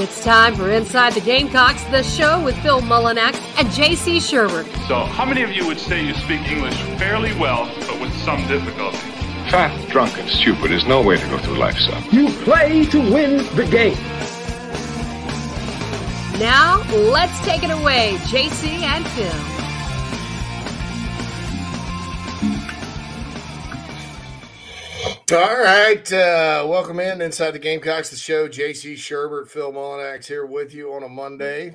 It's time for Inside the Gamecocks, the show with Phil Mullinax and JC Shurburtt. So, how many of you would say you speak English fairly well, but with some difficulty? Fat, drunk, and stupid is no way to go through life, son. You play to win the game. Now, let's take it away, JC and Phil. All right, uh, welcome in inside the Gamecocks, the show. JC Shurburtt, Phil Mullinax here with you on a Monday.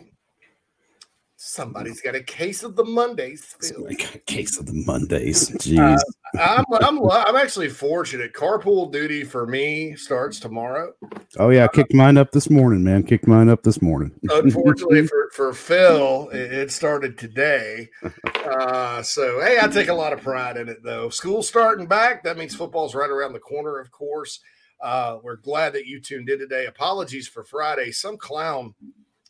Somebody's got a case of the Mondays. Phil. I got a case of the Mondays. Jeez. Uh, I'm, I'm I'm actually fortunate. Carpool duty for me starts tomorrow. oh yeah, I kicked mine up this morning, man. Kicked mine up this morning. Unfortunately for, for Phil, it, it started today. Uh, so hey, I take a lot of pride in it though. School starting back. That means football's right around the corner, of course. Uh, we're glad that you tuned in today. Apologies for Friday. Some clown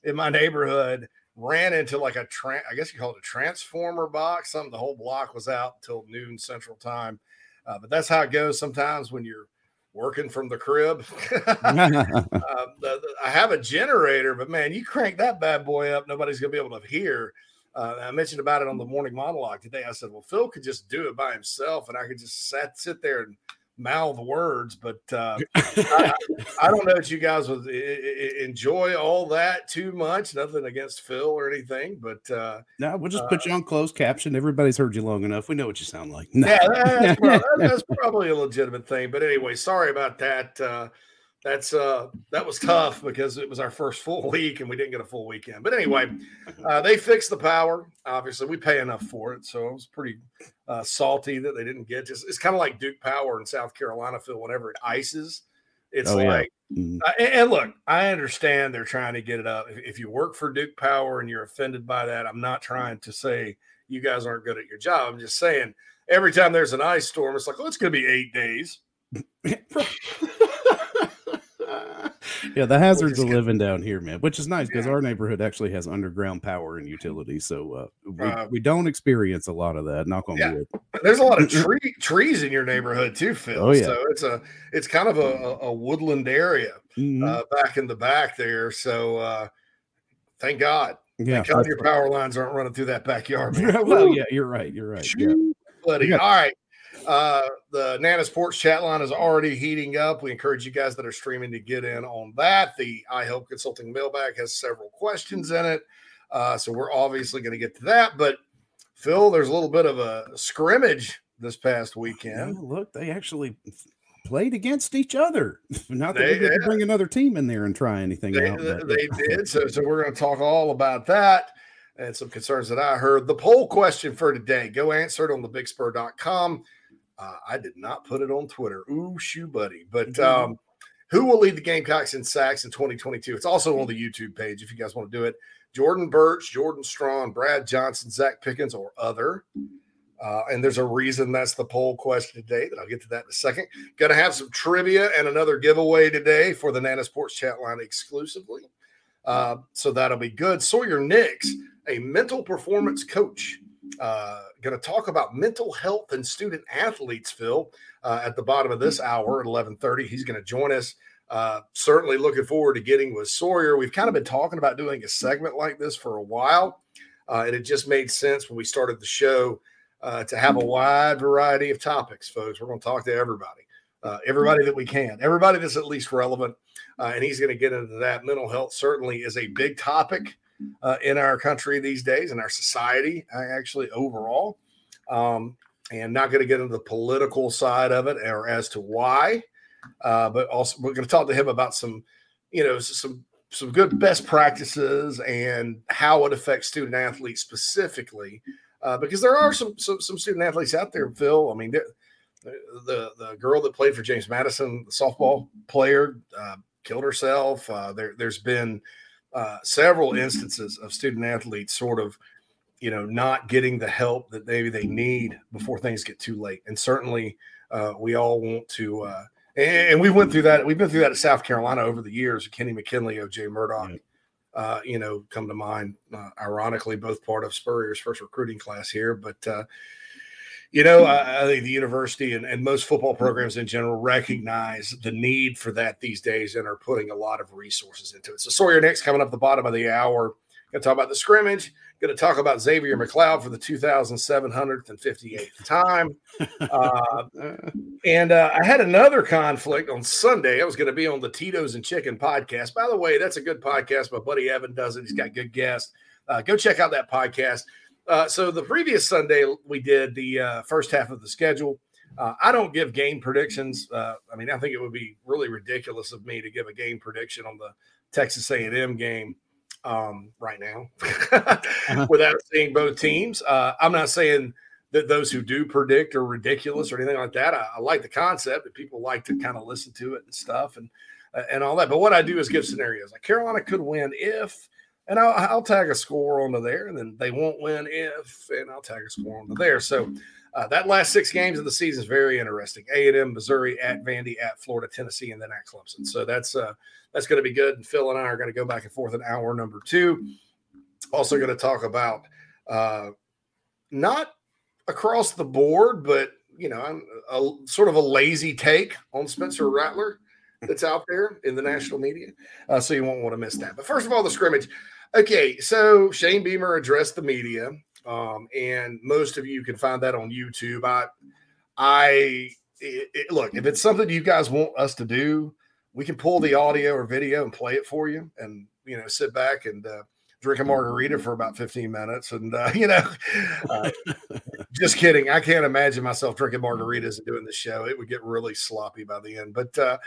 in my neighborhood ran into like a tra- I guess you call it a transformer box. Something the whole block was out until noon Central Time. Uh, but that's how it goes sometimes when you're working from the crib. uh, the, the, I have a generator, but man, you crank that bad boy up, nobody's gonna be able to hear. Uh, I mentioned about it on the morning monologue today. I said, "Well, Phil could just do it by himself, and I could just sat, sit there and mouth words." But uh, I, I, don't know that you guys would enjoy all that too much. Nothing against Phil or anything, but uh, no, we'll just put you on closed caption. Everybody's heard you long enough. We know what you sound like. No. Yeah, that's probably, that's probably, a legitimate thing. But anyway, sorry about that. That's uh that was tough because it was our first full week and we didn't get a full weekend. But anyway, uh, they fixed the power. Obviously, we pay enough for it, so it was pretty uh, salty that they didn't get. Just it's kind of like Duke Power in South Carolina. Phil, whenever it ices, it's oh, like. Yeah. Mm-hmm. Uh, and, and, look, I understand they're trying to get it up. If, if you work for Duke Power and you're offended by that, I'm not trying to say you guys aren't good at your job. I'm just saying every time there's an ice storm, it's like, oh, it's going to be eight days. yeah, the hazards of living down here, man, which is nice because yeah. our neighborhood actually has underground power and utilities, so uh, we, uh, we don't experience a lot of that. Knock on yeah. wood. There's a lot of tree trees in your neighborhood too, Phil. Oh yeah, so it's a it's kind of a, a woodland area mm-hmm. uh, back in the back there. So uh, thank God. Yeah, thank God your power lines aren't running through that backyard. well, yeah, you're right. You're right. Yeah. Buddy. All right. Uh, the Nana's Porch chat line is already heating up. We encourage you guys that are streaming to get in on that. The I Help Consulting mailbag has several questions in it. Uh, so we're obviously going to get to that. But Phil, there's a little bit of a scrimmage this past weekend. Yeah, look, they actually played against each other. Not that they, we bring another team in there and try anything they, out. They, they did. So, so we're going to talk all about that and some concerns that I heard. The poll question for today, go answer it on thebigspur.com. Uh, I did not put it on Twitter. Ooh, shoe buddy. But um, who will lead the Gamecocks in sacks in 2022? It's also on the YouTube page if you guys want to do it. Jordan Burch, Jordan Strachan, Brad Johnson, Zach Pickens, or other. Uh, and there's a reason that's the poll question today that I'll get to that in a second. Going to have some trivia and another giveaway today for the Nana's Porch chat line exclusively. Uh, so that'll be good. Sawyer Nix, a mental performance coach, uh, going to talk about mental health and student athletes, Phil, uh, at the bottom of this hour at 1130. He's going to join us. Uh, certainly looking forward to getting with Sawyer. We've kind of been talking about doing a segment like this for a while, uh, and it just made sense when we started the show uh, to have a wide variety of topics, folks. We're going to talk to everybody, uh, everybody that we can, everybody that's at least relevant. Uh, and he's going to get into that. Mental health certainly is a big topic uh, in our country these days, in our society, actually overall. Um, and not going to get into the political side of it or as to why, uh, but also we're going to talk to him about some, you know, some some good best practices and how it affects student athletes specifically, uh, because there are some, some, some student athletes out there. Phil, I mean, the the, the girl that played for James Madison, the softball player, uh, killed herself. Uh, there, there's been uh, several instances of student athletes sort of, you know, not getting the help that maybe they need before things get too late. And certainly, uh, we all want to. Uh, and, we went through that. We've been through that at South Carolina over the years. Kenny McKinley, O.J. Murdock, uh, you know, come to mind. Uh, ironically, both part of Spurrier's first recruiting class here, but you know, I, I, think the university and, and most football programs in general recognize the need for that these days and are putting a lot of resources into it. So Sawyer Nix coming up the bottom of the hour. Going to talk about the scrimmage. Going to talk about Xavier McLeod for the 2,758th time. Uh, and uh, I had another conflict on Sunday. I was going to be on the Tito's and Chicken podcast. By the way, that's a good podcast. My buddy Evan does it. He's got good guests. Uh, go check out that podcast. Uh, so the previous Sunday we did the uh, first half of the schedule. Uh, I don't give game predictions. Uh, I mean, I think it would be really ridiculous of me to give a game prediction on the Texas A&M game um, right now uh-huh. without seeing both teams. Uh, I'm not saying that those who do predict are ridiculous or anything like that. I, I like the concept that people like to kind of listen to it and stuff and uh, and all that. But what I do is give scenarios like Carolina could win if and I'll, I'll, tag a score onto there, and then they won't win if, and I'll tag a score onto there. So uh, that last six games of the season is very interesting. A and M, Missouri, at Vandy, at Florida, Tennessee, and then at Clemson. So that's uh, that's going to be good. And Phil and I are going to go back and forth in hour number two. Also going to talk about uh, not across the board, but you know, I'm a, sort of a lazy take on Spencer Rattler that's out there in the national media. Uh, so you won't want to miss that. But first of all, the scrimmage. Okay, so Shane Beamer addressed the media, um, and most of you can find that on YouTube. I, I it, it, look if it's something you guys want us to do, we can pull the audio or video and play it for you, and you know, sit back and uh, drink a margarita for about 15 minutes. And, uh, you know, uh, just kidding. I can't imagine myself drinking margaritas and doing the show. It would get really sloppy by the end. But uh,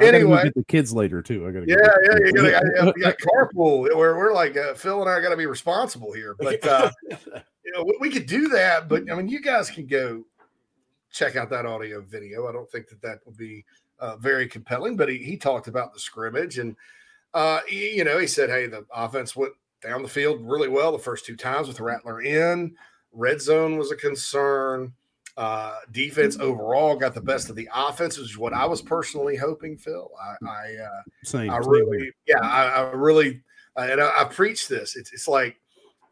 anyway, the kids later too. I got to, yeah, yeah, you gotta, we got carpool. We're, we're like, uh, Phil and I got to be responsible here. But, uh, you know, we, we could do that. But I mean, you guys can go check out that audio video. I don't think that that would be uh, very compelling, but he, he talked about the scrimmage and, uh, you know, he said, "Hey, the offense went down the field really well the first two times with Rattler in. Red zone was a concern. Uh, defense overall got the best of the offense, which is what I was personally hoping, Phil. I, I, uh, same, I really, same. yeah, I, I really, uh, and I, I preach this. It's, it's like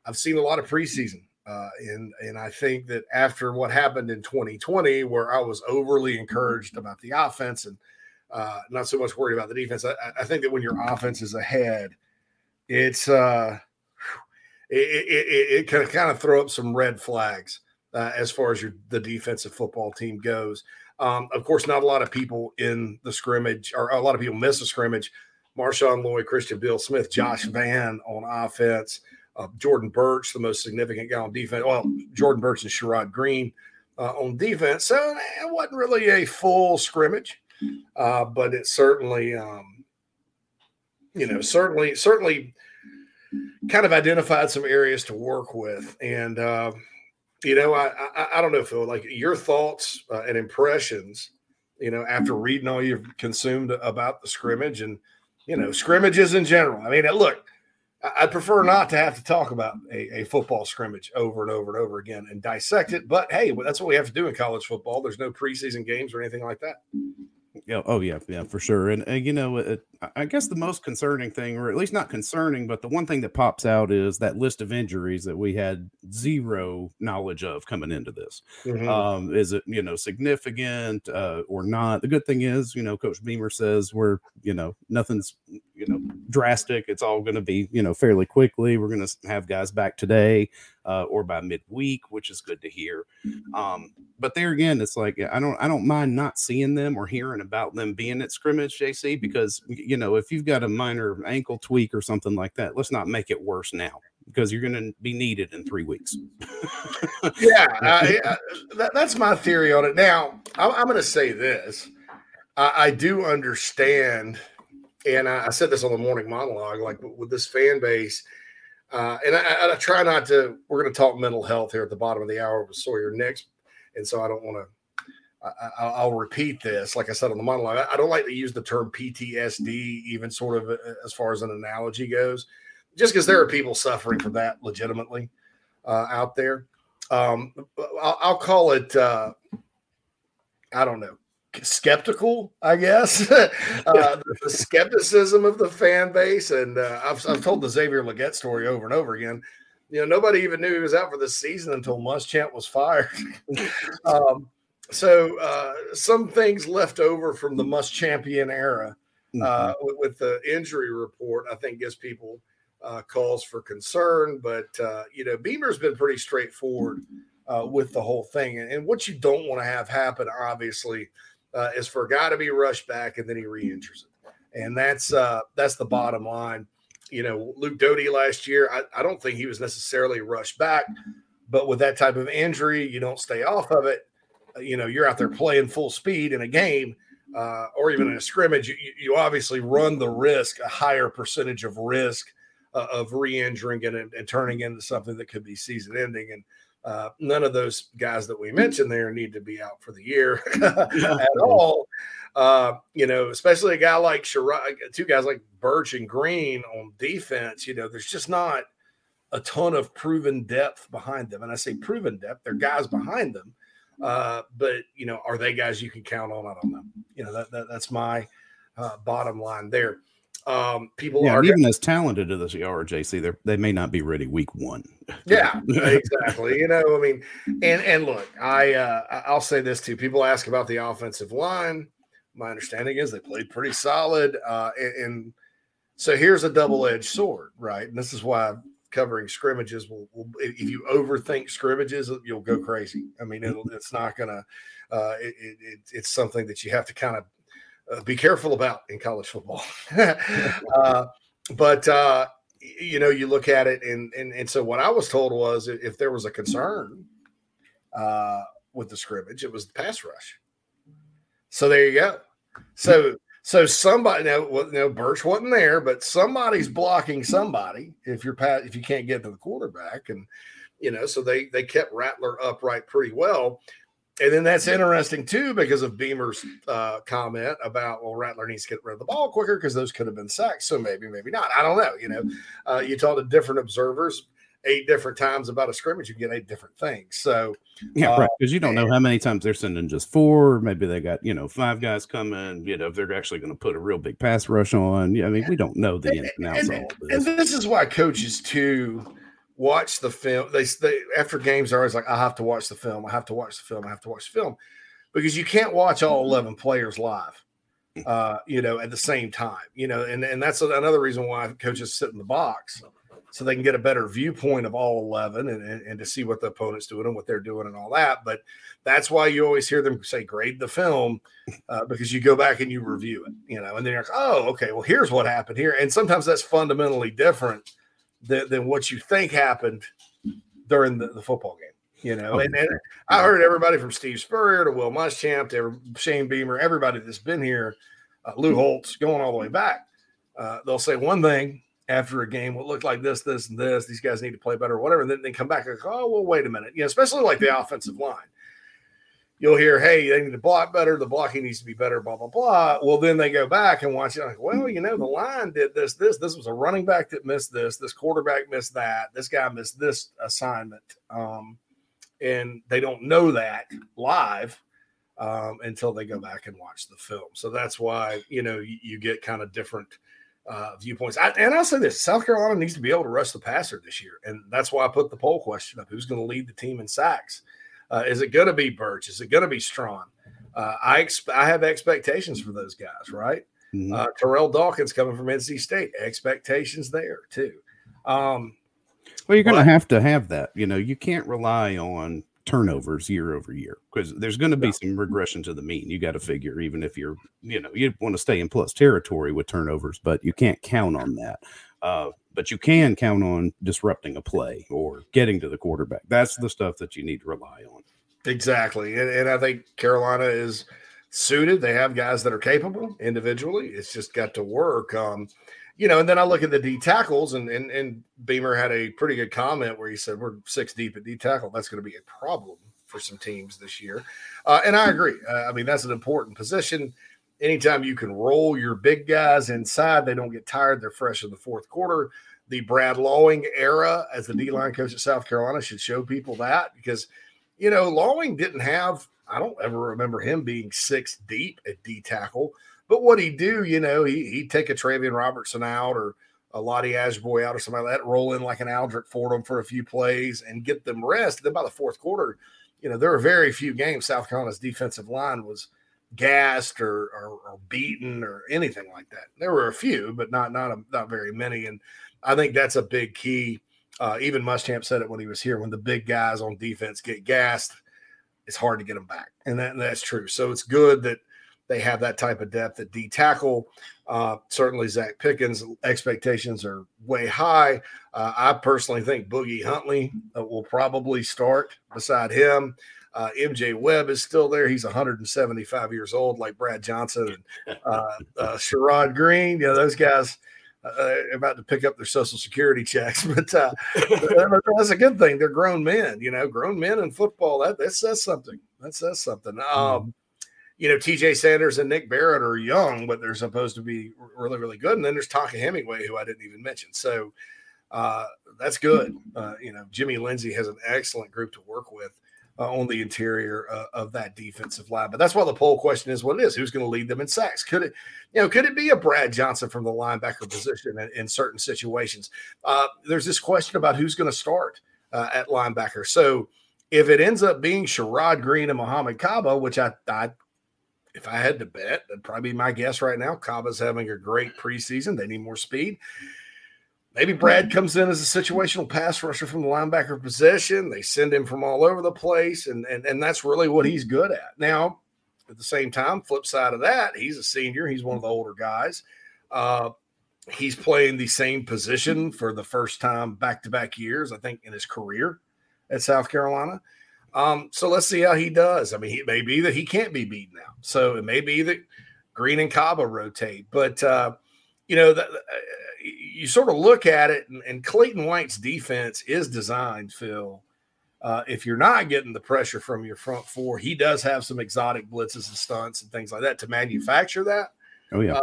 I've seen a lot of preseason, uh, and and I think that after what happened in 2020, where I was overly encouraged about the offense and uh, not so much worried about the defense, I, I think that when your offense is ahead it's uh, it, it, it, can kind of throw up some red flags uh, as far as your the defensive football team goes. Um, of course, not a lot of people in the scrimmage, or a lot of people miss the scrimmage. Marshawn Lloyd, Christian Beal-Smith, Josh Vann on offense, uh, Jordan Burch, the most significant guy on defense. Well, Jordan Burch and Sherrod Greene uh, on defense. So it wasn't really a full scrimmage, uh, but it certainly um, you know, certainly, certainly kind of identified some areas to work with. And, uh, you know, I, I, I, don't know, Phil, like your thoughts uh, and impressions, you know, after reading all you've consumed about the scrimmage and, you know, scrimmages in general. I mean, look, I'd prefer not to have to talk about a, a, football scrimmage over and over and over again and dissect it. But hey, that's what we have to do in college football. There's no preseason games or anything like that. Yeah. Oh, yeah. Yeah, for sure. And, and you know, it, I guess the most concerning thing, or at least not concerning, but the one thing that pops out is that list of injuries that we had zero knowledge of coming into this. Mm-hmm. Um, is it, you know, significant uh, or not? The good thing is, you know, Coach Beamer says we're, you know, nothing's, you know, drastic. It's all going to be, you know, fairly quickly. We're going to have guys back today uh, or by midweek, which is good to hear. Um, but there again, it's like I don't I don't mind not seeing them or hearing about them being at scrimmage, JC, because you know if you've got a minor ankle tweak or something like that, let's not make it worse now because you're going to be needed in three weeks. yeah, I, that, that's my theory on it. Now I'm, I'm going to say this: I, I do understand, and I, I said this on the morning monologue, like with this fan base uh, and I, I, try not to. We're going to talk mental health here at the bottom of the hour with Sawyer Nix, and so I don't want to. I, will repeat this, like I said on the monologue. I, don't like to use the term PTSD, even sort of uh, as far as an analogy goes, just because there are people suffering from that legitimately uh, out there. Um, I'll, I'll, call it. Uh, I don't know skeptical, I guess. uh, the, the, skepticism of the fan base, and uh, I've, I've told the Xavier Legette story over and over again. You know, nobody even knew he was out for the season until Muschamp was fired. um, so uh, some things left over from the must champion era uh, Mhm. with, with the injury report, I think gives people uh, cause for concern. But uh, you know, Beamer's been pretty straightforward uh, with the whole thing, and, and what you don't want to have happen, obviously, uh, is for a guy to be rushed back and then he re-injures it, and that's uh, that's the bottom line. You know, Luke Doty last year, I, I don't think he was necessarily rushed back, but with that type of injury, you don't stay off of it. You know, you're out there playing full speed in a game uh, or even in a scrimmage, you, you obviously run the risk, a higher percentage of risk uh, of re-injuring it and, and turning into something that could be season-ending. And uh, none of those guys that we mentioned there need to be out for the year at all. Uh, you know, especially a guy like Sherrod, two guys like Burch and Greene on defense. You know, there's just not a ton of proven depth behind them. And I say proven depth; they're guys behind them. Uh, but you know, are they guys you can count on? I don't know. You know, that, that that's my uh, bottom line there. Um, people Yeah, are even as talented as they are, JC, they they may not be ready week one. yeah, exactly. You know, I mean, and and look, I uh, I'll say this too. People ask about the offensive line. My understanding is they played pretty solid, uh, and, and so here's a double edged sword, right? And this is why covering scrimmages will, will if you overthink scrimmages, you'll go crazy. I mean, it'll, it's not gonna. Uh, it, it, it, it's something that you have to kind of uh, be careful about in college football. uh, but uh, you know, you look at it, and, and and so what I was told was if if there was a concern uh, with the scrimmage, it was the pass rush. So there you go. So so somebody now, well, no, Burch wasn't there, but somebody's blocking somebody if you're pat if you can't get to the quarterback, and you know, so they they kept Rattler upright pretty well. And then that's interesting too because of Beamer's uh, comment about well, Rattler needs to get rid of the ball quicker because those could have been sacks. So maybe, maybe not. I don't know. You know, uh, you talk to different observers eight different times about a scrimmage, you get eight different things. So Yeah, Uh, right. Because you don't know how many times they're sending just four. Maybe they got you know five guys coming. You know if they're actually going to put a real big pass rush on. Yeah, I mean we don't know the ins and outs and, and this. this is why coaches too watch the film. They, they after games are always like, I have to watch the film. I have to watch the film. I have to watch the film because you can't watch all eleven players live. Uh, you know, at the same time, you know, and and that's another reason why coaches sit in the box so they can get a better viewpoint of all 11 and, and, and to see what the opponent's doing and what they're doing and all that. But that's why you always hear them say grade the film uh, because you go back and you review it, you know, and then you're like, oh, okay, well, here's what happened here. And sometimes that's fundamentally different than, than what you think happened during the, the football game. You know, Oh, and, and I heard everybody from Steve Spurrier to Will Muschamp to Shane Beamer, everybody that's been here, uh, Lou Holtz, going all the way back. Uh, they'll say one thing after a game will look like this, this, and this. These guys need to play better, or whatever. And then they come back and go, oh, well, wait a minute. You know, especially like the offensive line. You'll hear, hey, they need to block better. The blocking needs to be better, blah, blah, blah. Well, then they go back and watch it like, well, you know, the line did this, this. This was a running back that missed this. This quarterback missed that. This guy missed this assignment. Um, and they don't know that live um, until they go back and watch the film. So that's why, you know, you, you get kind of different uh, viewpoints. I, and I'll say this South Carolina needs to be able to rush the passer this year. And that's why I put the poll question up who's going to lead the team in sacks? Uh, is it going to be Burch? Is it going to be Strachan? Uh, I, exp- I have expectations for those guys, right? Mhm. Uh, Terrell Dawkins coming from NC State, expectations there too. Um, Well, you're going to have to have that. You know, you can't rely on turnovers year over year because there's going to be some regression to the mean. You got to figure, even if you're, you know, you want to stay in plus territory with turnovers, but you can't count on that. Uh, but you can count on disrupting a play or getting to the quarterback. That's the stuff that you need to rely on. Exactly. And, and I think Carolina is suited. They have guys that are capable individually. It's just got to work. Um, you know, and then I look at the D tackles, and, and and Beamer had a pretty good comment where he said, We're six deep at D tackle. That's going to be a problem for some teams this year. Uh, and I agree. Uh, I mean, that's an important position. Anytime you can roll your big guys inside, they don't get tired. They're fresh in the fourth quarter. The Brad Lawing era as the D line coach at South Carolina should show people that because you know, Lawing didn't have, I don't ever remember him being six deep at D tackle. But what he do, you know, he, he'd take a Travian Robertson out or a Ladi Ajiboye out or somebody like that, roll in like an Aldrich Fordham for a few plays and get them rest. then by the fourth quarter, you know, there are very few games South Carolina's defensive line was gassed or, or, or beaten or anything like that. There were a few, but not not a, not very many. And I think that's a big key. Uh, even Muschamp said it when he was here. When the big guys on defense get gassed, it's hard to get them back, and, that, and that's true. So it's good that they have that type of depth at D tackle. Uh, certainly, Zach Pickens' expectations are way high. Uh, I personally think Boogie Huntley uh, will probably start beside him. Uh, MJ Webb is still there. He's 175 years old, like Brad Johnson and uh, uh, Sherrod Greene. You know, those guys uh, about to pick up their social security checks, but uh, that's a good thing. They're grown men, you know, grown men in football. That that says something. That says something. Um, mm-hmm you know, TJ Sanders and Nick Barrett are young, but they're supposed to be really, really good. And then there's Tonka Hemingway, who I didn't even mention. So uh, that's good. Uh, you know, Jimmy Lindsey has an excellent group to work with uh, on the interior uh, of that defensive line. But that's why the poll question is what it is. Who's going to lead them in sacks? Could it, you know, could it be a Brad Johnson from the linebacker position in, in certain situations? Uh, there's this question about who's going to start uh, at linebacker. So if it ends up being Sherrod Greene and Muhammad Kaba, which I, I if I had to bet, that'd probably be my guess right now. Kaba's having a great preseason. They need more speed. Maybe Brad comes in as a situational pass rusher from the linebacker position. They send him from all over the place, and and, and that's really what he's good at. Now, at the same time, flip side of that, he's a senior. He's one of the older guys. Uh, he's playing the same position for the first time back to back years, I think, in his career at South Carolina. Um, so let's see how he does. I mean, it may be that he can't be beaten out. So it may be that Greene and Kaba rotate. But, uh, you know, the, uh, you sort of look at it, and, and, Clayton White's defense is designed, Phil. Uh, if you're not getting the pressure from your front four, he does have some exotic blitzes and stunts and things like that to manufacture that. Oh, yeah. Uh,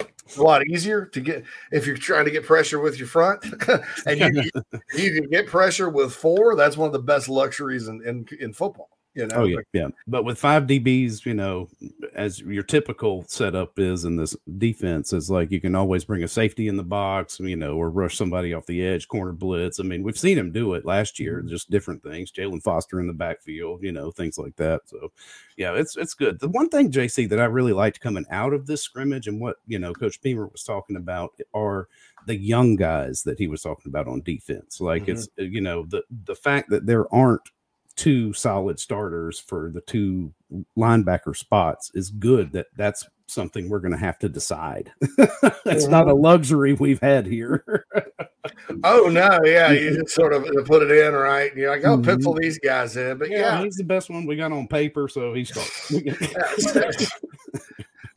it's a lot easier to get if you're trying to get pressure with your front, and you, you can get pressure with four. That's one of the best luxuries in in, in football. You know? Oh yeah, yeah. But with five DBs, you know, as your typical setup is in this defense, is like you can always bring a safety in the box, you know, or rush somebody off the edge, corner blitz. I mean, we've seen him do it last year, mm-hmm. just different things. Jalen Foster in the backfield, you know, things like that. So, yeah, it's it's good. The one thing, JC, that I really liked coming out of this scrimmage and what you know, Coach Beamer was talking about are the young guys that he was talking about on defense. Like mm-hmm. it's you know the the fact that there aren't two solid starters for the two linebacker spots is good that that's something we're going to have to decide. it's not a mm-hmm. luxury we've had here. oh no, yeah, you just sort of put it in right. You're like, oh, pencil mm-hmm. these guys in, but yeah, yeah, he's the best one we got on paper, so he starts.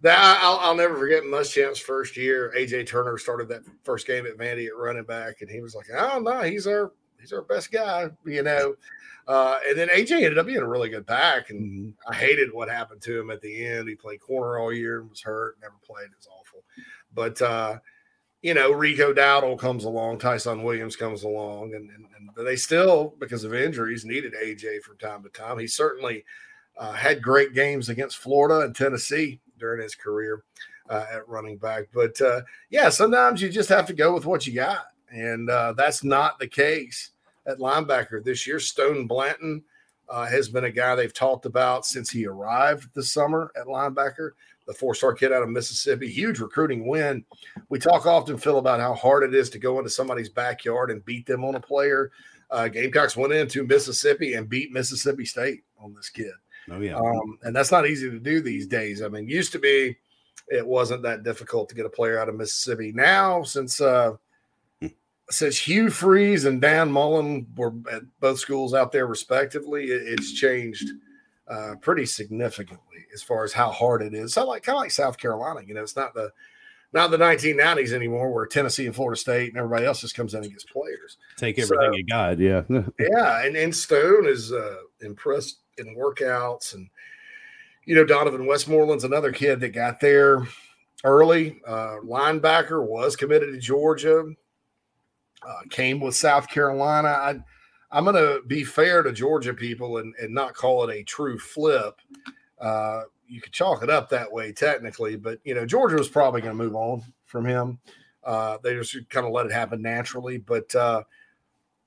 that I'll, I'll, never forget Muschamp's first year. AJ Turner started that first game at Vandy at running back, and he was like, "Oh no, he's our he's our best guy," you know. Uh, and then AJ ended up being a really good back, and mm-hmm. I hated what happened to him at the end. He played corner all year and was hurt, never played. It was awful. But uh, you know, Rico Dowdle comes along, Tyson Williams comes along, and, and, and, they still, because of injuries, needed AJ from time to time. He certainly uh, had great games against Florida and Tennessee during his career uh, at running back. But uh, yeah, sometimes you just have to go with what you got, and uh, that's not the case at linebacker this year. Stone Blanton uh, has been a guy they've talked about since he arrived this summer at linebacker. The four-star kid out of Mississippi, huge recruiting win. We talk often, Phil, about how hard it is to go into somebody's backyard and beat them on a player. Uh, Gamecocks went into Mississippi and beat Mississippi State on this kid. Oh yeah, um, and that's not easy to do these days. I mean, used to be it wasn't that difficult to get a player out of Mississippi. Now, since uh, since Hugh Freeze and Dan Mullen were at both schools out there respectively, it's changed uh, pretty significantly as far as how hard it is. So like kind of like South Carolina, you know, it's not the not the 1990s anymore where Tennessee and Florida State and everybody else just comes in and gets players. Take everything so, you got, yeah. yeah, and, and Stone is uh, impressed in workouts and you know Donovan Westmoreland's another kid that got there early. Uh, linebacker was committed to Georgia uh, came with South Carolina. I, I'm going to be fair to Georgia people and, and not call it a true flip. Uh, you could chalk it up that way technically, but you know Georgia was probably going to move on from him Uh, they just kind of let it happen naturally. But uh,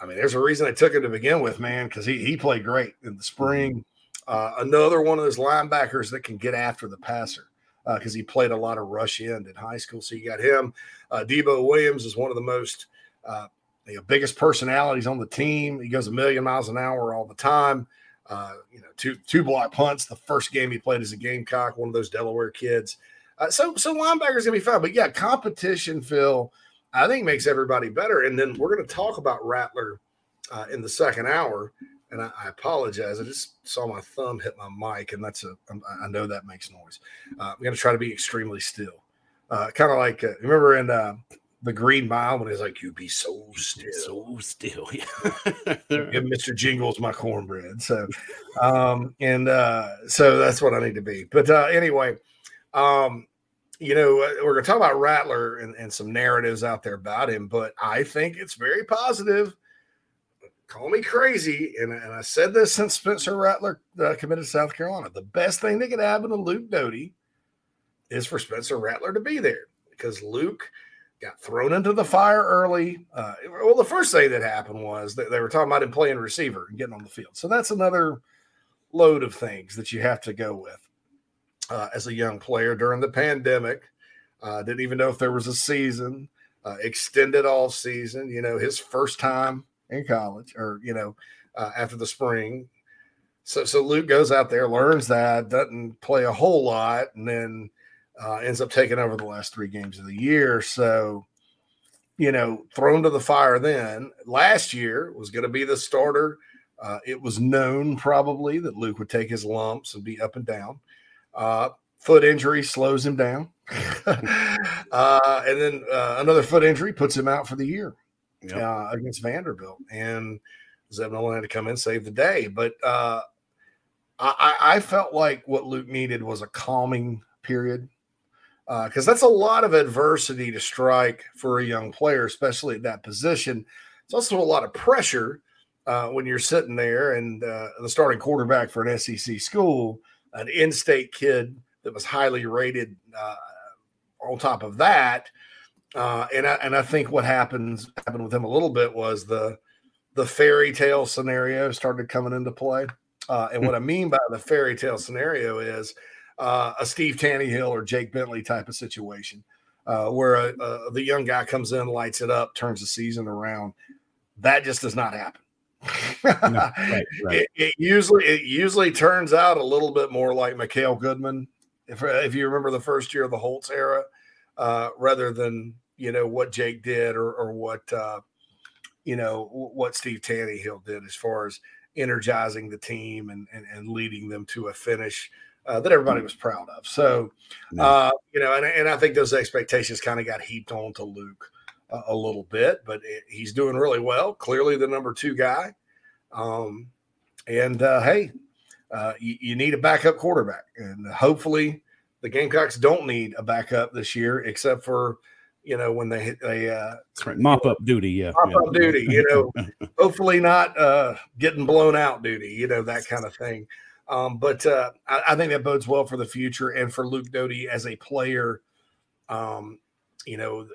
I mean, there's a reason they took him to begin with, man, because he he played great in the spring. Uh, another one of those linebackers that can get after the passer because uh, he played a lot of rush end in high school. So you got him. Uh, Debo Williams is one of the most uh, know, biggest personalities on the team. He goes a million miles an hour all the time. Uh, you know, two two block punts. The first game he played as a Gamecock, one of those Delaware kids. Uh, so so linebackers gonna be fun, but yeah, competition, Phil, I think makes everybody better. And then we're gonna talk about Rattler uh, in the second hour. And I, I, apologize. I just saw my thumb hit my mic, and that's a I know that makes noise. Uh, I'm gonna try to be extremely still, uh, kind of like uh, remember in uh, the Green Mile when he's like, "You be so still, so still." Give Mister Jingles my cornbread. So, um, and uh, so that's what I need to be. But uh, anyway, um, you know, uh, we're going to talk about Rattler and, and some narratives out there about him, but I think it's very positive. Call me crazy, and, and I said this since Spencer Rattler uh, committed to South Carolina. The best thing that could happen to Luke Doty is for Spencer Rattler to be there because Luke got thrown into the fire early. Uh, well, the first thing that happened was that they were talking about him playing receiver and getting on the field. So that's another load of things that you have to go with uh, as a young player during the pandemic. Uh, didn't even know if there was a season, uh, extended all season. You know, his first time in college, or you know, uh, after the spring. So, so Luke goes out there, learns that, doesn't play a whole lot, and then uh, ends up taking over the last three games of the year. So, you know, thrown to the fire then. Last year was going to be the starter. Uh, it was known probably that Luke would take his lumps and be up and down. Uh, foot injury slows him down. uh, and then uh, another foot injury puts him out for the year yep. uh, against Vanderbilt. And Zeb Noland had to come in save the day. But uh, I, I, felt like what Luke needed was a calming period because uh, that's a lot of adversity to strike for a young player, especially at that position. It's also a lot of pressure uh, when you're sitting there and uh, the starting quarterback for an SEC school, an in-state kid that was highly rated. Uh, on top of that, uh, and I, and I think what happens happened with him a little bit was the the fairy tale scenario started coming into play. Uh, and what I mean by the fairy tale scenario is uh, a Steve Taneyhill or Jake Bentley type of situation, uh, where a, a, the young guy comes in, lights it up, turns the season around. That just does not happen. no, right, right. It, it, usually it usually turns out a little bit more like Makale Goodman, if if you remember the first year of the Holtz era, uh, rather than you know what Jake did or or what uh, you know what Steve Taneyhill did as far as energizing the team and, and, and leading them to a finish uh, that everybody was proud of. So, uh, you know, and, and I think those expectations kind of got heaped on to Luke uh, a little bit, but it, he's doing really well. Clearly, the number two guy. Um, and uh, hey, uh, you, you, need a backup quarterback, and hopefully, the Gamecocks don't need a backup this year, except for you know when they they uh, right. mop up duty, yeah, mop yeah. up duty. You know, hopefully not uh, getting blown out duty. You know that kind of thing. Um, but uh, I, I, think that bodes well for the future and for Luke Doty as a player. Um, you know,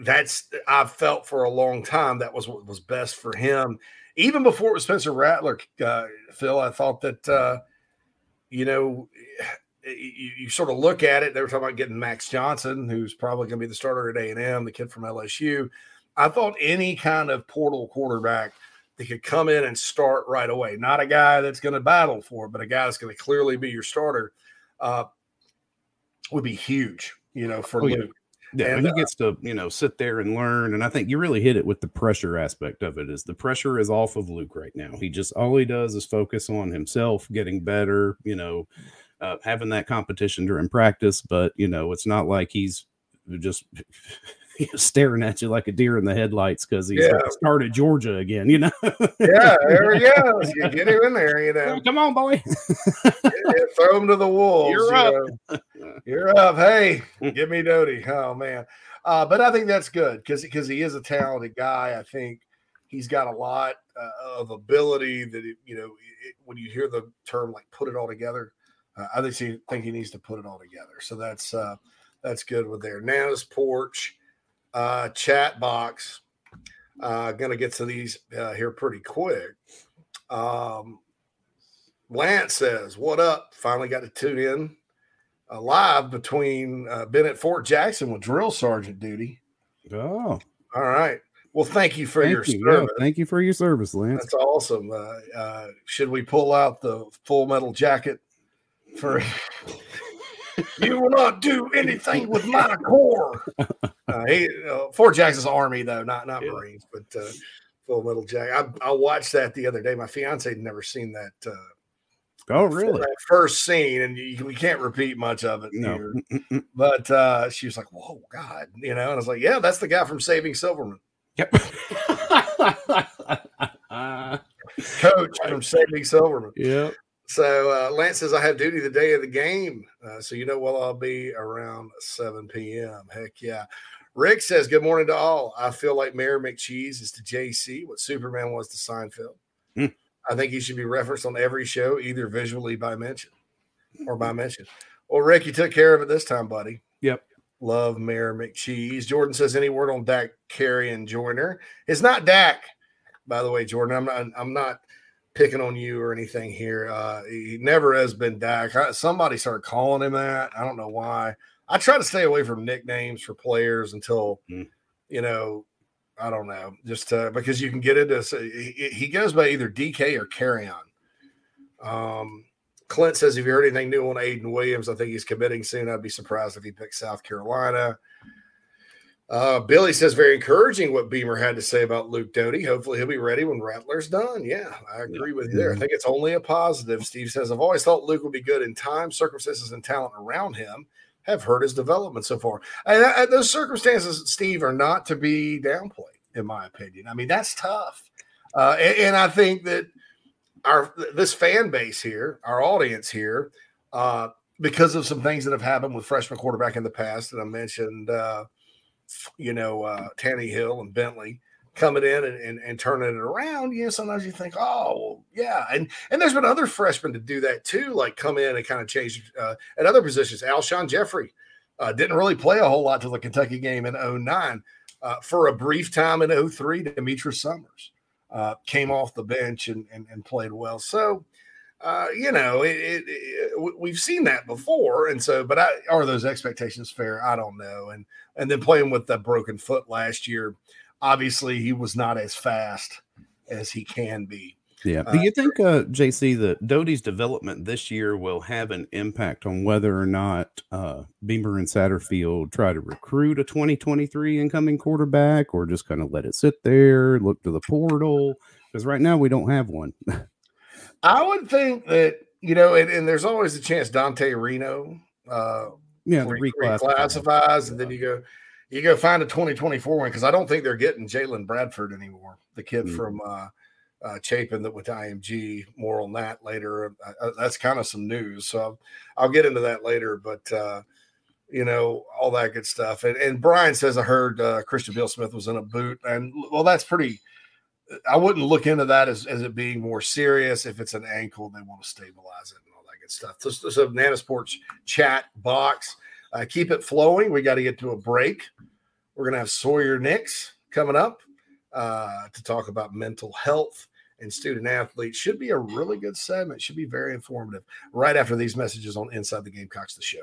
that's I've felt for a long time that was what was best for him. Even before it was Spencer Rattler, uh, Phil, I thought that uh, you know you, you, sort of look at it. They were talking about getting Max Johnson, who's probably going to be the starter at A and M, the kid from LSU. I thought any kind of portal quarterback that could come in and start right away. Not a guy that's going to battle for, it, but a guy that's going to clearly be your starter uh, would be huge, you know, for oh, Luke. Yeah, and, he uh, gets to you know sit there and learn, and I think you really hit it with the pressure aspect of it. Is the pressure is off of Luke right now? He just all he does is focus on himself, getting better. You know, uh, having that competition during practice, but you know it's not like he's just staring at you like a deer in the headlights because he's yeah. started Georgia again, you know. yeah, there he goes. You get him in there, you know. Come on, boy. throw him to the wolves. You're up. know. You're up. Hey, give me Doty. Oh man. Uh, but I think that's good because because he is a talented guy. I think he's got a lot uh, of ability that it, you know it, when you hear the term like put it all together. Uh, I think he think he needs to put it all together. So that's uh, that's good with there. Nana's porch uh, chat box. Uh, gonna get to these uh, here pretty quick. Um, Lance says, "What up?" Finally got to tune in uh, live between uh, been at Fort Jackson with drill sergeant duty. Oh, All right. Well, thank you for thank your you. Yeah, service. thank you for your service, Lance. That's awesome. Uh, uh, should we pull out the full metal jacket for? you will not do anything with my core. Uh, he, uh, Fort Jackson's Army, though, not not Yeah. Marines, but uh, full metal jacket. I, I watched that the other day. My fiance had never seen that. Uh, oh, really? That first scene, and you, we can't repeat much of it No. here. But uh, she was like, "Whoa, God!" You know, and I was like, "Yeah, that's the guy from Saving Silverman, Yep. Coach from Saving Silverman." yep. So uh, Lance says I have duty the day of the game, uh, so you know well I'll be around 7 p.m. Heck yeah. Rick says good morning to all. I feel like Mayor McCheese is to JC what Superman was to Seinfeld. Hmm. I think he should be referenced on every show, either visually by mention or by mention. Well, Rick, you took care of it this time, buddy. Yep. Love Mayor McCheese. Jordan says any word on Dak Carey and Joyner? It's not Dak, by the way, Jordan. I'm not. I'm not picking on you or anything here. Uh, he never has been Dak. Somebody started calling him that. I don't know why. I try to stay away from nicknames for players until, Mm. you know, I don't know, just uh, because you can get into. He, he goes by either DK or Carry On. Um, Clint says, "Have you heard anything new on Aiden Williams? I think he's committing soon. I'd be surprised if he picks South Carolina." Uh, Billy says, "Very encouraging what Beamer had to say about Luke Doty. Hopefully, he'll be ready when Rattler's done." Yeah, I agree with you there. I think it's only a positive. Steve says, "I've always thought Luke would be good in time. Circumstances and talent around him have hurt his development so far. And uh, those circumstances, Steve, are not to be downplayed, in my opinion. I mean, that's tough, uh, and, and I think that." our this fan base here, our audience here, uh, because of some things that have happened with freshman quarterback in the past, and I mentioned, uh, you know, uh, Taneyhill and Bentley coming in and, and, and turning it around. You know, sometimes you think, oh, well, yeah, and and there's been other freshmen to do that too, like come in and kind of change uh, at other positions. Alshon Jeffery uh, didn't really play a whole lot till the Kentucky game in 09. Uh, for a brief time in 03, Demetrius Summers uh, came off the bench and, and, and played well. So, uh, you know, it, it, it, we've seen that before, and so, but I, are those expectations fair? I don't know. And and then playing with that broken foot last year, obviously he was not as fast as he can be. Yeah. Uh, Do you think, uh, JC, that Doty's development this year will have an impact on whether or not uh, Beamer and Satterfield try to recruit a 2023 incoming quarterback or just kind of let it sit there, look to the portal? Because right now we don't have one. I would think that you know, and, and there's always a chance Dante Reno uh, yeah, the re- reclass. reclassifies, and then you go you go find a 2024 one because I don't think they're getting Jalen Bradford anymore, the kid Mm. from uh, uh, Chapin that went to IMG. More on that later. Uh, uh, that's kind of some news, so I'll, I'll get into that later. But uh, you know, all that good stuff. And, and Brian says I heard uh, Christian Beal-Smith was in a boot, and well, that's pretty. I wouldn't look into that as, as it being more serious. If it's an ankle, they want to stabilize it and all that good stuff. So, so, Nana's Porch chat box, uh, keep it flowing. We got to get to a break. We're gonna have Sawyer Nix coming up uh, to talk about mental health and student athletes. Should be a really good segment. Should be very informative. Right after these messages on Inside the Gamecocks, the show.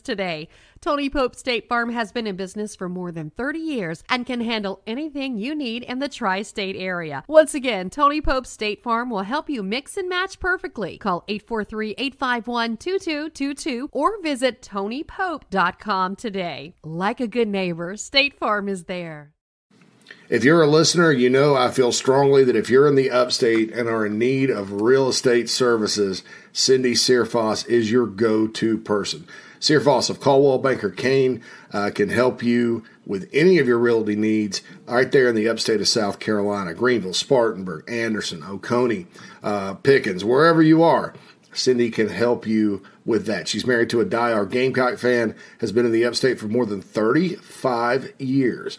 today. Tony Pope State Farm has been in business for more than 30 years and can handle anything you need in the tri-state area. Once again, Tony Pope State Farm will help you mix and match perfectly. Call 843-851-2222 or visit tonypope.com today. Like a good neighbor, State Farm is there. If you're a listener, you know I feel strongly that if you're in the upstate and are in need of real estate services, Cindy Searfoss is your go to person. Searfoss of Coldwell Banker Caine uh, can help you with any of your realty needs right there in the upstate of South Carolina, Greenville, Spartanburg, Anderson, Oconee, uh, Pickens, wherever you are. Cindy can help you with that. She's married to a diehard Gamecock fan, has been in the upstate for more than 35 years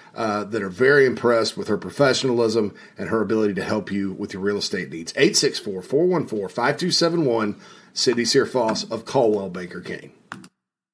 uh, that are very impressed with her professionalism and her ability to help you with your real estate needs. 864 414 5271, Cindy Searfoss of Coldwell Banker Caine.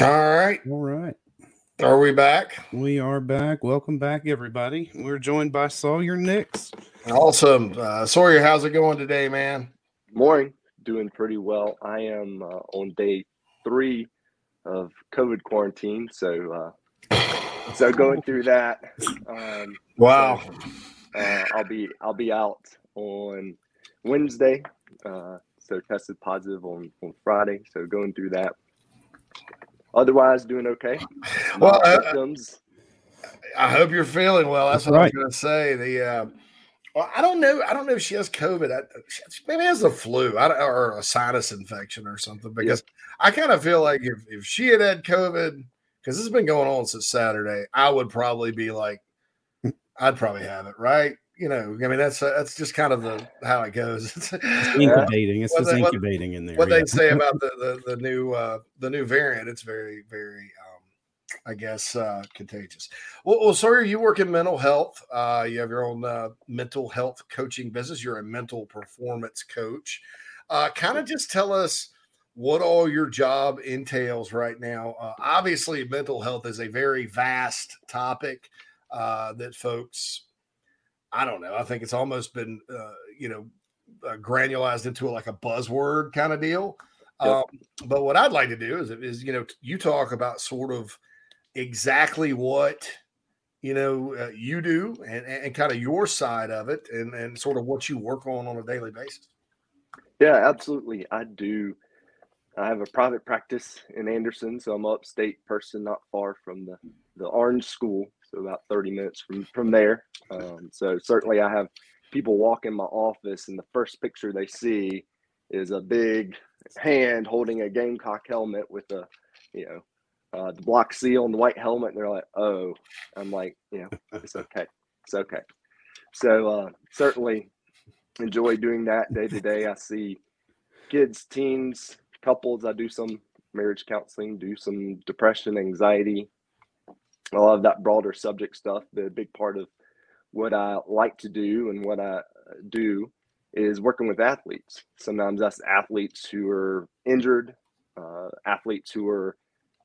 All right. All right. Are we back? We are back. Welcome back, everybody. We're joined by Sawyer Nix. Awesome. Uh, Sawyer, how's it going today, man? Morning. Doing pretty well. I am uh, on day three of COVID quarantine, so uh, so going through that. Um, Wow. so, uh, I'll be I'll be out on Wednesday. Uh, so tested positive on on Friday. So going through that. Otherwise, doing okay. Well, No symptoms. I hope you're feeling well. That's, That's what right. I was going to say. The uh, well, I don't know. I don't know if she has COVID. I, she maybe has the flu I, or a sinus infection or something. Because I kind of feel like if, if she had had COVID, because this has been going on since Saturday, I would probably be like, I'd probably have it, right? You know, I mean, that's that's just kind of the how it goes. It's incubating. It's What just they- what- incubating in there. what yeah. they say about the, the the new uh the new variant it's very very um i guess uh contagious well, well sir you work in mental health uh you have your own uh, mental health coaching business you're a mental performance coach uh kind of just tell us what all your job entails right now uh, obviously mental health is a very vast topic uh that folks i don't know. I think it's almost been uh you know uh, granulized into like a buzzword kind of deal. Yep. Um, but what I'd like to do is, is you know, you talk about sort of exactly what you know uh, you do and, and kind of your side of it and, and sort of what you work on on a daily basis. Yeah absolutely. I do. I have a private practice in anderson so i'm upstate person not far from the the orange school so about 30 minutes from from there um, so certainly i have people walk in my office and the first picture they see is a big hand holding a gamecock helmet with a you know uh, the block seal and the white helmet, and they're like, "Oh," I'm like, "You know, it's okay, it's okay." So uh, certainly enjoy doing that day to day. I see kids, teens, couples. I do some marriage counseling, do some depression, anxiety, a lot of that broader subject stuff. the big part of what I like to do and what I do is working with athletes. Sometimes that's athletes who are injured, uh, athletes who are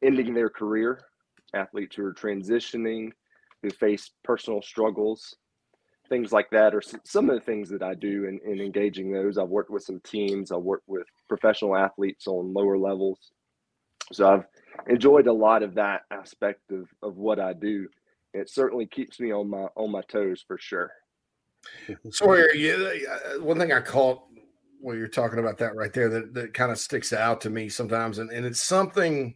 ending their career, athletes who are transitioning, who face personal struggles, things like that are some of the things that I do in, in engaging those. I've worked with some teams, I've worked with professional athletes on lower levels. So I've enjoyed a lot of that aspect of, of what I do. It certainly keeps me on my on my toes for sure. Sawyer, you, uh, one thing I caught while you're talking about that right there that, that kind of sticks out to me sometimes, and, and it's something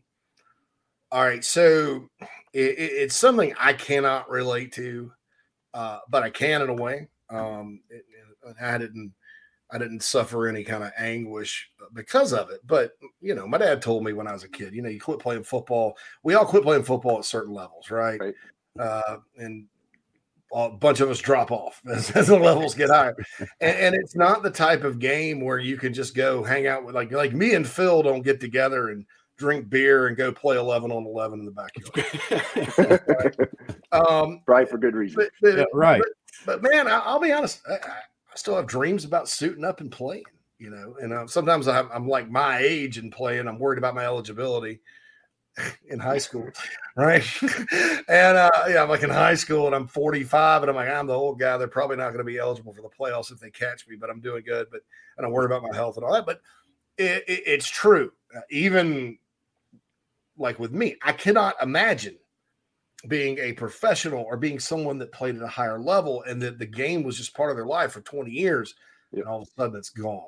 all right, so it, it, it's something I cannot relate to, uh, but I can in a way. Um, it, I didn't, I didn't suffer any kind of anguish because of it. But you know, my dad told me when I was a kid, you know, you quit playing football. We all quit playing football at certain levels, right? right. Uh, and a bunch of us drop off as, as the levels get higher. And, and, it's not the type of game where you can just go hang out with like like me and Phil don't get together and drink beer and go play 11 on 11 in the backyard. right. Um, right. for good reason. But, but, yeah, right. But, but man, I, will be honest. I, I, still have dreams about suiting up and playing, you know, and uh, sometimes I'm, I'm, like my age and playing. I'm worried about my eligibility in high school. Right. and uh, yeah, I'm like in high school and I'm 45 and I'm like, I'm the old guy. They're probably not going to be eligible for the playoffs if they catch me, but I'm doing good. But I don't worry about my health and all that. But it, it, it's true. Uh, even like with me, I cannot imagine being a professional or being someone that played at a higher level and that the game was just part of their life for 20 years yep. and all of a sudden it's gone.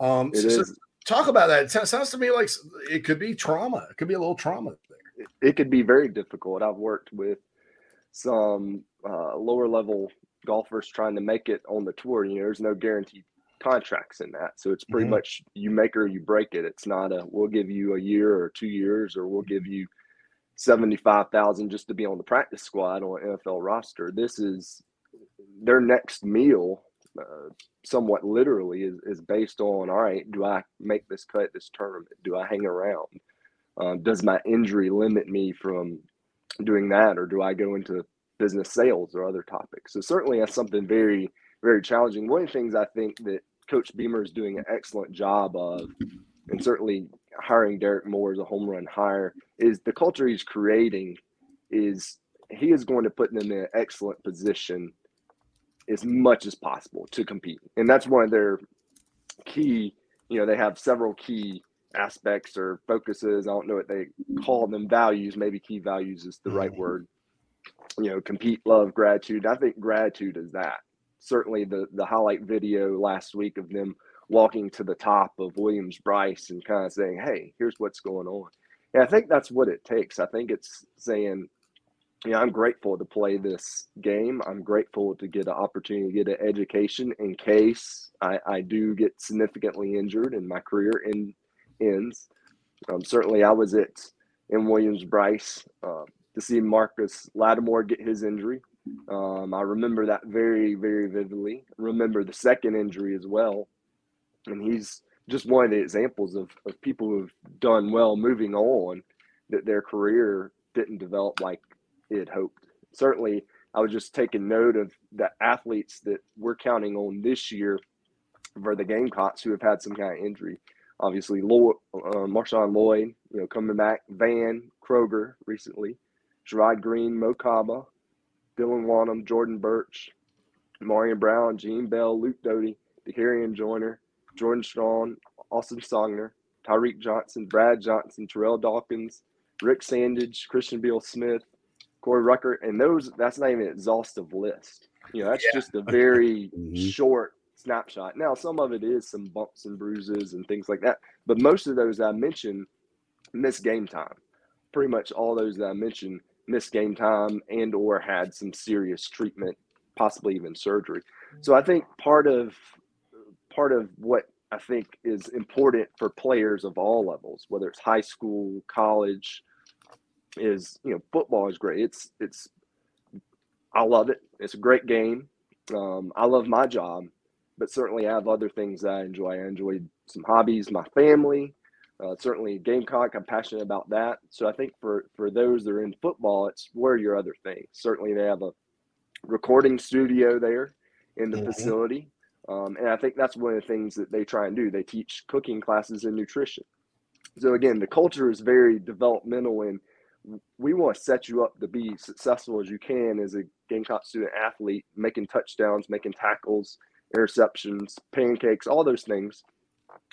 Um, it so, so talk about that. It sounds to me like it could be trauma. It could be a little trauma there. It could be very difficult. I've worked with some uh, lower level golfers trying to make it on the tour. You know, there's no guaranteed contracts in that. So it's pretty mm-hmm. much you make or you break it. It's not a we'll give you a year or two years or we'll give you seventy five thousand just to be on the practice squad on an NFL roster. This is their next meal, uh, somewhat literally, is, is based on all right. Do I make this cut this tournament? Do I hang around? Um, does my injury limit me from doing that, or do I go into business sales or other topics? So certainly that's something very very challenging. One of the things I think that Coach Beamer is doing an excellent job of, and certainly hiring Derek Moore as a home run hire, is the culture he's creating is he is going to put them in an excellent position as much as possible to compete. And that's one of their key, you know, they have several key aspects or focuses. I don't know what they call them values. Maybe key values is the right mm-hmm. word. You know, compete, love, gratitude. I think gratitude is that certainly the the highlight video last week of them walking to the top of Williams Brice and kind of saying, "Hey, here's what's going on." And I think that's what it takes. I think it's saying, "Yeah, I'm grateful to play this game. I'm grateful to get an opportunity to get an education in case I, I do get significantly injured and my career in, ends." Um, certainly, I was at in Williams Brice uh, to see Marcus Lattimore get his injury. Um, I remember that very, very vividly. remember the second injury as well. And he's just one of the examples of, of people who've done well moving on that their career didn't develop like it hoped. Certainly, I was just taking note of the athletes that we're counting on this year for the Gamecocks who have had some kind of injury. Obviously, Lloyd, uh, Marshawn Lloyd, you know, coming back, Van Kroger recently, Sherrod Greene, Mo Kaba, Dylan Wonnum, Jordan Burch, Marion Brown, Gene Bell, Luke Doty, Dakereon Joyner, Jordan Strachan, Austin Stogner, Tyreek Johnson, Brad Johnson, Terrell Dawkins, Rick Sandidge, Christian Beal Smith, Corey Rucker, and those that's not even an exhaustive list. You know, that's Yeah. just a very Mhm. short snapshot. Now, some of it is some bumps and bruises and things like that, but most of those I mentioned miss game time. Pretty much all those that I mentioned missed game time and or had some serious treatment, possibly even surgery. So I think part of part of what I think is important for players of all levels, whether it's high school, college, is you know football is great. It's it's I love it. It's a great game. Um, I love my job, but certainly I have other things that I enjoy. I enjoy some hobbies, my family. Uh, certainly Gamecock, I'm passionate about that. So I think for for those that are in football, it's where your other things. Certainly they have a recording studio there in the Mhm. facility, um, and I think that's one of the things that they try and do. They teach cooking classes and nutrition. So again, the culture is very developmental, and we want to set you up to be successful as you can as a Gamecock student athlete, making touchdowns, making tackles, interceptions, pancakes, all those things.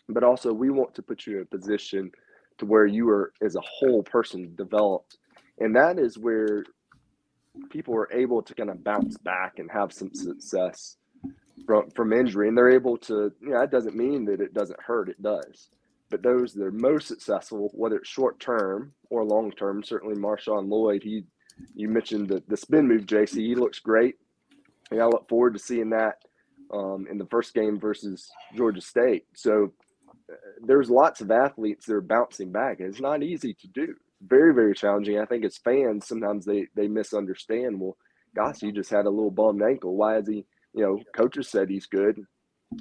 But also, we want to put you in a position to where you are, as a whole person, developed, and that is where people are able to kind of bounce back and have some success from from injury, and they're able to. You know, that doesn't mean that it doesn't hurt; it does. But those that are most successful, whether it's short term or long term, certainly Marshawn Lloyd, he you mentioned the, the spin move, JC. He looks great. And I look forward to seeing that um, in the first game versus Georgia State. So uh, there's lots of athletes that are bouncing back. And it's not easy to do. Very, very challenging. I think as fans, sometimes they, they misunderstand. Well, gosh, he just had a little bummed ankle. Why is he, you know, coaches said he's good.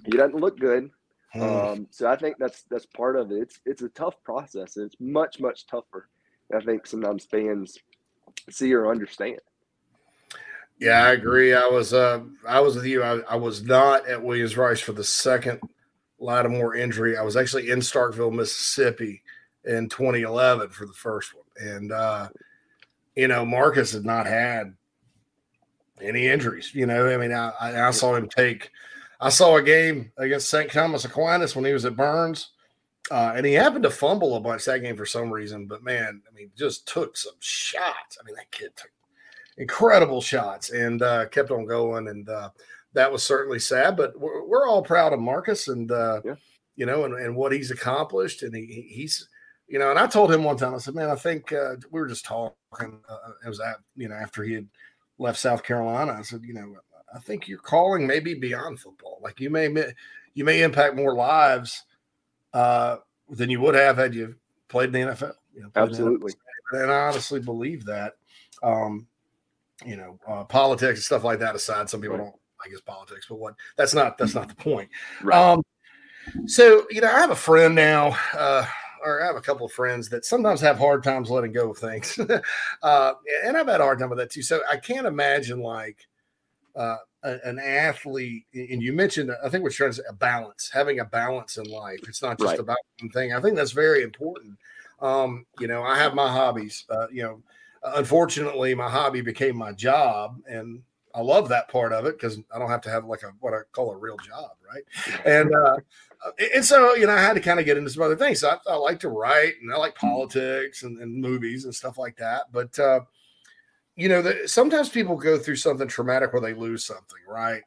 He doesn't look good. Hmm. Um, so I think that's that's part of it. It's it's a tough process. It's much much tougher. I think sometimes fans see or understand. Yeah, I agree. I was uh I was with you. I, I was not at Williams Brice for the second Lattimore injury. I was actually in Starkville, Mississippi in 2011 for the first one. And uh you know, Marcus had not had any injuries. You know, I mean, I, I I saw him take I saw a game against St. Thomas Aquinas when he was at Byrnes. Uh, and he happened to fumble a bunch that game for some reason, but man, I mean, just took some shots. I mean, that kid took incredible shots and uh, kept on going. And uh, that was certainly sad, but we're, we're all proud of Marcus and, uh, Yeah. you know, and, and what he's accomplished. And he, he- he's, you know, and I told him one time, I said, man, I think uh, we were just talking. Uh, it was at, you know, after he had left South Carolina. I said, you know, I think your calling may be beyond football. Like you may, you may impact more lives uh, than you would have had you played in the NFL. You know, played in the Absolutely. and I honestly believe that. Um, you know, uh, politics and stuff like that aside, some people Right. don't. I guess politics, but what? That's not. That's not the point. Right. Um, so you know, I have a friend now, uh, or I have a couple of friends that sometimes have hard times letting go of things, uh, and I've had a hard time with that too. So I can't imagine like uh, an athlete, and you mentioned, I think we're trying to say a balance, having a balance in life. It's not just Right. about one thing. I think that's very important. Um, you know, I have my hobbies. Uh, you know, unfortunately, my hobby became my job, and I love that part of it because I don't have to have like a what I call a real job, right? And uh, and so you know, I had to kind of get into some other things. So I, I like to write, and I like politics and, and movies and stuff like that. But uh, you know, the, sometimes people go through something traumatic where they lose something, right?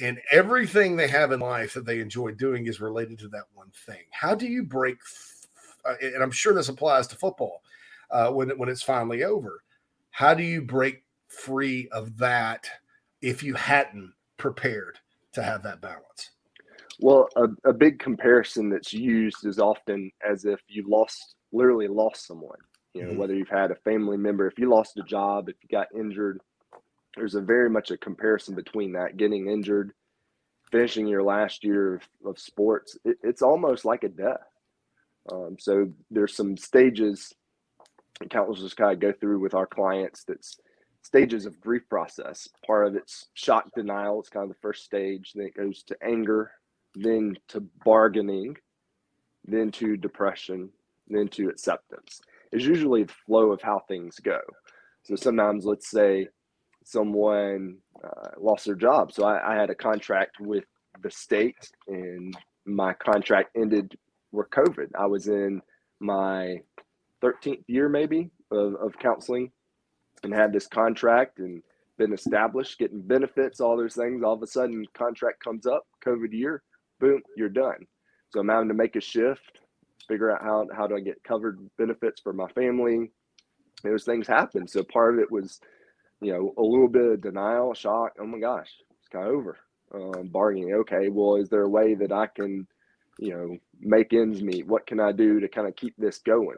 And everything they have in life that they enjoy doing is related to that one thing. How do you break? Uh, and I'm sure this applies to football uh, when when it's finally over. How do you break free of that if you hadn't prepared to have that balance? Well, a, a big comparison that's used is often as if you lost, literally lost someone. You know, Mhm. whether you've had a family member, if you lost a job, if you got injured, there's a very much a comparison between that getting injured, finishing your last year of, of sports. It, it's almost like a death. Um, so there's some stages and counselors kind of go through with our clients that's stages of grief process. Part of it's shock denial. It's kind of the first stage. Then it goes to anger, then to bargaining, then to depression, then to acceptance. It's usually the flow of how things go. So sometimes, let's say someone uh, lost their job. So I, I had a contract with the state, and my contract ended with COVID. I was in my 13th year, maybe, of, of counseling and had this contract and been established, getting benefits, all those things. All of a sudden, contract comes up, COVID year, boom, you're done. So I'm having to make a shift, figure out how how do I get covered benefits for my family. Those things happen. So part of it was, you know, a little bit of denial, shock. Oh my gosh, it's kind of over. Um, bargaining. Okay, well, is there a way that I can, you know, make ends meet? What can I do to kind of keep this going?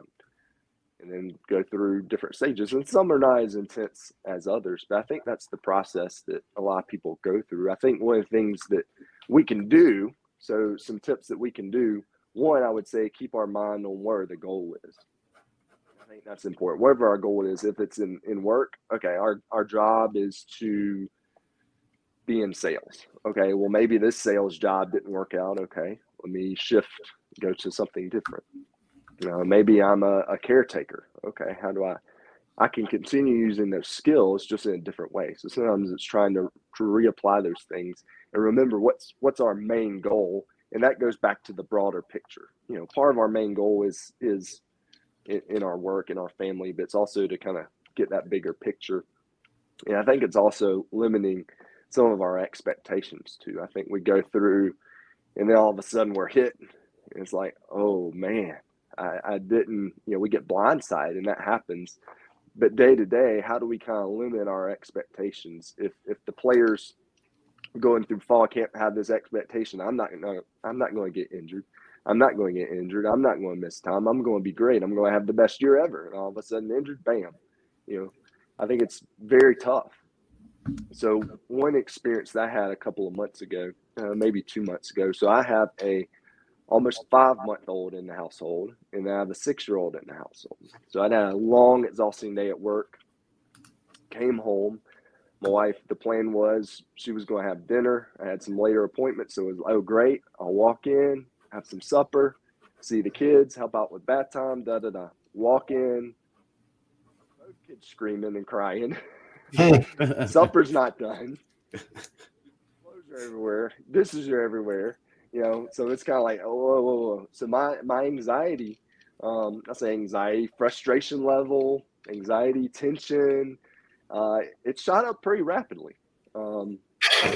and then go through different stages. And some are not as intense as others, but I think that's the process that a lot of people go through. I think one of the things that we can do, so some tips that we can do, one, I would say keep our mind on where the goal is. I think that's important. Whatever our goal is, if it's in, in work, okay, our, our job is to be in sales. Okay, well, maybe this sales job didn't work out. Okay, let me shift, go to something different you know, maybe I'm a, a caretaker. Okay, how do I? I can continue using those skills just in a different way. So sometimes it's trying to, to reapply those things and remember what's what's our main goal, and that goes back to the broader picture. You know, part of our main goal is is in, in our work in our family, but it's also to kind of get that bigger picture. And I think it's also limiting some of our expectations too. I think we go through, and then all of a sudden we're hit. and It's like, oh man, I, I didn't, you know, we get blindsided and that happens. But day to day, how do we kind of limit our expectations? If if the players going through fall camp have this expectation, I'm not gonna, I'm not going to get injured. I'm not going to get injured. I'm not going to miss time. I'm going to be great. I'm going to have the best year ever. And all of a sudden, injured, bam. You know, I think it's very tough. So one experience that I had a couple of months ago, uh, maybe two months ago. So I have a almost five month old in the household, and I have a six year old in the household. So I had a long, exhausting day at work. Came home. My wife, the plan was she was going to have dinner. I had some later appointments, so it was oh great. I'll walk in, have some supper, see the kids, help out with bath time, da da da. Walk in, both kids screaming and crying. Supper's not done. Clothes are everywhere. Dishes are everywhere you know so it's kind of like oh whoa, whoa, whoa. so my my anxiety um i say anxiety frustration level anxiety tension uh it shot up pretty rapidly um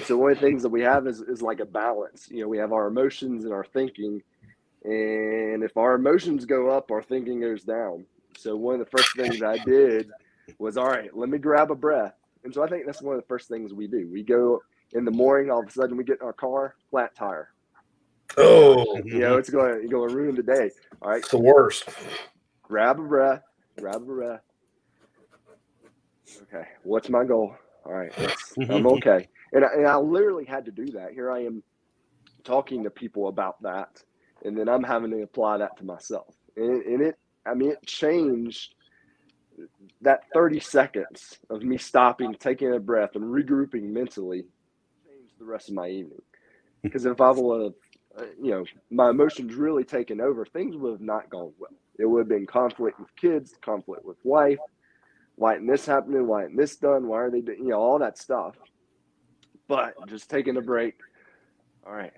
so one of the things that we have is, is like a balance you know we have our emotions and our thinking and if our emotions go up our thinking goes down so one of the first things i did was all right let me grab a breath and so i think that's one of the first things we do we go in the morning all of a sudden we get in our car flat tire Oh, you know, it's going to going to ruin the day. All right, it's the worst. Grab a breath. Grab a breath. Okay, what's my goal? All right, I'm okay. And I, and I literally had to do that. Here I am talking to people about that, and then I'm having to apply that to myself. And, and it, I mean, it changed that 30 seconds of me stopping, taking a breath, and regrouping mentally changed the rest of my evening. Because if I would have uh, you know, my emotions really taken over, things would have not gone well. It would have been conflict with kids, conflict with wife. Why isn't this happening? Why isn't this done? Why are they doing, you know, all that stuff. But just taking a break. All right,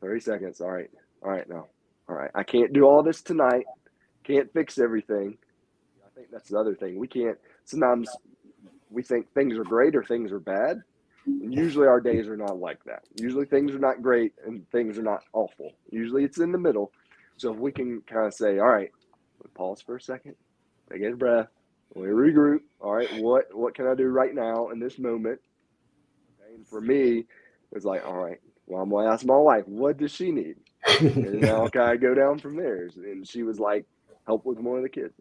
30 seconds. All right, all right, now. All right, I can't do all this tonight. Can't fix everything. I think that's the other thing. We can't, sometimes we think things are great or things are bad and usually our days are not like that. Usually things are not great and things are not awful. Usually it's in the middle. So if we can kind of say, all right, pause for a second, take a breath, we regroup. All right, what what can I do right now in this moment? And for me, it's like, all right, well, I'm gonna ask my wife, what does she need? and now can I go down from there? And she was like, help with one of the kids.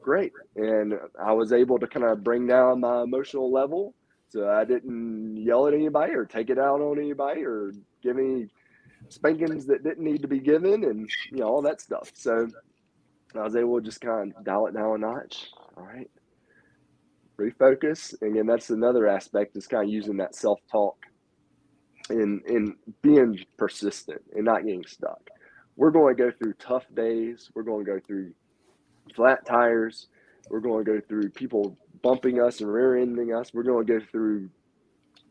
Great. And I was able to kind of bring down my emotional level so I didn't yell at anybody or take it out on anybody or give any spankings that didn't need to be given and you know all that stuff. So I was able to just kind of dial it down a notch. All right. Refocus. And again, that's another aspect is kind of using that self-talk and and being persistent and not getting stuck. We're going to go through tough days. We're going to go through flat tires. We're going to go through people bumping us and rear-ending us. We're going to go through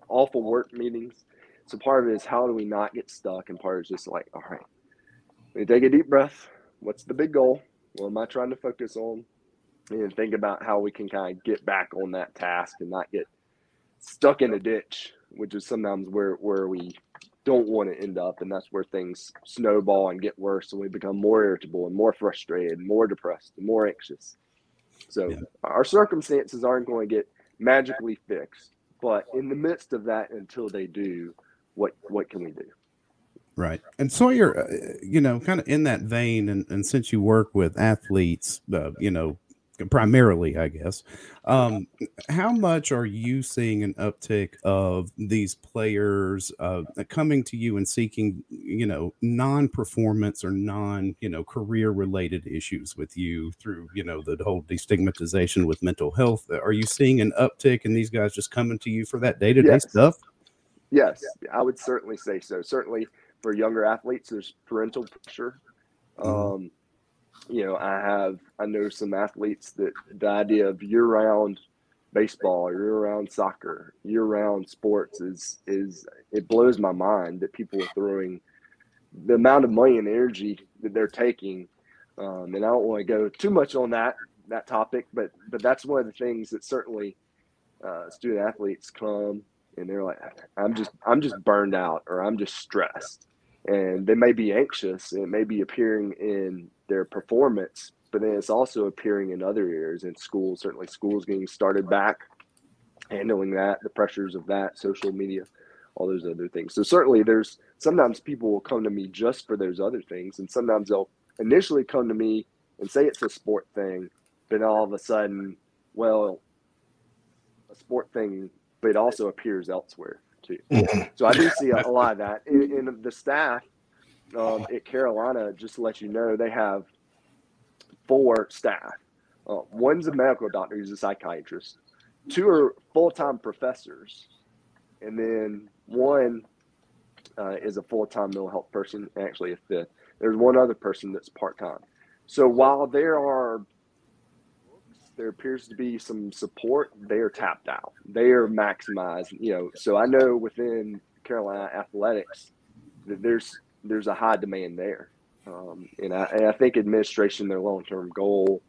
awful work meetings. So part of it is how do we not get stuck, and part is just like, all right, me take a deep breath. What's the big goal? What am I trying to focus on? And think about how we can kind of get back on that task and not get stuck in a ditch, which is sometimes where where we don't want to end up, and that's where things snowball and get worse, and we become more irritable and more frustrated, more depressed, and more anxious. So yeah. our circumstances aren't going to get magically fixed, but in the midst of that, until they do, what what can we do? Right. And Sawyer, uh, you know, kind of in that vein, and, and since you work with athletes, uh, you know, primarily, I guess. Um, how much are you seeing an uptick of these players uh, coming to you and seeking, you know, non-performance or non, you know, career-related issues with you through, you know, the whole destigmatization with mental health? Are you seeing an uptick in these guys just coming to you for that day-to-day yes. stuff? Yes, I would certainly say so. Certainly for younger athletes, there's parental pressure. Mm-hmm. Um, you know, I have I know some athletes that the idea of year round baseball, year round soccer, year round sports is is it blows my mind that people are throwing the amount of money and energy that they're taking. Um, and I don't want to go too much on that that topic, but but that's one of the things that certainly uh, student athletes come and they're like, I'm just I'm just burned out or I'm just stressed, and they may be anxious. It may be appearing in their performance, but then it's also appearing in other areas in schools. Certainly, schools getting started back, handling that, the pressures of that, social media, all those other things. So certainly, there's sometimes people will come to me just for those other things, and sometimes they'll initially come to me and say it's a sport thing, but all of a sudden, well, a sport thing, but it also appears elsewhere too. Mm-hmm. So I do see a, a lot of that in, in the staff um, at Carolina, just to let you know, they have four staff. Uh, one's a medical doctor, he's a psychiatrist. Two are full time professors. And then one uh, is a full time mental health person, actually, a fifth. There's one other person that's part time. So while there are there appears to be some support, they are tapped out. They are maximized, you know. So I know within Carolina athletics that there's there's a high demand there. Um, and, I, and I think administration, their long term goal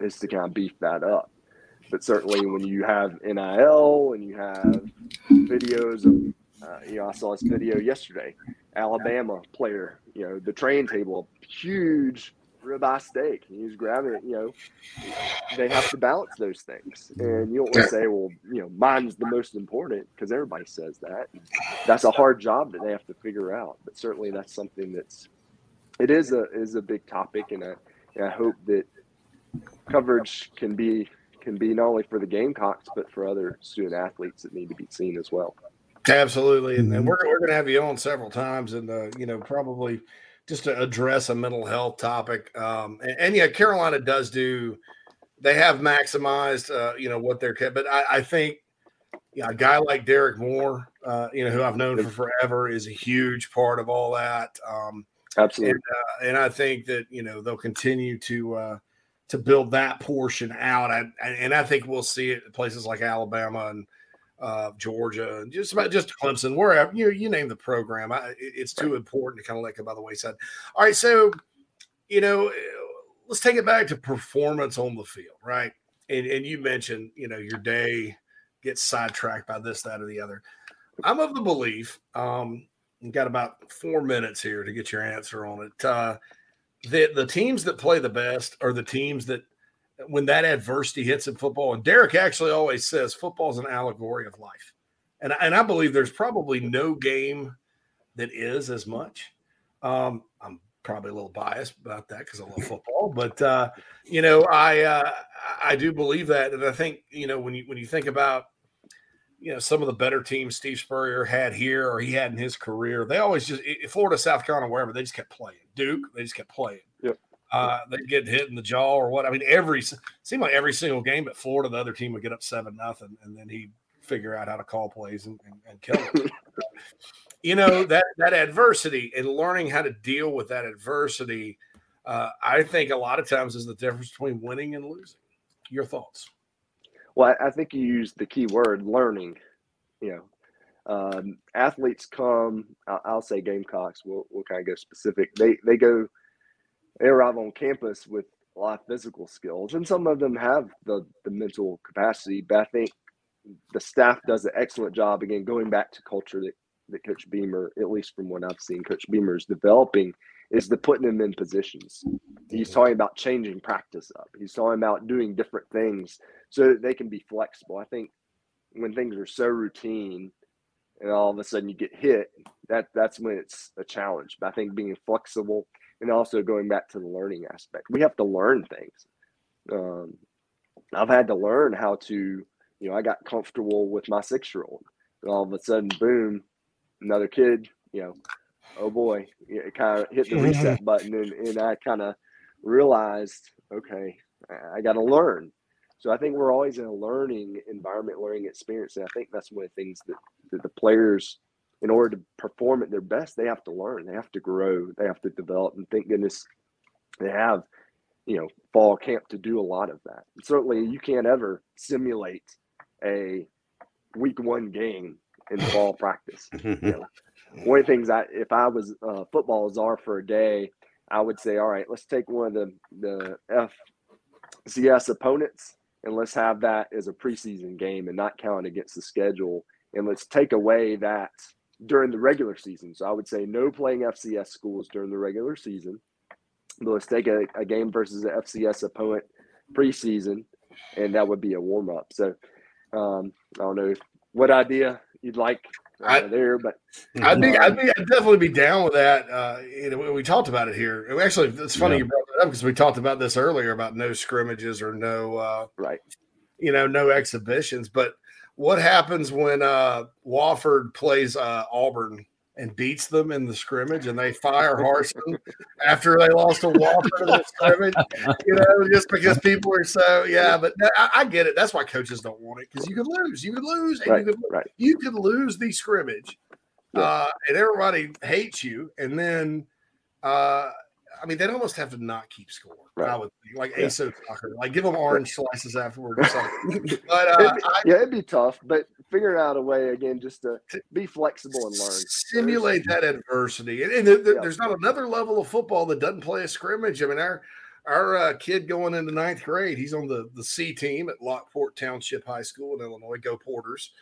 is to kind of beef that up. But certainly, when you have NIL and you have videos of, uh, you know, I saw this video yesterday, Alabama player, you know, the train table, huge ribeye steak. And just grab it, you know, they have to balance those things. And you don't want to say, well, you know, mine's the most important because everybody says that. That's a hard job that they have to figure out. But certainly that's something that's, it is a, is a big topic. And I, and I hope that coverage can be, can be not only for the Gamecocks, but for other student athletes that need to be seen as well. Absolutely. And, and we're, we're going to have you on several times and, uh, you know, probably – just to address a mental health topic. Um, and, and, yeah, Carolina does do. They have maximized, uh, you know, what they're. But I, I think, yeah, a guy like Derek Moore, uh, you know, who I've known for forever, is a huge part of all that. Um, Absolutely. And, uh, and, I think that you know they'll continue to uh, to build that portion out. I, and I think we'll see it in places like Alabama and uh, Georgia, and just about just Clemson, wherever you you name the program. I, it's too important to kind of let go by the wayside. All right, so you know, let's take it back to performance on the field, right? And and you mentioned you know your day gets sidetracked by this, that, or the other. I'm of the belief. Um, got about four minutes here to get your answer on it. Uh, that the teams that play the best are the teams that when that adversity hits in football. And Derek actually always says football is an allegory of life. And, and I believe there's probably no game that is as much. Um, I'm probably a little biased about that because I love football, but uh, you know, I uh, I do believe that, and I think you know when you when you think about you know some of the better teams Steve Spurrier had here or he had in his career, they always just Florida, South Carolina, wherever they just kept playing. Duke, they just kept playing. Uh, they get hit in the jaw or what. I mean, every seemed like every single game at Florida, the other team would get up seven nothing, and then he'd figure out how to call plays and, and, and kill it. you know that that adversity and learning how to deal with that adversity, uh, I think a lot of times is the difference between winning and losing. Your thoughts? Well, I think you used the key word learning. You know, um, athletes come. I'll, I'll, say Gamecocks. We'll we'll kind of go specific. They they go they arrive on campus with a lot of physical skills, and some of them have the the mental capacity. But I think the staff does an excellent job. Again, going back to culture that that Coach Beamer, at least from what I've seen, Coach Beamer is developing is the putting them in positions. He's mm-hmm. talking about changing practice up. He's talking about doing different things so that they can be flexible. I think when things are so routine and all of a sudden you get hit, that that's when it's a challenge. But I think being flexible and also going back to the learning aspect, we have to learn things. Um, I've had to learn how to, you know, I got comfortable with my six year old. And all of a sudden, boom, another kid, you know, oh boy, it kind of hit the reset button, and, and I kind of realized, okay, I got to learn. So I think we're always in a learning environment, learning experience, and I think that's one of the things that, that the players, in order to perform at their best, they have to learn, they have to grow, they have to develop, and thank goodness they have, you know, fall camp to do a lot of that. And certainly, you can't ever simulate a week one game in fall practice. You know, one of the things I, if I was uh, football czar for a day, I would say, all right, let's take one of the the FCS opponents and let's have that as a preseason game and not count against the schedule, and let's take away that during the regular season. So I would say no playing FCS schools during the regular season. But let's take a, a game versus an FCS opponent preseason, and that would be a warm up. So um, I don't know if, what idea you'd like uh, I, there, but I'd be, I'd be, I'd definitely be down with that. Uh, you know, we talked about it here. Actually, it's funny yeah. you brought that up because we talked about this earlier about no scrimmages or no, uh, right? You know, no exhibitions. But what happens when uh, Wofford plays uh, Auburn and beats them in the scrimmage, and they fire Harsin after they lost to Wofford in the scrimmage. You know, just because people are so yeah. But I, I get it. That's why coaches don't want it because you could lose. You could lose, and right, you could right. you could lose the scrimmage, yeah. uh, and everybody hates you, and then. Uh, I mean, they'd almost have to not keep score. Right. I would think, like yeah. ASO soccer, like give them orange slices afterward or something. but uh, it'd be, I, yeah, it'd be tough. But figuring out a way again just to be flexible and learn. Simulate that adversity. And, and there, yeah. there's not another level of football that doesn't play a scrimmage. I mean, our our uh, kid going into ninth grade, he's on the, the C team at Lockport Township High School in Illinois, Go Porters.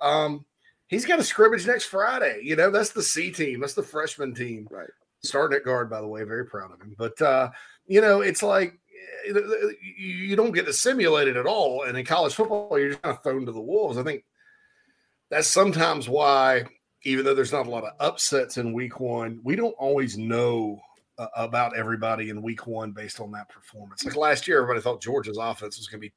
Um, he's got a scrimmage next Friday. You know, that's the C team, that's the freshman team. Right. Starting at guard, by the way, very proud of him. But, uh, you know, it's like eh, you don't get to simulate it at all. And in college football, you're just kind of thrown to the wolves. I think that's sometimes why, even though there's not a lot of upsets in week one, we don't always know uh, about everybody in week one based on that performance. Like last year, everybody thought Georgia's offense was going to be.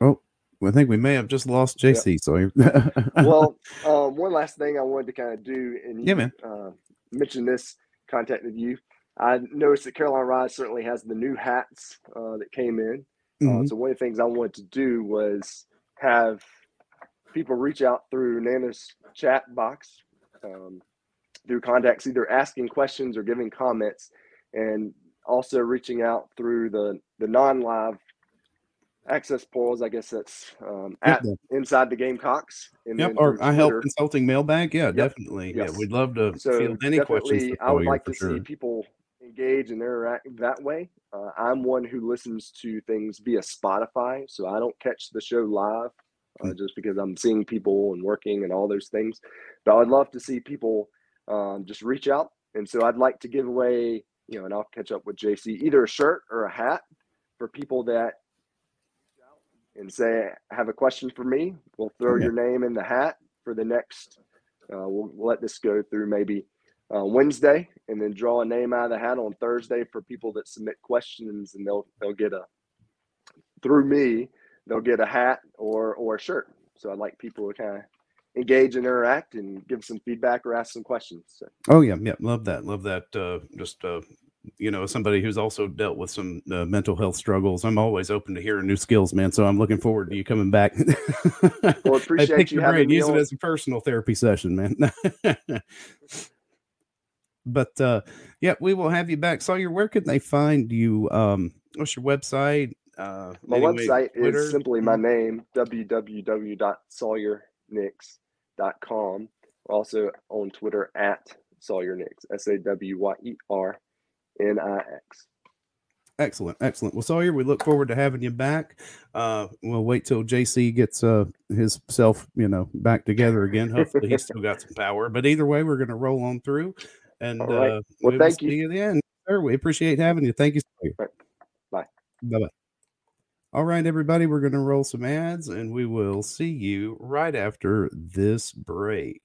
Oh, I think we may have just lost JC. So, well, um, one last thing I wanted to kind of do, and you, yeah, man, uh, mention this, contacted you. I noticed that Carolina Rise certainly has the new hats uh, that came in. Uh, mm-hmm. So one of the things I wanted to do was have people reach out through Nana's chat box, um, through contacts, either asking questions or giving comments, and also reaching out through the the non-live access polls. I guess that's um, at yep. inside the Gamecocks. yep, or I help consulting mailbag. Yeah, yep. definitely. Yes. Yeah, we'd love to so field any questions. I would like to sure. see people engage and interact that way. Uh, I'm one who listens to things via Spotify, so I don't catch the show live uh, mm. just because I'm seeing people and working and all those things. But I'd love to see people um, just reach out. And so I'd like to give away, you know, and I'll catch up with JC, either a shirt or a hat for people that and say, have a question for me. We'll throw okay. your name in the hat for the next, uh, we'll let this go through maybe uh, Wednesday, and then draw a name out of the hat on Thursday for people that submit questions, and they'll they'll get a through me they'll get a hat or or a shirt. So I'd like people to kind of engage and interact and give some feedback or ask some questions. So. Oh yeah, yeah, love that, love that. Uh, just uh, you know, somebody who's also dealt with some uh, mental health struggles. I'm always open to hearing new skills, man. So I'm looking forward to you coming back. well, appreciate you having Use it as a personal therapy session, man. but uh yeah we will have you back sawyer where can they find you um what's your website uh my anyway, website Twitter? is simply my name www.sawyernix.com also on twitter at sawyer nix s-a-w-y-e-r N I X. Excellent, excellent. Well, Sawyer, we look forward to having you back. Uh, we'll wait till JC gets uh, his self, you know, back together again. Hopefully, he's still got some power. But either way, we're going to roll on through, and right. uh, Well, we thank see you. you then, sir. We appreciate having you. Thank you. Sawyer. Right. Bye. Bye bye. All right, everybody, we're going to roll some ads, and we will see you right after this break.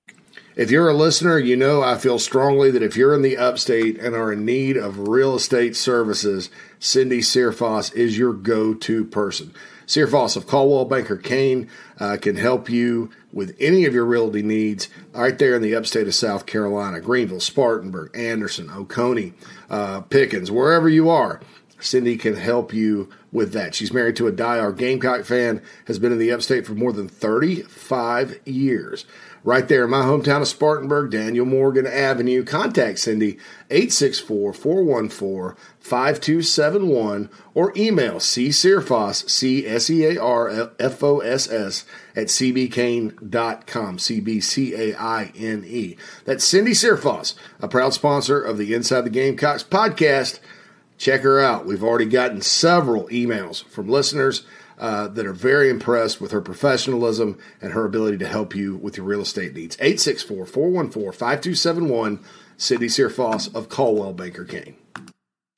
If you're a listener, you know I feel strongly that if you're in the upstate and are in need of real estate services, Cindy Searfoss is your go to person. Searfoss of Coldwell Banker Caine uh, can help you with any of your realty needs right there in the upstate of South Carolina Greenville, Spartanburg, Anderson, Oconee, uh, Pickens, wherever you are. Cindy can help you with that. She's married to a diehard Gamecock fan, has been in the upstate for more than 35 years. Right there in my hometown of Spartanburg, Daniel Morgan Avenue. Contact Cindy 864 414 5271 or email csearfoss, C S E A R F O S S, at cbcaine.com. C B C A I N E. That's Cindy Searfoss, a proud sponsor of the Inside the Gamecocks podcast. Check her out. We've already gotten several emails from listeners uh, that are very impressed with her professionalism and her ability to help you with your real estate needs. 864 414 5271, Cindy Searfoss of Coldwell Banker Caine.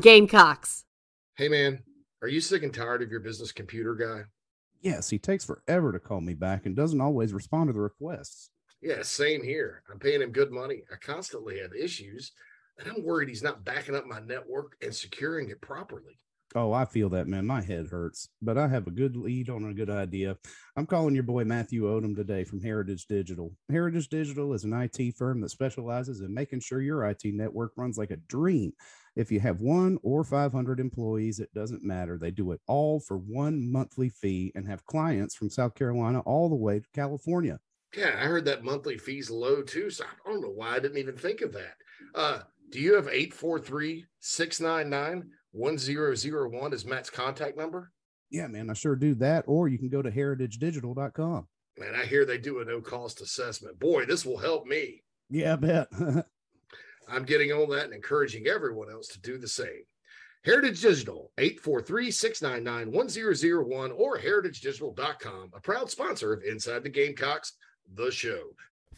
Gamecocks. Hey, man, are you sick and tired of your business computer guy? Yes, he takes forever to call me back and doesn't always respond to the requests. Yeah, same here. I'm paying him good money. I constantly have issues, and I'm worried he's not backing up my network and securing it properly. Oh, I feel that, man. My head hurts, but I have a good lead on a good idea. I'm calling your boy Matthew Odom today from Heritage Digital. Heritage Digital is an IT firm that specializes in making sure your IT network runs like a dream. If you have one or 500 employees, it doesn't matter. They do it all for one monthly fee and have clients from South Carolina all the way to California. Yeah, I heard that monthly fee's low too, so I don't know why I didn't even think of that. Uh, do you have 843 699 1001 as Matt's contact number? Yeah, man, I sure do that. Or you can go to heritagedigital.com. Man, I hear they do a no cost assessment. Boy, this will help me. Yeah, I bet. I'm getting on that and encouraging everyone else to do the same. Heritage Digital, 843-699-1001 or heritagedigital.com, a proud sponsor of Inside the Gamecocks, the show.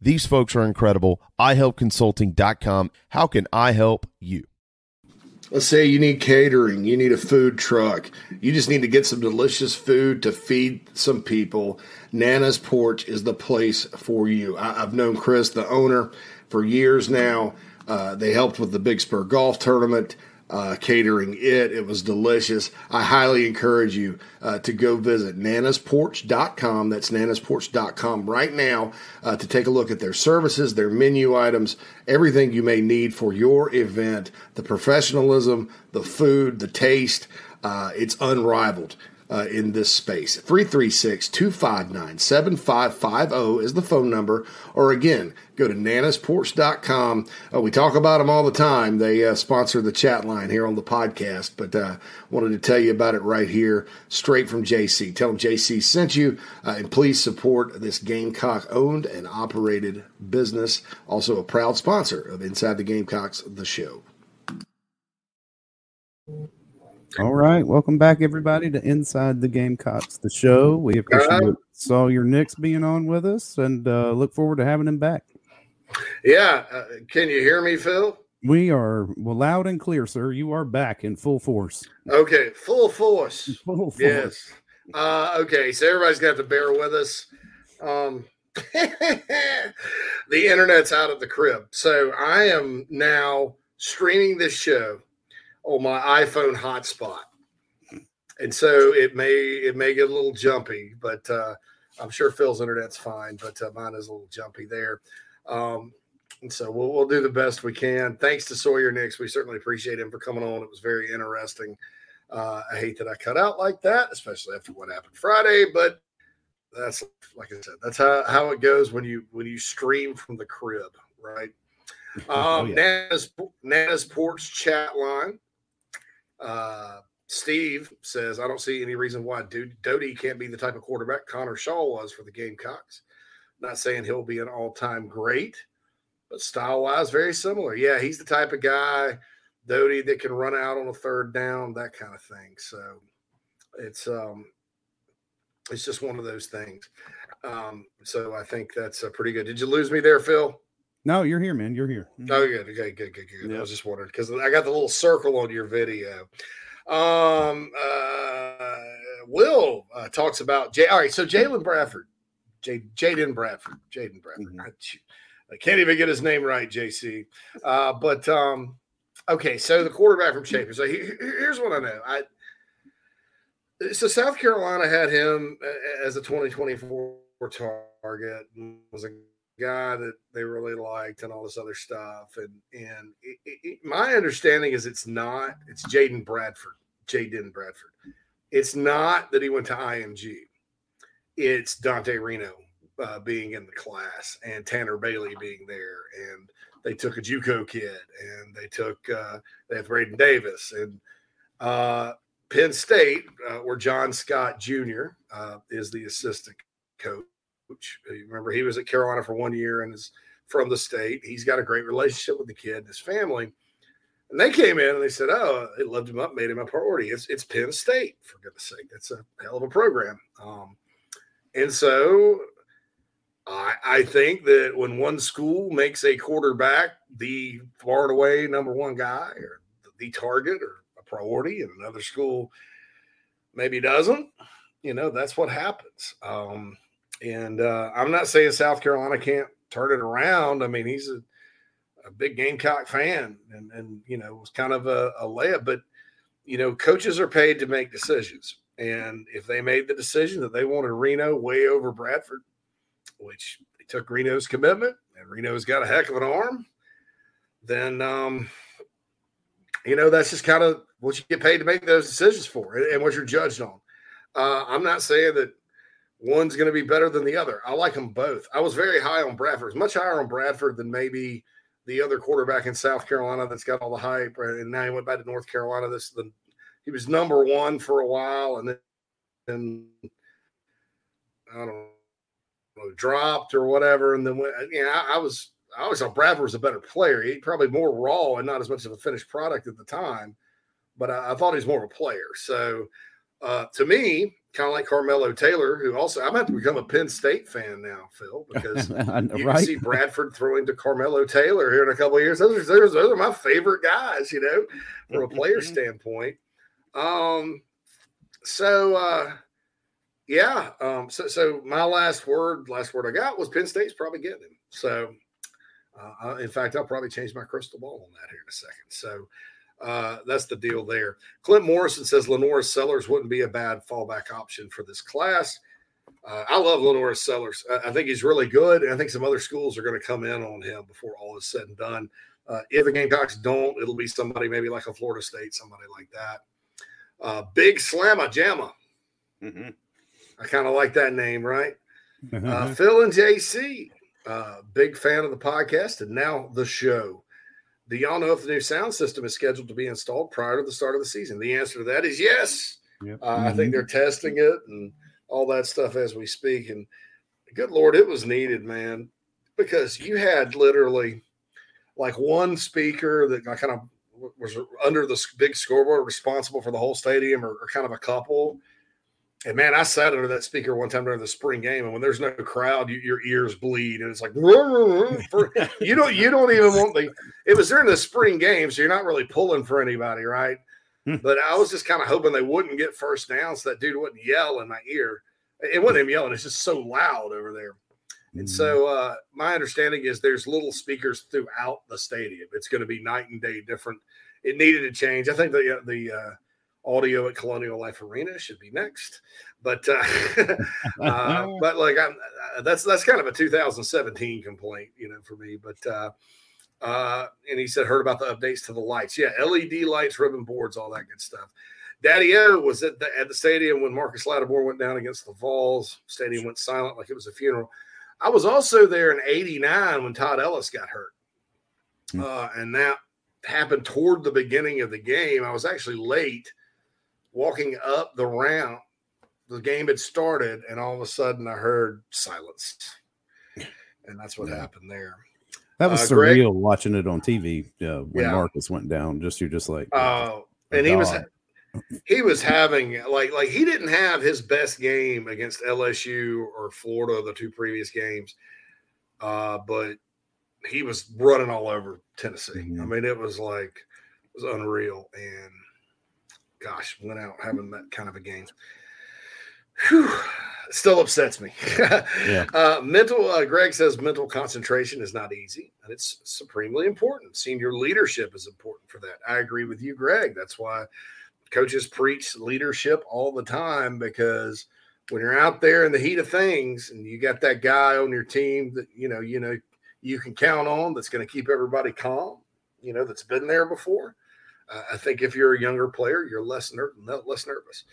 These folks are incredible. iHelpConsulting.com. How can I help you? Let's say you need catering, you need a food truck, you just need to get some delicious food to feed some people. Nana's Porch is the place for you. I, I've known Chris, the owner, for years now. Uh, they helped with the Big Spur Golf Tournament. Uh, catering it. It was delicious. I highly encourage you uh, to go visit nanasporch.com. That's nanasporch.com right now uh, to take a look at their services, their menu items, everything you may need for your event, the professionalism, the food, the taste. Uh, it's unrivaled. Uh, in this space. 336 259 7550 is the phone number. Or again, go to nanasporch.com. Uh, we talk about them all the time. They uh, sponsor the chat line here on the podcast, but uh, wanted to tell you about it right here, straight from JC. Tell them JC sent you, uh, and please support this Gamecock owned and operated business. Also, a proud sponsor of Inside the Gamecocks, the show. All right, welcome back, everybody, to Inside the Gamecocks, the show. We appreciate Sawyer Nix being on with us, and uh, look forward to having him back. Yeah. Uh, can you hear me, Phil? We are well, loud and clear, sir. You are back in full force. Okay, full force. Full force. Yes. Uh, okay, so everybody's got to bear with us. Um, the internet's out of the crib, so I am now streaming this show on my iPhone hotspot, and so it may it may get a little jumpy, but uh, I'm sure Phil's internet's fine, but uh, mine is a little jumpy there. Um, and so we'll, we'll do the best we can. Thanks to Sawyer Nix. We certainly appreciate him for coming on. It was very interesting. Uh, I hate that I cut out like that, especially after what happened Friday, but that's like I said, that's how, how it goes when you when you stream from the crib, right? Um, Oh, yeah. Nana's Nana's Porch chat line. Uh, Steve says, I don't see any reason why Luke Doty can't be the type of quarterback Connor Shaw was for the Gamecocks. Not saying he'll be an all-time great, but style-wise, very similar. Yeah, he's the type of guy, Doty, that can run out on a third down, that kind of thing. So it's um it's just one of those things. Um, so I think that's uh, pretty good. Did you lose me there, Phil? No, you're here, man. You're here. Oh, good. Okay, good, good, good. I was just wondering because I got the little circle on your video. Um, uh, Will uh, talks about Jay. All right, so Jalen Bradford, J- Jaden Bradford, Jaden Bradford. Mhm. I, I can't even get his name right, JC. Uh, but um, okay, so the quarterback from Chapin. So he, he- here's what I know. I so South Carolina had him as a 2024 target was a guy that they really liked and all this other stuff. And and it, it, my understanding is it's not. It's Jaden Bradford, Jaden Bradford. It's not that he went to IMG. It's Dante Reno uh, being in the class and Tanner Bailey being there, and they took a JUCO kid, and they took uh, they have Braden Davis and uh, Penn State, uh, where John Scott Jr. Uh, is the assistant coach. You Remember, he was at Carolina for one year and is from the state. He's got a great relationship with the kid and his family. And they came in and they said, "Oh, they loved him up, made him a priority. It's it's Penn State for goodness sake. It's a hell of a program." Um, and so, I I think that when one school makes a quarterback the far and away number one guy or the target or a priority, and another school maybe doesn't, you know, that's what happens. Um, and uh, I'm not saying South Carolina can't turn it around. I mean, he's a, a big Gamecock fan, and and you know, was kind of a, a layup. But you know, coaches are paid to make decisions, and if they made the decision that they wanted Reno way over Bradford, which they took Reno's commitment, and Reno's got a heck of an arm, then um, you know that's just kind of what you get paid to make those decisions for, and, and what you're judged on. Uh, I'm not saying that one's going to be better than the other. I like them both. I was very high on Bradford, much higher on Bradford than maybe the other quarterback in South Carolina that's got all the hype. And now he went back to North Carolina. This is the he was number one for a while, and then and I don't know dropped or whatever. And then went, know, I, I was I always thought Bradford was a better player. He probably more raw and not as much of a finished product at the time, but I, I thought he was more of a player. So uh, to me, kind of like Carmelo Taylor, who also I'm about to become a Penn State fan now, Phil, because you right? see Bradford throwing to Carmelo Taylor here in a couple of years. Those are those, those are my favorite guys, you know, from a player standpoint. Um, so uh, yeah, um, so so my last word, last word I got was Penn State's probably getting him. So uh, in fact, I'll probably change my crystal ball on that here in a second. So uh, that's the deal there. Clint Morrison says LaNorris Sellers wouldn't be a bad fallback option for this class. Uh, I love LaNorris Sellers. I, I think he's really good, and I think some other schools are going to come in on him before all is said and done. Uh, if the Gamecocks don't, it'll be somebody maybe like a Florida State, somebody like that. Uh, Big Slamma Jamma. Mhm. I kind of like that name, right? Mm-hmm. Uh, Phil and JC, uh, big fan of the podcast and now the show. Do y'all know if the new sound system is scheduled to be installed prior to the start of the season? The answer to that is yes. Yep. Uh, I think they're testing it and all that stuff as we speak. And good Lord, it was needed, man, because you had literally like one speaker that kind of was under the big scoreboard responsible for the whole stadium or, or kind of a couple. And man, I sat under that speaker one time during the spring game, and when there's no crowd, you, your ears bleed, and it's like for, you don't you don't even want the. It was during the spring game, so you're not really pulling for anybody, right? Hmm. but I was just kind of hoping they wouldn't get first down, so that dude wouldn't yell in my ear. It wasn't him yelling; it's just so loud over there. And so, uh, my understanding is there's little speakers throughout the stadium. It's going to be night and day different. It needed to change. I think the the uh, audio at Colonial Life Arena should be next, but uh, uh, but like I'm uh, that's that's kind of a 2017 complaint, you know, for me. But uh, uh, and he said heard about the updates to the lights. Yeah, LED lights, ribbon boards, all that good stuff. Daddy O was at the at the stadium when Marcus Lattimore went down against the Vols. Stadium went silent like it was a funeral. I was also there in '89 when Todd Ellis got hurt, Hmm. uh, and that happened toward the beginning of the game. I was actually late walking up the ramp. The game had started, and all of a sudden I heard silence, and that's what Yeah. happened there. That was Uh, Greg? surreal watching it on TV uh, when Yeah. Marcus went down. Just you're just like, Oh, and he was he was having like like he didn't have his best game against LSU or Florida the two previous games, uh, but he was running all over Tennessee. I Mhm. mean, it was like it was unreal, and gosh, went out having that kind of a game. Whew, still upsets me. Yeah. Uh, mental. Uh, Greg says mental concentration is not easy, and it's supremely important. Senior leadership is important for that. I agree with you, Greg. That's why coaches preach leadership all the time because when you're out there in the heat of things and you got that guy on your team that you know you know you can count on that's going to keep everybody calm you know that's been there before i think if you're a younger player you're less ner- less nervous.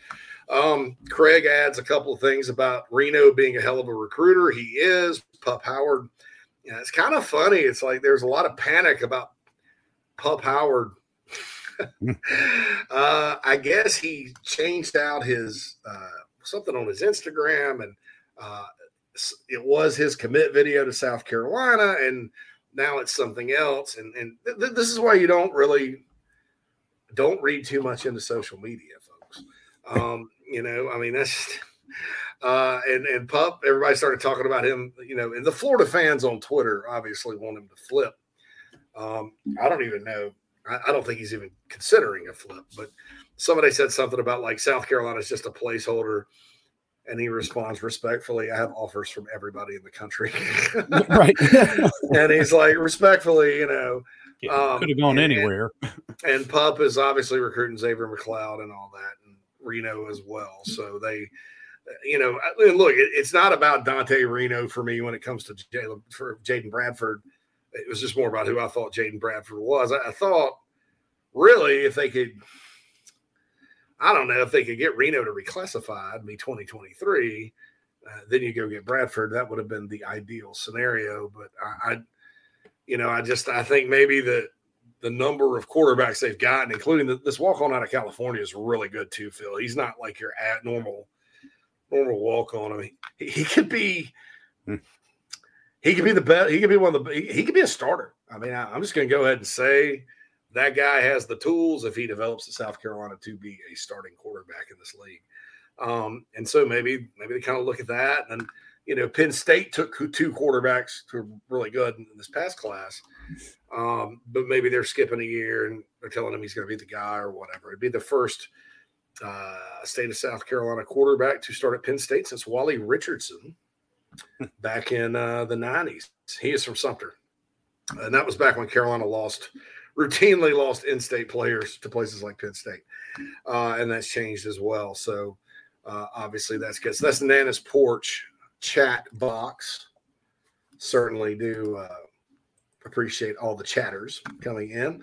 Um, craig adds a couple of things about reno being a hell of a recruiter. He is pup howard. Yeah, it's kind of funny. It's like there's a lot of panic about pup howard. Uh, I guess he changed out his uh, something on his Instagram, and uh, it was his commit video to South Carolina, and now it's something else. And and th- this is why you don't really don't read too much into social media, folks. Um, you know, I mean that's. Just, uh, and and pup, everybody started talking about him. You know, and the Florida fans on Twitter obviously want him to flip. Um, I don't even know. I, I don't think he's even considering a flip, but somebody said something about like South Carolina is just a placeholder. And he responds respectfully, I have offers from everybody in the country. right. and he's like, respectfully, you know, um, Could have gone and- anywhere. and Pup is obviously recruiting Xavier McLeod and all that, and Reno as well. So they, you know, look, it, it's not about Dante Reno for me when it comes to Jalen for Jaden Bradford. It was just more about who I thought Jaden Bradford was. I, I thought really if they could, I don't know if they could get Reno to reclassify and be 2023. Uh, then you go get Bradford. That would have been the ideal scenario. But I, I, you know, I just I think maybe the the number of quarterbacks they've gotten, including the, this walk on out of California, is really good too. Phil, he's not like your at normal normal walk on. I mean, he, he could be Hmm. he could be the best. He could be one of the he, he could be a starter. I mean, I, I'm just going to go ahead and say that guy has the tools if he develops at South Carolina to be a starting quarterback in this league. Um, and so maybe maybe they kind of look at that, and then you know Penn State took two quarterbacks who are really good in this past class, um, but maybe they're skipping a year and they're telling him he's going to be the guy or whatever. It'd be the first uh, state of South Carolina quarterback to start at Penn State since Wally Richardson back in uh, the '90s. He is from Sumter, and that was back when Carolina lost routinely lost in-state players to places like Penn State, uh, and that's changed as well. So uh, obviously that's good. So that's Nana's porch chat box. Certainly do uh, appreciate all the chatters coming in.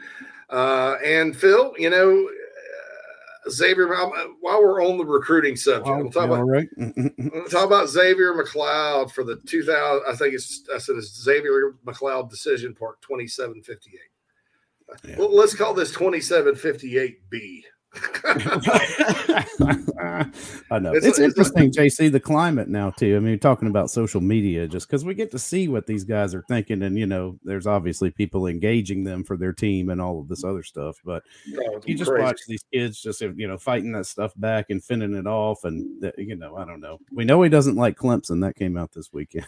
Uh, and Phil, you know, uh, Xavier, uh, while we're on the recruiting subject, we'll talk about right. We'll talk about Xavier McLeod for the 2000. I think it's I said it's Xavier McLeod decision part 2758. Yeah. Well, let's call this 2758B. I know It's it's, a- it's interesting, JC. The climate now too. I mean, talking about social media, just because we get to see what these guys are thinking, and you know, there's obviously people engaging them for their team and all of this other stuff. But you just crazy. watch these kids just you know fighting that stuff back and fending it off, and you know, I don't know. We know he doesn't like Clemson. That came out this weekend.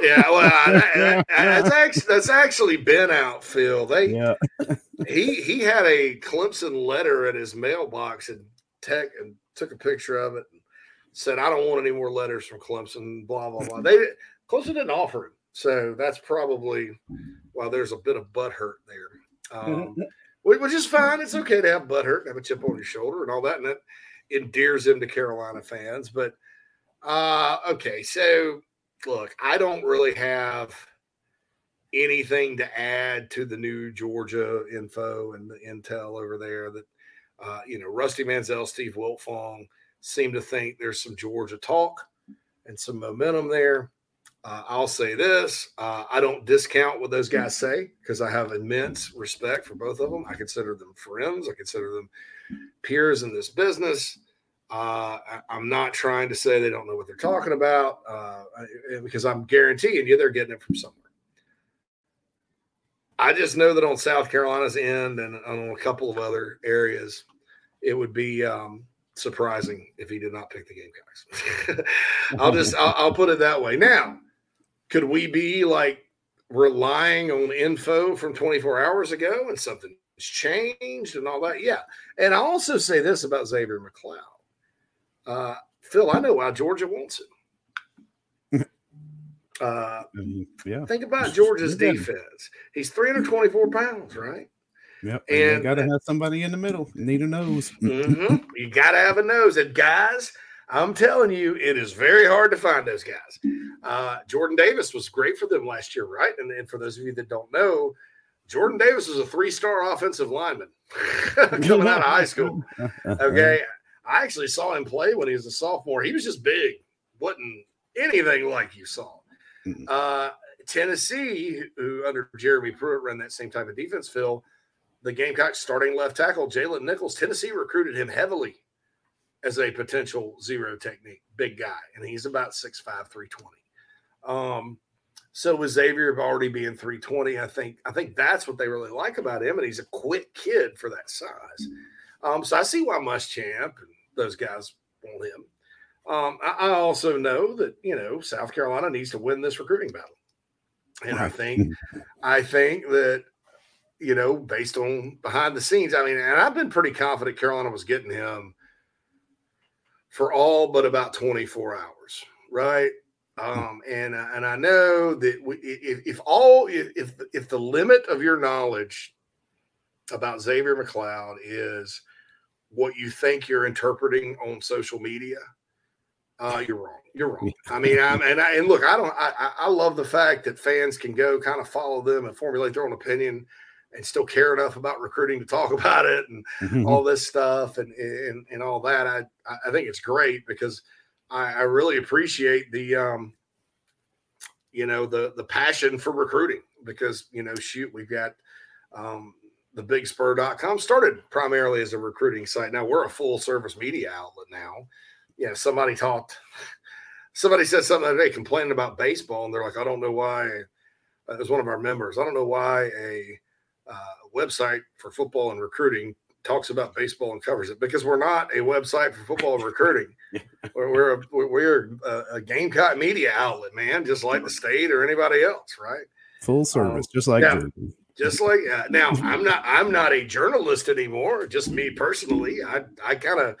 Yeah, well, that- that- that's actually that's actually been out, Phil. They yeah, he he had a Clemson letter at his mailbox and tech and took a picture of it and said, "I don't want any more letters from Clemson." Blah blah blah. They Clemson didn't offer him, so that's probably why there's a bit of butt hurt there, um, which which is fine. It's okay to have butt hurt, and have a chip on your shoulder, and all that, and that endears him to Carolina fans. But uh, okay, so look, I don't really have anything to add to the new Georgia info and the intel over there that uh, you know Rusty Mansell, Steve Wiltfong seem to think there's some Georgia talk and some momentum there. Uh, I'll say this: uh, I don't discount what those guys say because I have immense respect for both of them. I consider them friends. I consider them peers in this business. Uh, I, I'm not trying to say they don't know what they're talking about uh, because I'm guaranteeing you they're getting it from somewhere. I just know that on South Carolina's end and on a couple of other areas, it would be um, surprising if he did not pick the Gamecocks. I'll just I'll, I'll put it that way. Now, could we be like relying on info from 24 hours ago and something's changed and all that? Yeah. And I also say this about Xavier McLeod. Uh, Phil, I know why Georgia wants him. Uh, yeah, think about Georgia's defense. He's 324 pounds, right? yep. And- And got to have somebody in the middle. Need a nose. hmm You got to have a nose. And guys, I'm telling you, it is very hard to find those guys. Uh, Jordan Davis was great for them last year, right? And, and for those of you that don't know, Jordan Davis was a three star offensive lineman coming out of high school. Okay. I actually saw him play when he was a sophomore. He was just big, wasn't anything like you saw. Uh, Tennessee, who under Jeremy Pruitt ran that same type of defense, Phil, the Gamecocks starting left tackle, Jalen Nichols, Tennessee recruited him heavily as a potential zero technique, big guy. And he's about 6'5, 320. Um, so with Xavier already being 320, I think I think that's what they really like about him. And he's a quick kid for that size. Um, so I see why Muschamp and those guys want him. Um, I, I also know that you know South Carolina needs to win this recruiting battle, and I think I think that you know based on behind the scenes, I mean, and I've been pretty confident Carolina was getting him for all but about 24 hours, right? Um, and and I know that we, if, if all if if the- if the limit of your knowledge about Xavier McLeod is what you think you're interpreting on social media, uh, you're wrong. You're wrong. I mean, I'm, and I, and look, I don't. I, I- love the fact that fans can go kind of follow them and formulate their own opinion, and still care enough about recruiting to talk about it and all this stuff and and, and all that. I I think it's great because I, I really appreciate the um, you know, the the passion for recruiting because you know, shoot, we've got um the bigspur.com started primarily as a recruiting site. Now we're a full service media outlet now. Yeah, somebody talked somebody said something the other complaining about baseball, and they're like, I don't know why uh, it was one of our members. I don't know why a uh, website for football and recruiting talks about baseball and covers it because we're not a website for football and recruiting. we're we're a, we're a, a Gamecock media outlet, man, just like the state or anybody else, right? Full service, just like yeah. Just like uh, now, I'm not I'm not a journalist anymore. Just me personally, I I kind of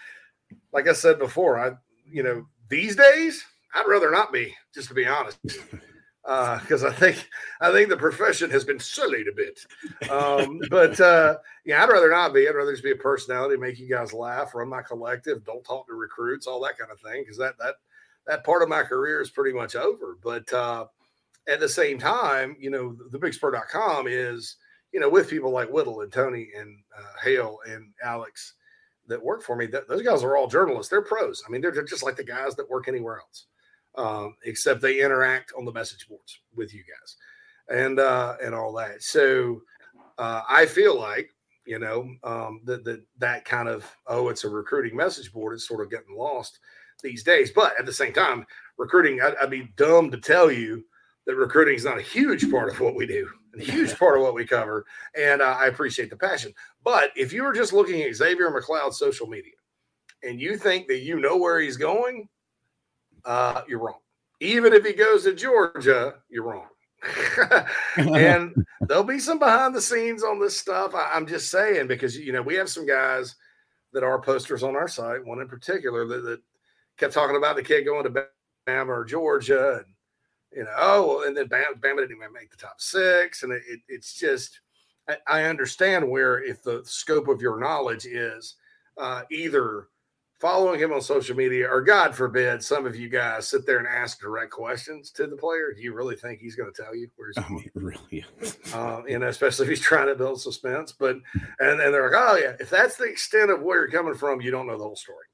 like I said before, I you know these days I'd rather not be, just to be honest, because I think I think the profession has been sullied a bit. Um, but uh, yeah, I'd rather not be. I'd rather just be a personality, make you guys laugh, run my collective, don't talk to recruits, all that kind of thing. Because that that that part of my career is pretty much over. But uh, at the same time, you know, the bigspur.com is, you know, with people like Whittle and Tony and uh, Hale and Alex that work for me, that, those guys are all journalists. They're pros. I mean, they're, they're just like the guys that work anywhere else, um, except they interact on the message boards with you guys and, uh, and all that. So uh, I feel like, You know, um, that that that kind of oh, it's a recruiting message board is sort of getting lost these days. But at the same time, recruiting, I, I'd be dumb to tell you that recruiting is not a huge part of what we do, a huge part of what we cover. And uh, I appreciate the passion. But if you were just looking at Xavier McLeod's social media and you think that you know where he's going, uh, you're wrong. Even if he goes to Georgia, you're wrong. and there'll be some behind the scenes on this stuff. I, am just saying because you know we have some guys that are posters on our site. One in particular that, that kept talking about the kid going to Bama or Georgia, and you know, oh, and then Bama, Bama didn't even make the top six, and it, it, it's just I, I, understand where if the scope of your knowledge is uh, either following him on social media, or God forbid, some of you guys sit there and ask direct questions to the player. Do you really think he's going to tell you where he's going? I mean, really? uh, you know, especially if he's trying to build suspense. But and and they're like, oh yeah, if that's the extent of where you're coming from, you don't know the whole story.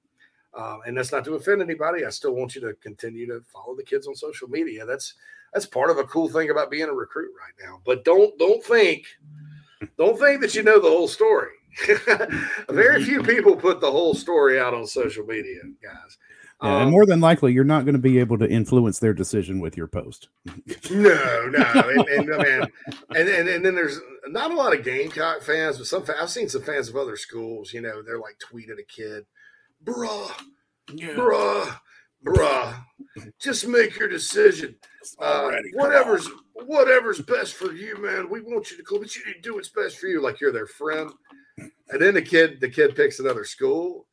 Um, and that's not to offend anybody. I still want you to continue to follow the kids on social media. That's that's part of a cool thing about being a recruit right now. But don't don't think don't think that you know the whole story. Very few people put the whole story out on social media, guys. Yeah, um, and more than likely, you're not going to be able to influence their decision with your post. no, no, and, and, man, and, and and then there's not a lot of Gamecock fans, but some I've seen some fans of other schools. You know, they're like tweeted a kid, bruh, yeah. bruh, bruh, just make your decision. Uh, whatever's whatever's best for you, man. We want you to go, but you need to do what's best for you, like you're their friend. And then the kid, the kid picks another school,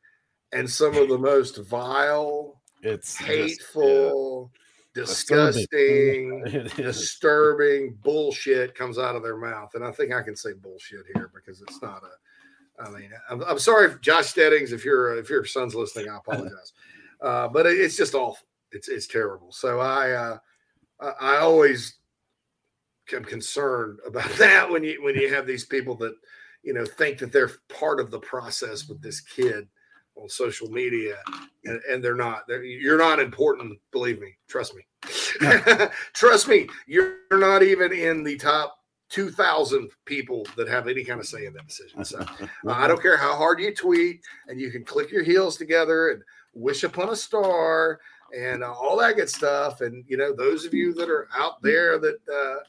and some of the most vile, it's hateful, just, yeah, disgusting, disturbing bullshit comes out of their mouth. And I think I can say bullshit here because it's not a. I mean, I'm, I'm sorry, if Josh Steadings, if your if your son's listening, I apologize, uh, but it, it's just awful. It's it's terrible. So I uh, I always am concerned about that when you when you have these people that you know think that they're part of the process with this kid on social media and, and they're not. They're, you're not important believe me. Trust me. Trust me you're not even in the top 2000 people that have any kind of say in that decision so uh, i don't care how hard you tweet and you can click your heels together and wish upon a star and uh, all that good stuff and you know those of you that are out there that uh,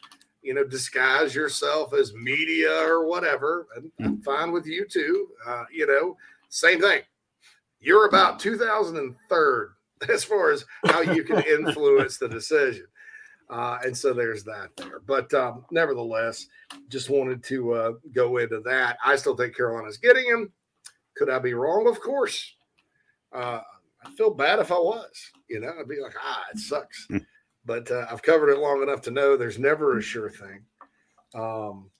you know, disguise yourself as media or whatever. And I'm mm. fine with you too. Uh, you know, same thing. You're about 2003 as far as how you can influence the decision. Uh, and so there's that there. But um, nevertheless, just wanted to uh, go into that. I still think Carolina's getting him. Could I be wrong? Of course. Uh, I feel bad if I was. You know, I'd be like, ah, it sucks. Hmm but uh, I've covered it long enough to know there's never a sure thing. Um,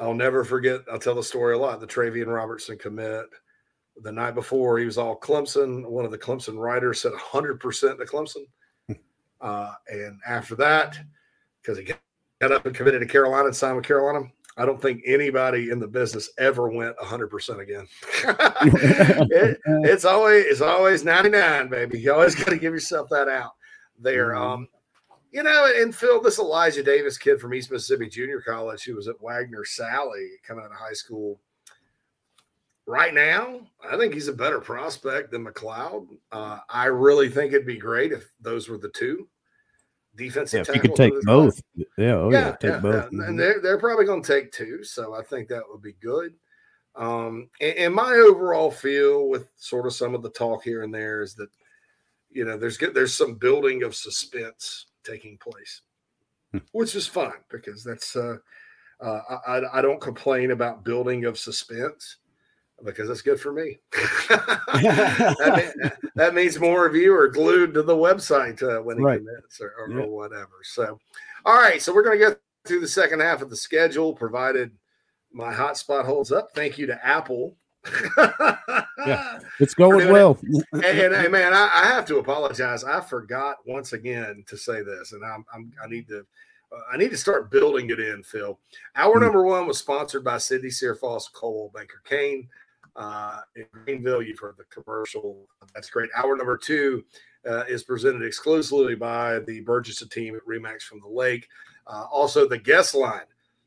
I'll never forget. I'll tell the story a lot. The Travian Robertson commit the night before he was all Clemson. One of the Clemson writers said 100% to Clemson. Uh, and after that, because he got up and committed to Carolina and signed with Carolina, I don't think anybody in the business ever went 100% again. it, it's always it's always 99, baby. You always got to give yourself that out there. Mm-hmm. Um, you know, and Phil, this Elijah Davis kid from East Mississippi Junior College who was at Wagener-Salley coming out of high school. Right now, I think he's a better prospect than McLeod. Uh, I really think it'd be great if those were the two defensive. Yeah, if you could take both. Yeah, oh yeah, yeah take yeah, both. Yeah. Mm-hmm. And they're they're probably going to take two, so I think that would be good. Um, and, and my overall feel with sort of some of the talk here and there is that you know there's there's some building of suspense taking place, hmm. which is fine because that's uh, uh, I, I don't complain about building of suspense because that's good for me. that, mean, that, means more of you are glued to the website uh, when he right. commits or, or, yeah. or, whatever. So, all right, so we're going to get through the second half of the schedule, provided my hotspot holds up. Thank you to Apple yeah, it's going well. and, and, and, man, I, I, have to apologize. I forgot once again to say this, and I'm, I'm i need to uh, I need to start building it in, Phil. Our mm number one was sponsored by Cindy Searfoss Cole Banker Caine uh, in Greenville. You've heard the commercial. That's great. Our number two uh, is presented exclusively by the Burgess team at Remax from the Lake. Uh, also, the guest line,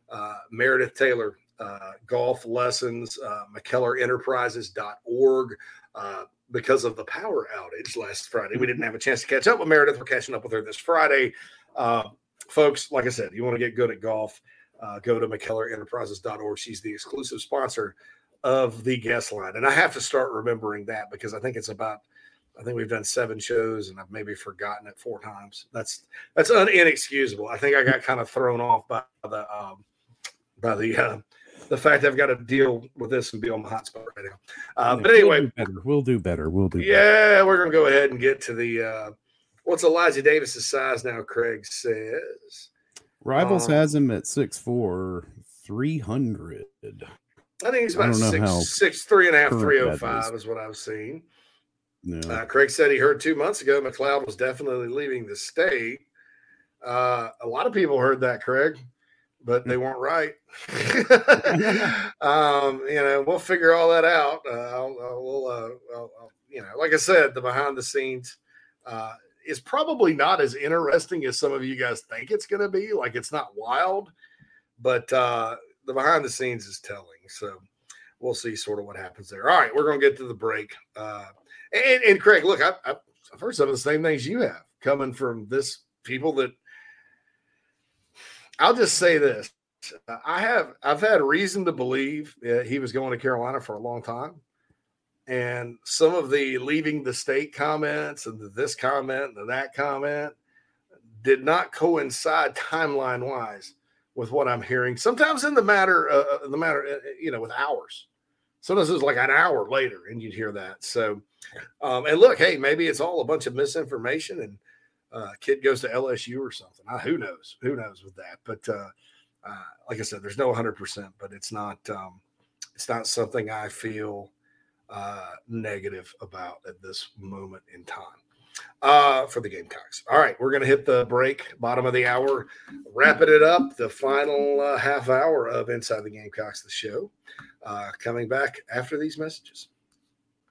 uh, Meredith Taylor uh, golf lessons, uh, McKellarEnterprises.org. Uh, because of the power outage last Friday, we didn't have a chance to catch up with Meredith. We're catching up with her this Friday. Uh, folks, like I said, you want to get good at golf, uh, go to McKellarEnterprises.org. She's the exclusive sponsor of the guest line. And I have to start remembering that because I think it's about I think we've done seven shows and I've maybe forgotten it four times. That's that's un- inexcusable. I think I got kind of thrown off by the um, by the uh, the fact I've got to deal with this and be on my hotspot right now. Uh, but anyway, we'll do better. We'll do better. We'll do better. yeah, we're gonna go ahead and get to the uh, what's Elijah Davis's size now. Craig says Rivals Um, has him at 6'4, 300. I think he's about six how six three and a half current three that oh five is. is what I've seen. No. Uh, Craig said he heard two months ago McLeod was definitely leaving the state. Uh, a lot of people heard that, Craig, but they weren't right. um, you know, we'll figure all that out. Uh, I'll, I'll, we'll, uh, I'll, I'll- you know, like I said, the behind the scenes uh, is probably not as interesting as some of you guys think it's going to be. Like it's not wild, but uh, the behind the scenes is telling. So we'll see sort of what happens there. All right, we're going to get to the break. Uh, and, and Craig, look, I've, I've heard some of the same things you have coming from this people that I'll just say this. I have I've had reason to believe that he was going to Carolina for a long time. And some of the leaving the state comments and the this comment and the that comment did not coincide timeline wise with what I'm hearing. Sometimes in the matter, uh, the matter, uh, you know, with hours. Sometimes it's like an hour later, and you'd hear that. So, um, and look, hey, maybe it's all a bunch of misinformation, and uh, kid goes to LSU or something. Uh, who knows? Who knows with that? But uh, uh, like I said, there's no 100, percent but it's not um, it's not something I feel uh, negative about at this moment in time uh, for the Gamecocks. All right, we're going to hit the break, bottom of the hour, wrapping it up, the final uh, half hour of Inside the Gamecocks, the show. Uh, coming back after these messages.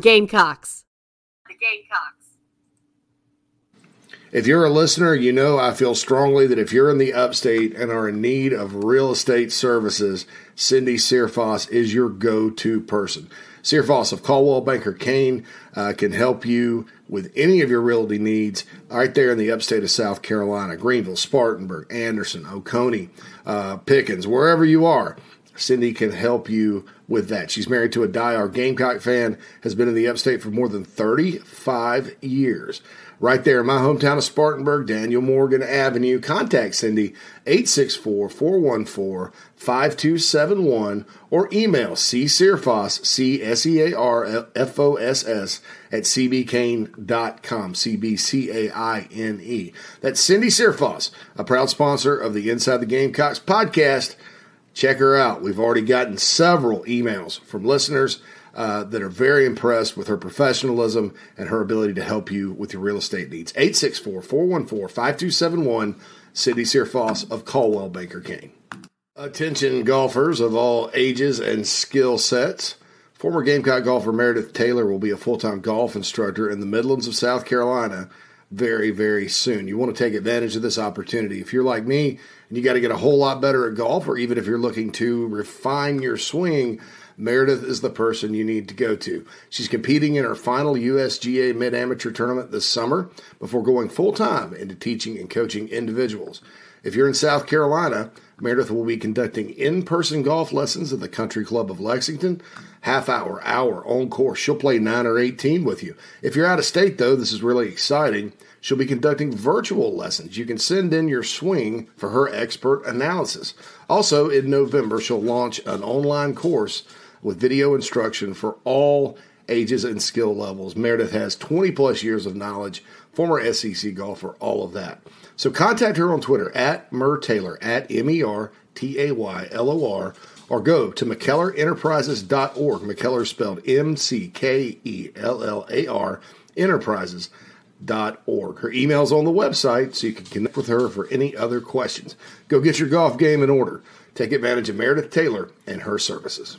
Gamecocks. The Gamecocks. If you're a listener, you know I feel strongly that if you're in the upstate and are in need of real estate services, Cindy Searfoss is your go to person. Searfoss of Coldwell Banker Caine uh, can help you with any of your realty needs right there in the upstate of South Carolina Greenville, Spartanburg, Anderson, Oconee, uh, Pickens, wherever you are. Cindy can help you with that. She's married to a diehard Gamecock fan, has been in the upstate for more than 35 years. Right there in my hometown of Spartanburg, Daniel Morgan Avenue. Contact Cindy 864 414 5271 or email csearfoss, C S E A R F O S S, at cbcaine.com, C B C A I N E. That's Cindy Searfoss, a proud sponsor of the Inside the Gamecocks podcast. Check her out. We've already gotten several emails from listeners uh, that are very impressed with her professionalism and her ability to help you with your real estate needs. 864 414 5271, Cindy Searfoss of Coldwell Banker Caine. Attention golfers of all ages and skill sets. Former Gamecock golfer Meredith Taylor will be a full time golf instructor in the Midlands of South Carolina very, very soon. You want to take advantage of this opportunity. If you're like me and you got to get a whole lot better at golf, or even if you're looking to refine your swing, Meredith is the person you need to go to. She's competing in her final USGA Mid Amateur tournament this summer before going full time into teaching and coaching individuals. If you're in South Carolina, Meredith will be conducting in person golf lessons at the Country Club of Lexington. Half hour, hour on course. She'll play 9 or 18 with you. If you're out of state, though, this is really exciting. She'll be conducting virtual lessons. You can send in your swing for her expert analysis. Also, in November, she'll launch an online course with video instruction for all ages and skill levels. Meredith has 20 plus years of knowledge, former SEC golfer, all of that. So contact her on Twitter at Mer Taylor, at M E R T A Y L O R, or go to McKellarEnterprises.org. McKellar spelled M C K E L L A R Enterprises.org. Her email's on the website, so you can connect with her for any other questions. Go get your golf game in order. Take advantage of Meredith Taylor and her services.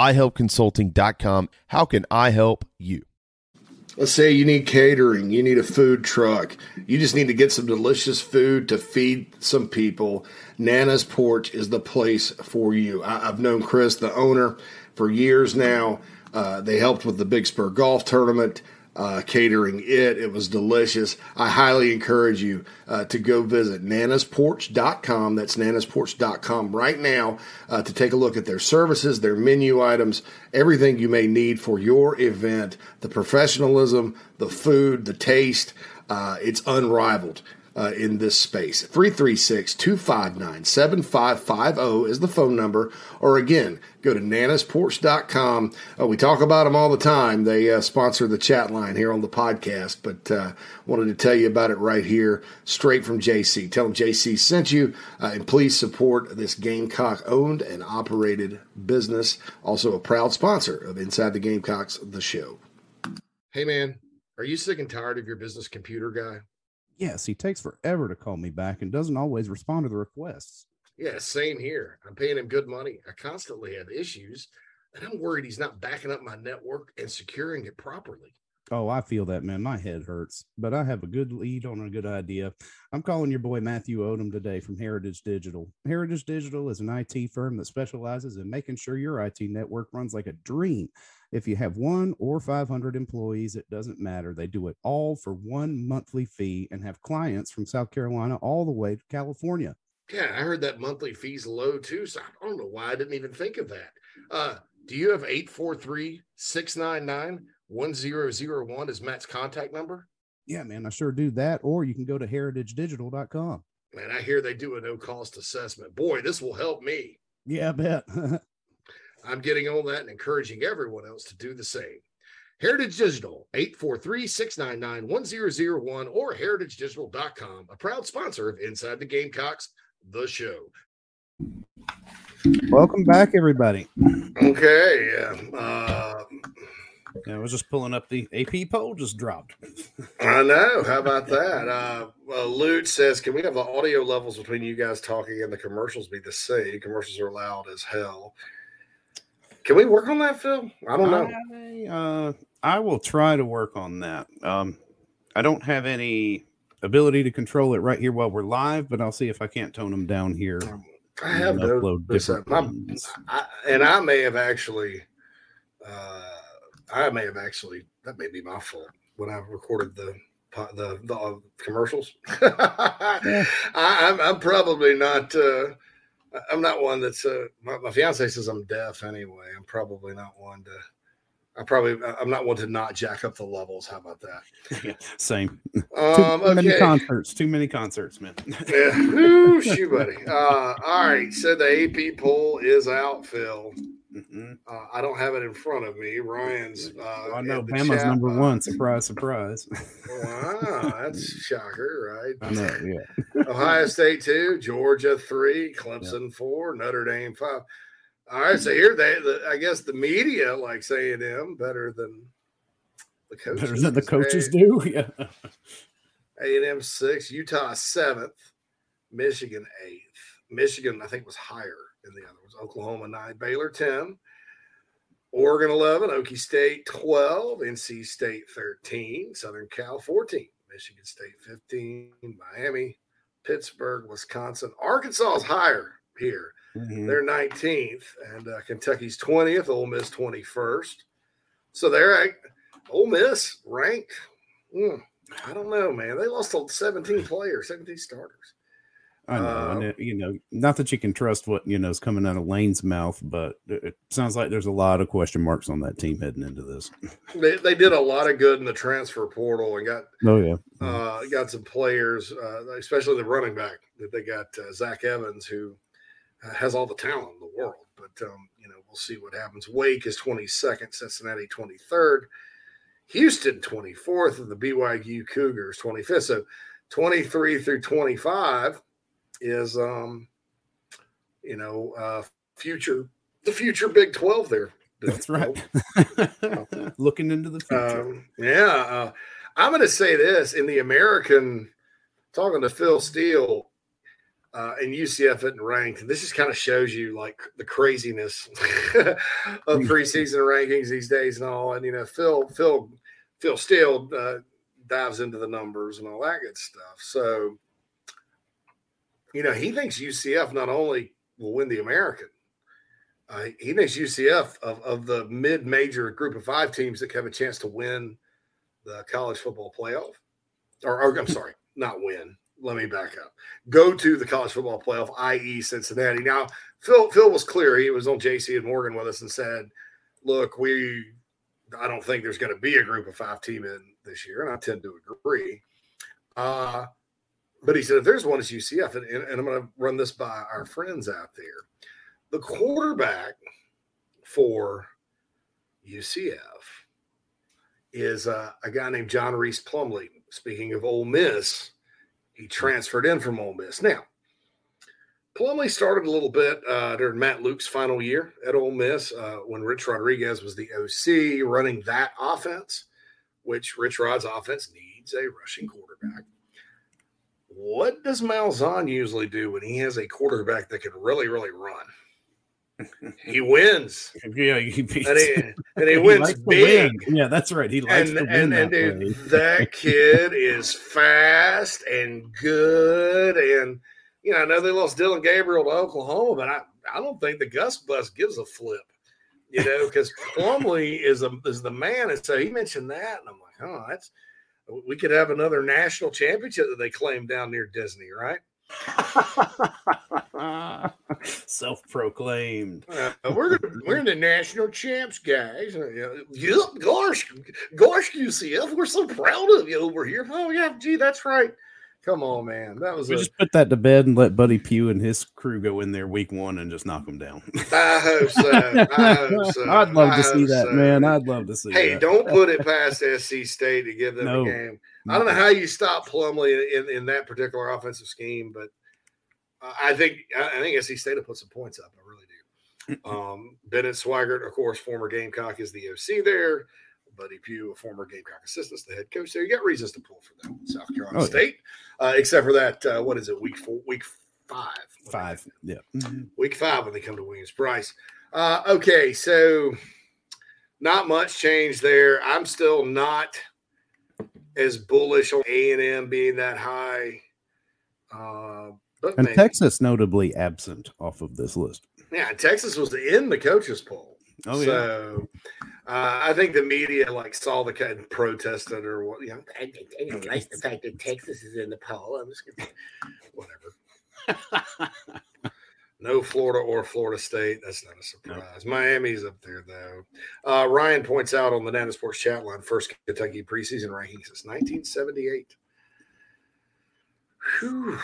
iHelpConsulting.com. How can I help you? Let's say you need catering, you need a food truck, you just need to get some delicious food to feed some people. Nana's Porch is the place for you. I, have known Chris, the owner, for years now. Uh, they helped with the Big Spur Golf Tournament uh, catering it. It was delicious. I highly encourage you uh, to go visit nanasporch.com. That's nanasporch.com right now uh, to take a look at their services, their menu items, everything you may need for your event, the professionalism, the food, the taste. Uh, it's unrivaled uh, in this space. 336 259 7550 is the phone number. Or again, go to nanasporch.com. Uh, we talk about them all the time. They uh, sponsor the chat line here on the podcast, but uh, wanted to tell you about it right here, straight from JC. Tell them JC sent you, uh, and please support this Gamecock owned and operated business. Also, a proud sponsor of Inside the Gamecocks, the show. Hey, man, are you sick and tired of your business computer guy? Yes, he takes forever to call me back and doesn't always respond to the requests. Yeah, same here. I'm paying him good money. I constantly have issues, and I'm worried he's not backing up my network and securing it properly. Oh, I feel that, man. My head hurts, but I have a good lead on a good idea. I'm calling your boy Matthew Odom today from Heritage Digital. Heritage Digital is an IT firm that specializes in making sure your IT network runs like a dream. If you have one or 500 employees, it doesn't matter. They do it all for one monthly fee and have clients from South Carolina all the way to California. Yeah, I heard that monthly fee's low too. So I don't know why I didn't even think of that. Uh, do you have 843 699 1001 as Matt's contact number? Yeah, man, I sure do that. Or you can go to heritagedigital.com. Man, I hear they do a no cost assessment. Boy, this will help me. Yeah, I bet. I'm getting on that and encouraging everyone else to do the same. Heritage Digital, 843-699-1001 or heritagedigital.com, a proud sponsor of Inside the Gamecocks, the show. Welcome back, everybody. Okay. Yeah. Uh, yeah, I was just pulling up the AP poll just dropped. I know. How about that? Uh, well, Lute says, can we have the audio levels between you guys talking and the commercials be the same? Commercials are loud as hell. Can we work on that, Phil? I don't know. I, uh, I will try to work on that. Um, I don't have any ability to control it right here while we're live, but I'll see if I can't tone them down here. I have to upload different I, and I may have actually, uh, I may have actually that may be my fault when I recorded the the the uh, commercials. I, am I'm, I'm probably not. Uh, I'm not one that's uh, my, my fiance says I'm deaf anyway. I'm probably not one to. I probably I'm not one to not jack up the levels. How about that? Yeah, same. Um, too many concerts. Too many concerts, man. yeah. Ooh, shoot, buddy. Uh, all right. So the AP poll is out, Phil. Mm-hmm. Uh, I don't have it in front of me. Ryan's. Uh, I know Bama's number one. Surprise, surprise. wow, that's shocker, right? I know. Yeah. Ohio State two, Georgia three, Clemson yep. four, Notre Dame five. All right, so here they, the, I guess the media likes A and M better than the coaches. Better than the coaches a- do. Yeah. A and M six, Utah seventh, Michigan eighth. Michigan, I think, was higher in the other ones. Oklahoma nine, Baylor ten, Oregon eleven, Okie State twelve, NC State thirteen, Southern Cal fourteen, Michigan State fifteen, Miami, Pittsburgh, Wisconsin, Arkansas is higher here. Mm-hmm. They're 19th, and uh, Kentucky's 20th, Ole Miss 21st. So they're at Ole Miss ranked. Mm, I don't know, man. They lost 17 players, 17 starters. I know, Uh, and it, you know, not that you can trust what you know is coming out of Lane's mouth, but it, it sounds like there's a lot of question marks on that team heading into this. They, they did a lot of good in the transfer portal and got Oh yeah, uh, got some players, uh, especially the running back that they got uh, Zach Evans, who uh, has all the talent in the world. But um, you know, we'll see what happens. Wake is 22nd, Cincinnati 23rd, Houston 24th, and the BYU Cougars 25th. So 23 through 25 is um, you know, uh, future the future Big 12 there. that's right. Looking into the future. Um, yeah, uh, I'm going to say this in the American. Talking to Phil Steele, uh, and UCF isn't ranked. This just kind of shows you like the craziness of preseason rankings these days and all. And you know, Phil Phil Phil Steele uh, dives into the numbers and all that good stuff. So, you know, he thinks UCF not only will win the American, uh, he thinks UCF of, of the mid-major group of five teams that have a chance to win the college football playoff. Or, or I'm sorry, not win. Let me back up. Go to the college football playoff, i.e., Cincinnati. Now, Phil Phil was clear. He was on JC and Morgan with us and said, "Look, we I don't think there's going to be a group of five team in this year, and I tend to agree." Uh, but he said, if there's one, it's UCF, and, and, I'm going to run this by our friends out there. The quarterback for UCF is uh, a guy named John Rhys Plumlee. Speaking of Ole Miss, he transferred in from Ole Miss. Now, Plumlee started a little bit uh, during Matt Luke's final year at Ole Miss uh, when Rich Rodriguez was the OC running that offense, which Rich Rod's offense needs a rushing quarterback. What does Malzahn usually do when he has a quarterback that can really, really run? He wins. yeah, he beats, And he, and he he wins to big. win. Yeah, that's right. He likes And, to win and, that and dude, that kid is fast and good. And, you know, I know they lost Dillon Gabriel to Oklahoma, but I, I don't think the Gus bus gives a flip, you know, because Plumlee is a, is the man. And so he mentioned that. And I'm like, oh, that's, we could have another national championship that they claim down near Disney, right? Self-proclaimed. Uh, we're we're the national champs, guys. Uh, yep, gosh, gosh, UCF, we're so proud of you over here. Oh yeah, gee, that's right. Come on, man, that was We a, just put that to bed and let Buddy Pough and his crew go in there week one and just knock them down. I hope so. I hope so. I'd love I to see that, so. man. I'd love to see Hey, that. don't put it past SC State to give them No. a game. I don't know how you stop Plumlee in, in, that particular offensive scheme, but uh, I think I think SC State will put some points up. I really do. Um, Bennett Swygert, of course, former Gamecock, is the OC there. Buddy Pough, a former Gamecock assistant, is the head coach there. You got reasons to pull for them, South Carolina Oh, yeah. State, uh, except for that. Uh, what is it? Week four, week five, Five. Yeah. Mhm. week five when they come to Williams Brice. Uh, okay, so not much change there. I'm still not as bullish on A and M being that high. Uh, but And maybe. Texas notably absent off of this list. yeah, Texas was in the coaches poll. Oh, yeah. so uh, I think the media like saw the kid and protested or what. You know, I, I, I don't like the fact that Texas is in the poll. I'm just gonna, whatever. No Florida or Florida State. That's not a surprise. Miami's up there though. Uh, Ryan points out on the Nana's Porch chat line first Kentucky preseason rankings since 1978. Whew.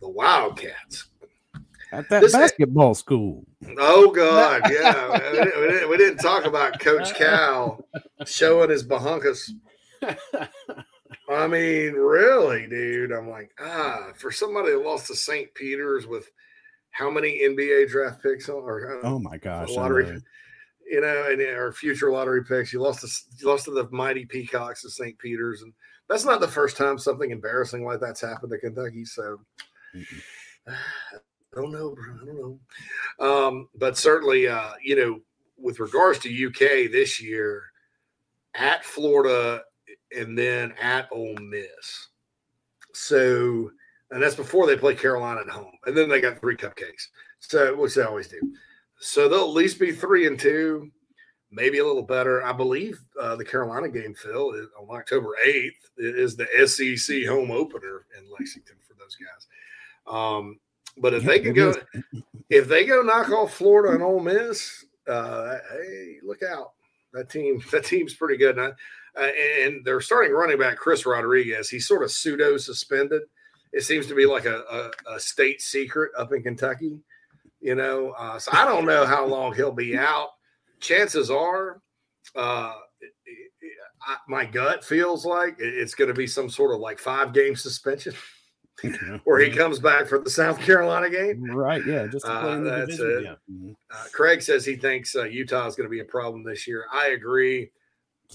The Wildcats. At that This- basketball school. Oh God, yeah. we, didn't, we didn't- we didn't talk about Coach Cal showing his bahunkus. I mean, really, dude. I'm like, ah, for somebody that lost to St. Peter's with how many NBA draft picks or uh, Oh my gosh. Lottery, know. you know, and or future lottery picks. You lost to you lost to the mighty Peacocks of St. Peter's, and that's not the first time something embarrassing like that's happened to Kentucky. So. I don't know, bro. I don't know. Um, but certainly, uh, you know, with regards to UK this year, at Florida and then at Ole Miss. So, and that's before they play Carolina at home, and then they got three cupcakes. So, which they always do. So they'll at least be three and two, maybe a little better. I believe uh, the Carolina game, Phil, is on October eighth is the SEC home opener in Lexington for those guys. Um, but if Yeah, they can go, if they go knock off Florida and Ole Miss, uh, hey, look out! That team, that team's pretty good. And, I, uh, and they're starting running back Chris Rodriguez. He's sort of pseudo suspended. It seems to be like a, a, a state secret up in Kentucky. You know, uh, so I don't know how long he'll be out. Chances are, uh, I, my gut feels like it's going to be some sort of like five game suspension where he comes back for the South Carolina game. Right, yeah, just Uh, that's division. it. Yeah. mhm. Uh, Craig says he thinks uh, Utah is going to be a problem this year. I agree.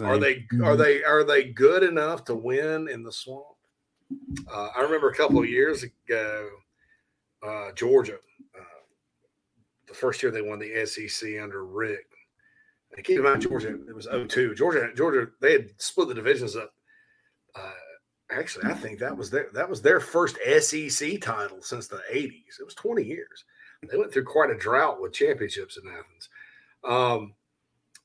Are Same. they Mhm. are they are they good enough to win in the swamp? Uh, I remember a couple of years ago, uh, Georgia, uh, the first year they won the SEC under Rick. And keep in mind, Georgia, it was 0-2. Georgia, Georgia, they had split the divisions up. Uh, actually, I think that was their that was their first SEC title since the 80s. It was 20 years. They went through quite a drought with championships in Athens. Um,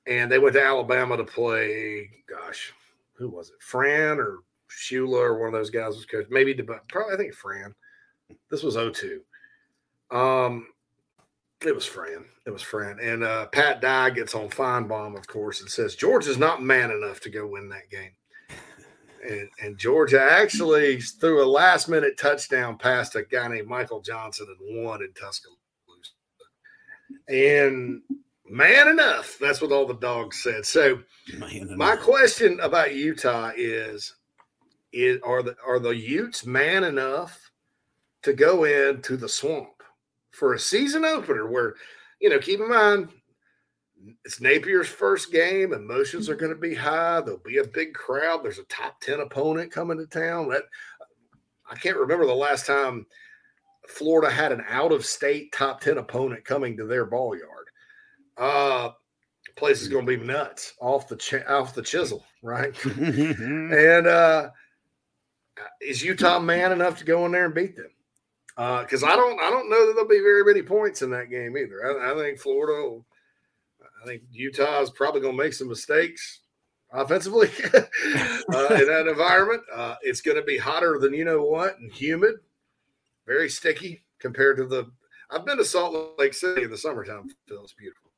and they went to Alabama to play, gosh, who was it? Fran or Shula or one of those guys was coach. Maybe probably I think Fran. This was 02. Um it was Fran. It was Fran. And uh, Pat Dye gets on Finebaum, of course, and says George is not man enough to go win that game. And, and Georgia actually threw a last minute touchdown past a guy named Michael Johnson and won in Tuscaloosa. And man enough, that's what all the dogs said. So my question about Utah is: is are the are the Utes man enough to go into the swamp for a season opener? Where you know, keep in mind, it's Napier's first game. Emotions are going to be high. There'll be a big crowd. There's a top ten opponent coming to town. That I can't remember the last time Florida had an out of state top ten opponent coming to their ball yard. Uh, place is going to be nuts off the ch- off the chisel, right? and uh, is Utah man enough to go in there and beat them? Because I don't, I don't know that there'll be very many points in that game either. I, I think Florida, will, I think Utah is probably going to make some mistakes offensively uh, in that environment. Uh, it's going to be hotter than you know what and humid, very sticky compared to the. I've been to Salt Lake City in the summertime. Phil, it's beautiful.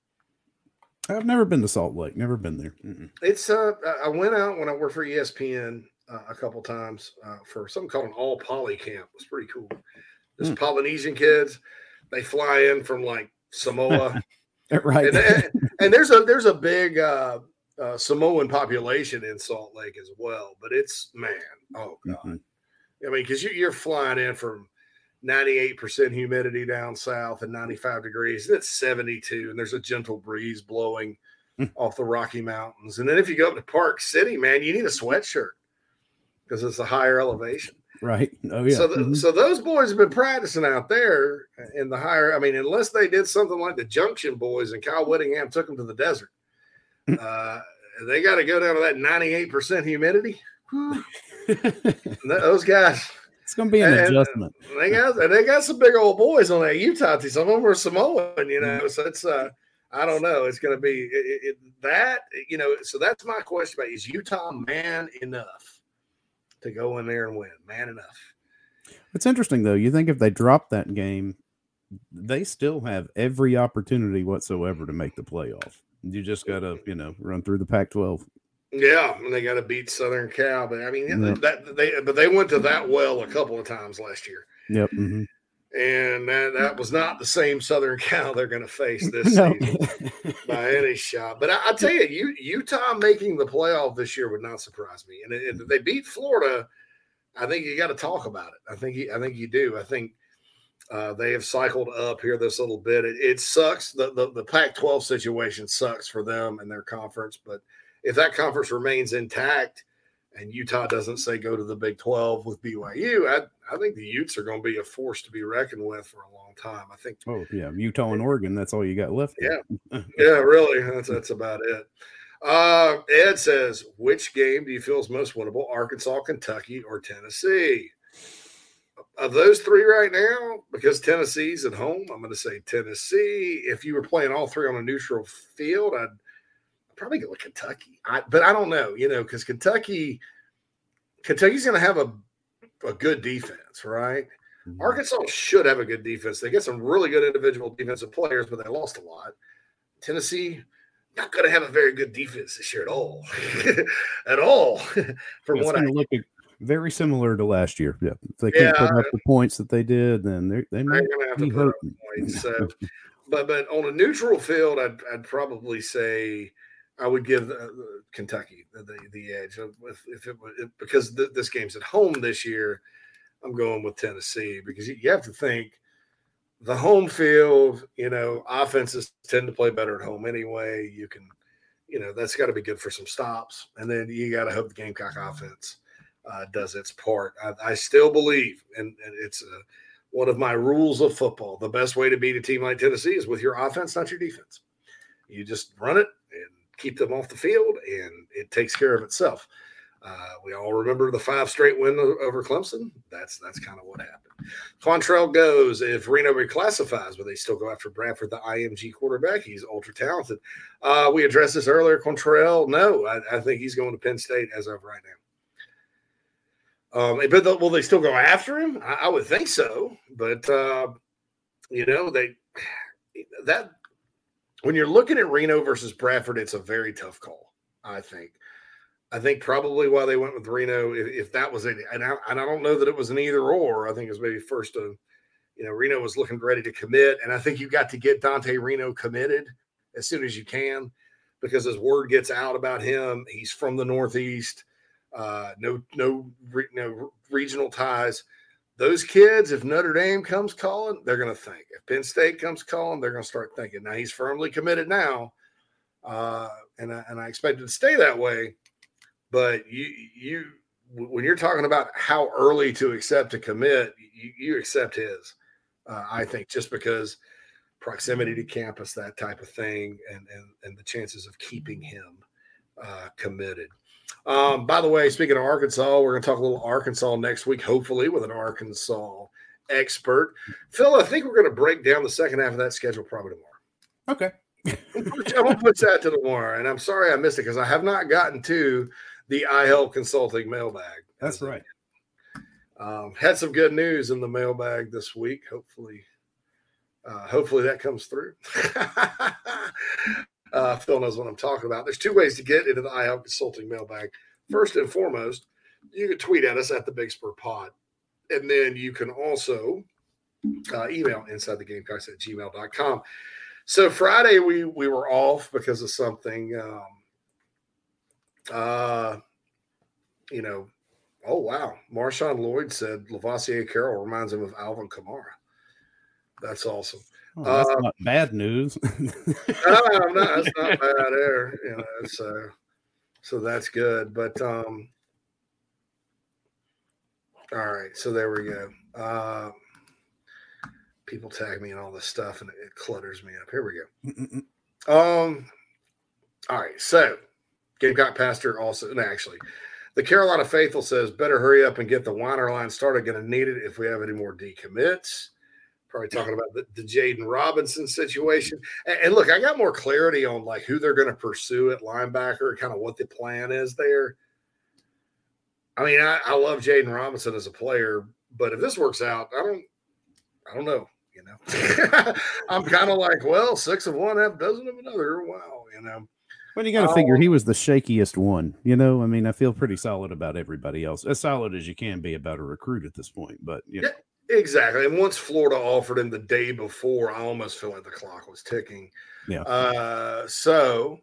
I've never been to Salt Lake. Never been there. Mm-mm. It's uh, I- went out when I worked for ESPN uh, a couple times uh, for something called an all poly camp. It was pretty cool. This Hmm. Polynesian kids, they fly in from like Samoa, Right. and, and, and there's a there's a big uh, uh, Samoan population in Salt Lake as well. But it's man, oh god, Mhm. I mean, because you, you're flying in from 98% humidity down south and 95 degrees, and it's 72, and there's a gentle breeze blowing Hmm. off the Rocky Mountains. And then if you go up to Park City, man, you need a sweatshirt because it's a higher elevation. Right. Oh yeah. So, th- Mhm. so those boys have been practicing out there in the higher. I mean, unless they did something like the Junction Boys and Kyle Whittingham took them to the desert, uh, they got to go down to that 98% humidity. Whew. And th- those guys, it's going to be an and- adjustment. they got and they got some big old boys on that Utah team. Some of them are Samoan, you know. So it's uh, I don't know. It's going to be it, it- that you know. So that's my question: about is Utah man enough to go in there and win? Man enough. It's interesting though. You think if they drop that game, they still have every opportunity whatsoever to make the playoff. You just got to, you know, run through the Pac-12. Yeah, and they got to beat Southern Cal, but I mean Yeah. that they but they went to that well a couple of times last year, Yep. mhm. And that, that was not the same Southern Cal they're going to face this No. season. by any shot. But I, I tell you, you, Utah making the playoff this year would not surprise me. And if they beat Florida, I think you got to talk about it. I think you, I think you do. I think uh, they have cycled up here this little bit. It, it sucks. The, the the Pac-12 situation sucks for them and their conference. But if that conference remains intact and Utah doesn't say go to the Big 12 with BYU, I, I think the Utes are going to be a force to be reckoned with for a long time. I think oh yeah, Utah and Oregon. That's all you got left. Yeah. yeah, really. That's that's about it. Uh, Ed says, which game do you feel is most winnable? Arkansas, Kentucky, or Tennessee? Of those three right now, because Tennessee's at home, I'm going to say Tennessee. If you were playing all three on a neutral field, I'd probably go with Kentucky. I, but I don't know, you know, because Kentucky, Kentucky's going to have a a good defense, right? Mhm. Arkansas should have a good defense. They get some really good individual defensive players, but they lost a lot. Tennessee not going to have a very good defense this year at all, at all. From It's what I look very similar to last year. Yeah, if they can't put up the points that they did, then they they might they're going to have be to put up hurting. points. So, but but on a neutral field, I'd, I'd probably say I would give uh, Kentucky the, the, edge if, if it if, because th- this game's at home this year. I'm going with Tennessee because you, you have to think the home field. You know, offenses tend to play better at home anyway. You can, you know, that's got to be good for some stops, and then you got to hope the Gamecock offense uh, does its part. I, I still believe, and, and it's a one of my rules of football. The best way to beat a team like Tennessee is with your offense, not your defense. You just run it and keep them off the field, and it takes care of itself. Uh, we all remember the five straight win over Clemson. That's that's kind of what happened. Quantrell goes if Reno reclassifies, but they still go after Bradford, the IMG quarterback. He's ultra talented. Uh, we addressed this earlier. Quantrell, no, I, I think he's going to Penn State as of right now. Um, but the, will they still go after him? I, I would think so. But uh, you know, they that when you're looking at Reno versus Bradford, it's a very tough call. I think. I think probably why they went with Reno, if, if that was it, and I, and I don't know that it was an either or. I think it was maybe first of, you know, Reno was looking ready to commit, and I think you got to get Dante Reno committed as soon as you can, because as word gets out about him, he's from the Northeast, uh, no no re, no regional ties. Those kids, if Notre Dame comes calling, they're going to think. If Penn State comes calling, they're going to start thinking. Now he's firmly committed now, uh, and I, and I expect it to stay that way but you you when you're talking about how early to accept a commit, you, you accept his. Uh, I think just because proximity to campus, that type of thing, and and and the chances of keeping him uh, committed. Um, by the way, speaking of Arkansas, we're going to talk a little Arkansas next week, hopefully with an Arkansas expert. Phil, I think we're going to break down the second half of that schedule probably tomorrow. Okay. I'm gonna push that to tomorrow, and I'm sorry I missed it because I have not gotten to the iHelp Consulting mailbag. That's right. Um, had some good news in the mailbag this week. Hopefully, uh, hopefully that comes through. uh, Phil knows what I'm talking about. There's two ways to get into the iHelp Consulting mailbag. First and foremost, you can tweet at us at the Big Spur Pod, and then you can also uh, email inside the gamecocks at gmail.com. So Friday we we were off because of something. Um, uh, you know, oh wow, Marshawn Lloyd said Lovasea Carroll reminds him of Alvin Kamara. That's awesome. Oh, that's Uh, not bad news. No, I'm not, that's not bad there. You know, so so that's good. But um, all right, so there we go. Uh, people tag me and all this stuff, and it, it clutters me up. Here we go. Um, all right, so Gamecock Pastor also, and actually, the Carolina Faithful says, better hurry up and get the Weiner line started. Going to need it if we have any more decommits. Probably talking about the, the Jaden Robinson situation. And, and look, I got more clarity on like who they're going to pursue at linebacker, kind of what the plan is there. I mean, I, I love Jaden Robinson as a player, but if this works out, I don't, I don't know. You know, I'm kind of like, well, six of one, half dozen of another. Wow, you know. Well, you got to figure um, he was the shakiest one. You know, I mean, I feel pretty solid about everybody else, as solid as you can be about a recruit at this point. But you know, Exactly. And once Florida offered him the day before, I almost feel like the clock was ticking. Yeah. Uh, so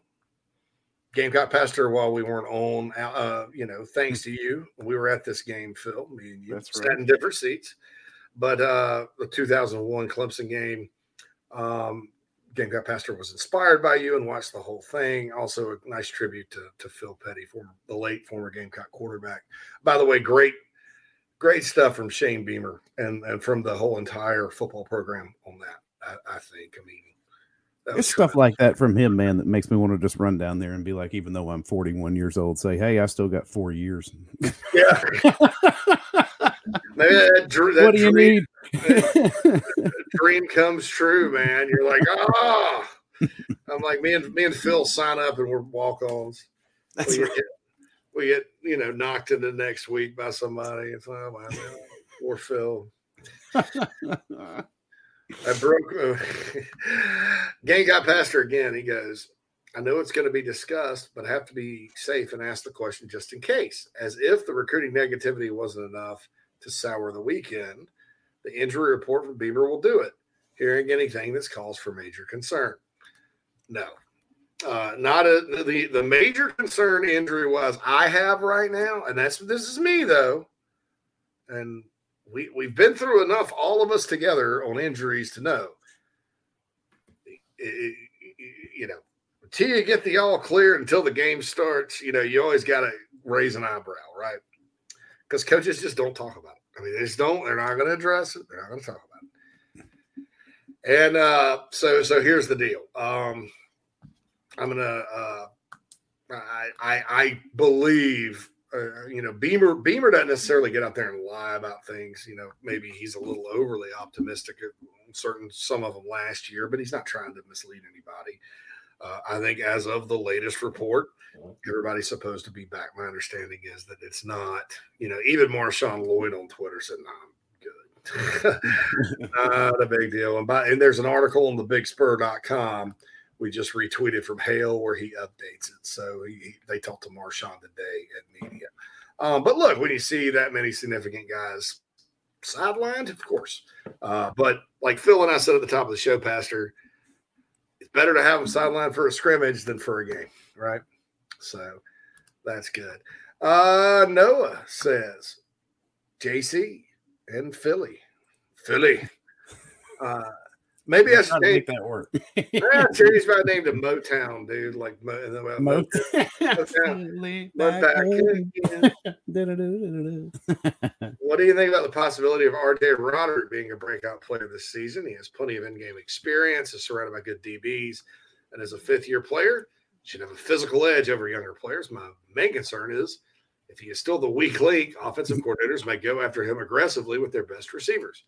Gamecock Pastor, while we weren't on, uh, you know, thanks to you, we were at this game, Phil. Me and you That's sat right. in different seats. But uh, the 2001 Clemson game, um, Gamecock Pastor was inspired by you and watched the whole thing. Also, a nice tribute to, to Phil Petty, former the late former Gamecock quarterback. By the way, great great stuff from Shane Beamer and, and from the whole entire football program on that. I, I think. I mean, that it's stuff like that from him, man, that makes me want to just run down there and be like, even though I'm 41 years old, say, hey, I still got four years. yeah. Maybe that, that what do you dream, need? dream comes true, man. You're like, ah. I'm like, me and me and Phil sign up and we're walk-ons. That's we right. We get, you know, knocked into next week by somebody. It's like, oh, my poor Phil. I broke. Uh, Gamecock Pastor again. He goes, I know it's going to be discussed, but I have to be safe and ask the question just in case, as if the recruiting negativity wasn't enough to sour the weekend. The injury report from Beamer will do it. Hearing anything that's cause for major concern. No, uh, not a the the major concern injury wise I have right now, and that's this is me though, and we we've been through enough, all of us together, on injuries to know. It, it, you know, until you get the all clear until the game starts, you know, you always got to raise an eyebrow, right? Because coaches just don't talk about it. I mean, they just don't. They're not going to address it. They're not going to talk about it. And uh, so, so here's the deal. Um, I'm gonna. Uh, I, I I believe uh, you know Beamer Beamer doesn't necessarily get out there and lie about things. You know, maybe he's a little overly optimistic on certain some of them last year, but he's not trying to mislead anybody. Uh, I think as of the latest report, everybody's supposed to be back. My understanding is that it's not. You know, even Marshawn Lloyd on Twitter said, "No, I'm good." not a big deal. And by and there's an article on the BigSpur.com we just retweeted from Hale where he updates it. So he, they talked to Marshawn today at media. Um, but look, when you see that many significant guys sidelined, of course. Uh, but like Phil and I said at the top of the show, Pastor, it's better to have them sidelined for a scrimmage than for a game, right? So that's good. Uh, Noah says JC and Philly. Philly. Uh, Maybe I should make that work. yeah, change my name to Motown, dude. Like Mo, Mo, Motown. what do you think about the possibility of RJ Roderick being a breakout player this season? He has plenty of in-game experience, is surrounded by good DBs, and as a fifth-year player, should have a physical edge over younger players. My main concern is if he is still the weak link, offensive coordinators may go after him aggressively with their best receivers.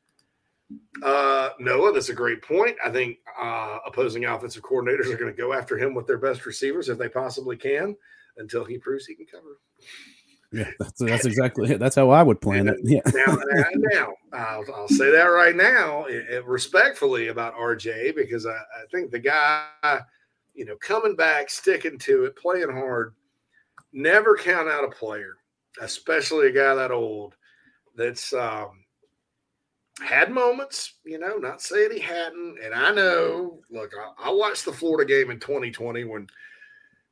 Uh, Noah, that's a great point. I think uh, opposing offensive coordinators are going to go after him with their best receivers if they possibly can until he proves he can cover. Yeah, that's that's exactly it. That's how I would plan it. Yeah. now, now I'll, I'll, say that right now, it, it, respectfully about RJ, because I, I think the guy, you know, coming back, sticking to it, playing hard, never count out a player, especially a guy that old. That's um, had moments, you know, not saying he hadn't. And I know, look, I, I, watched the Florida game in 2020 when it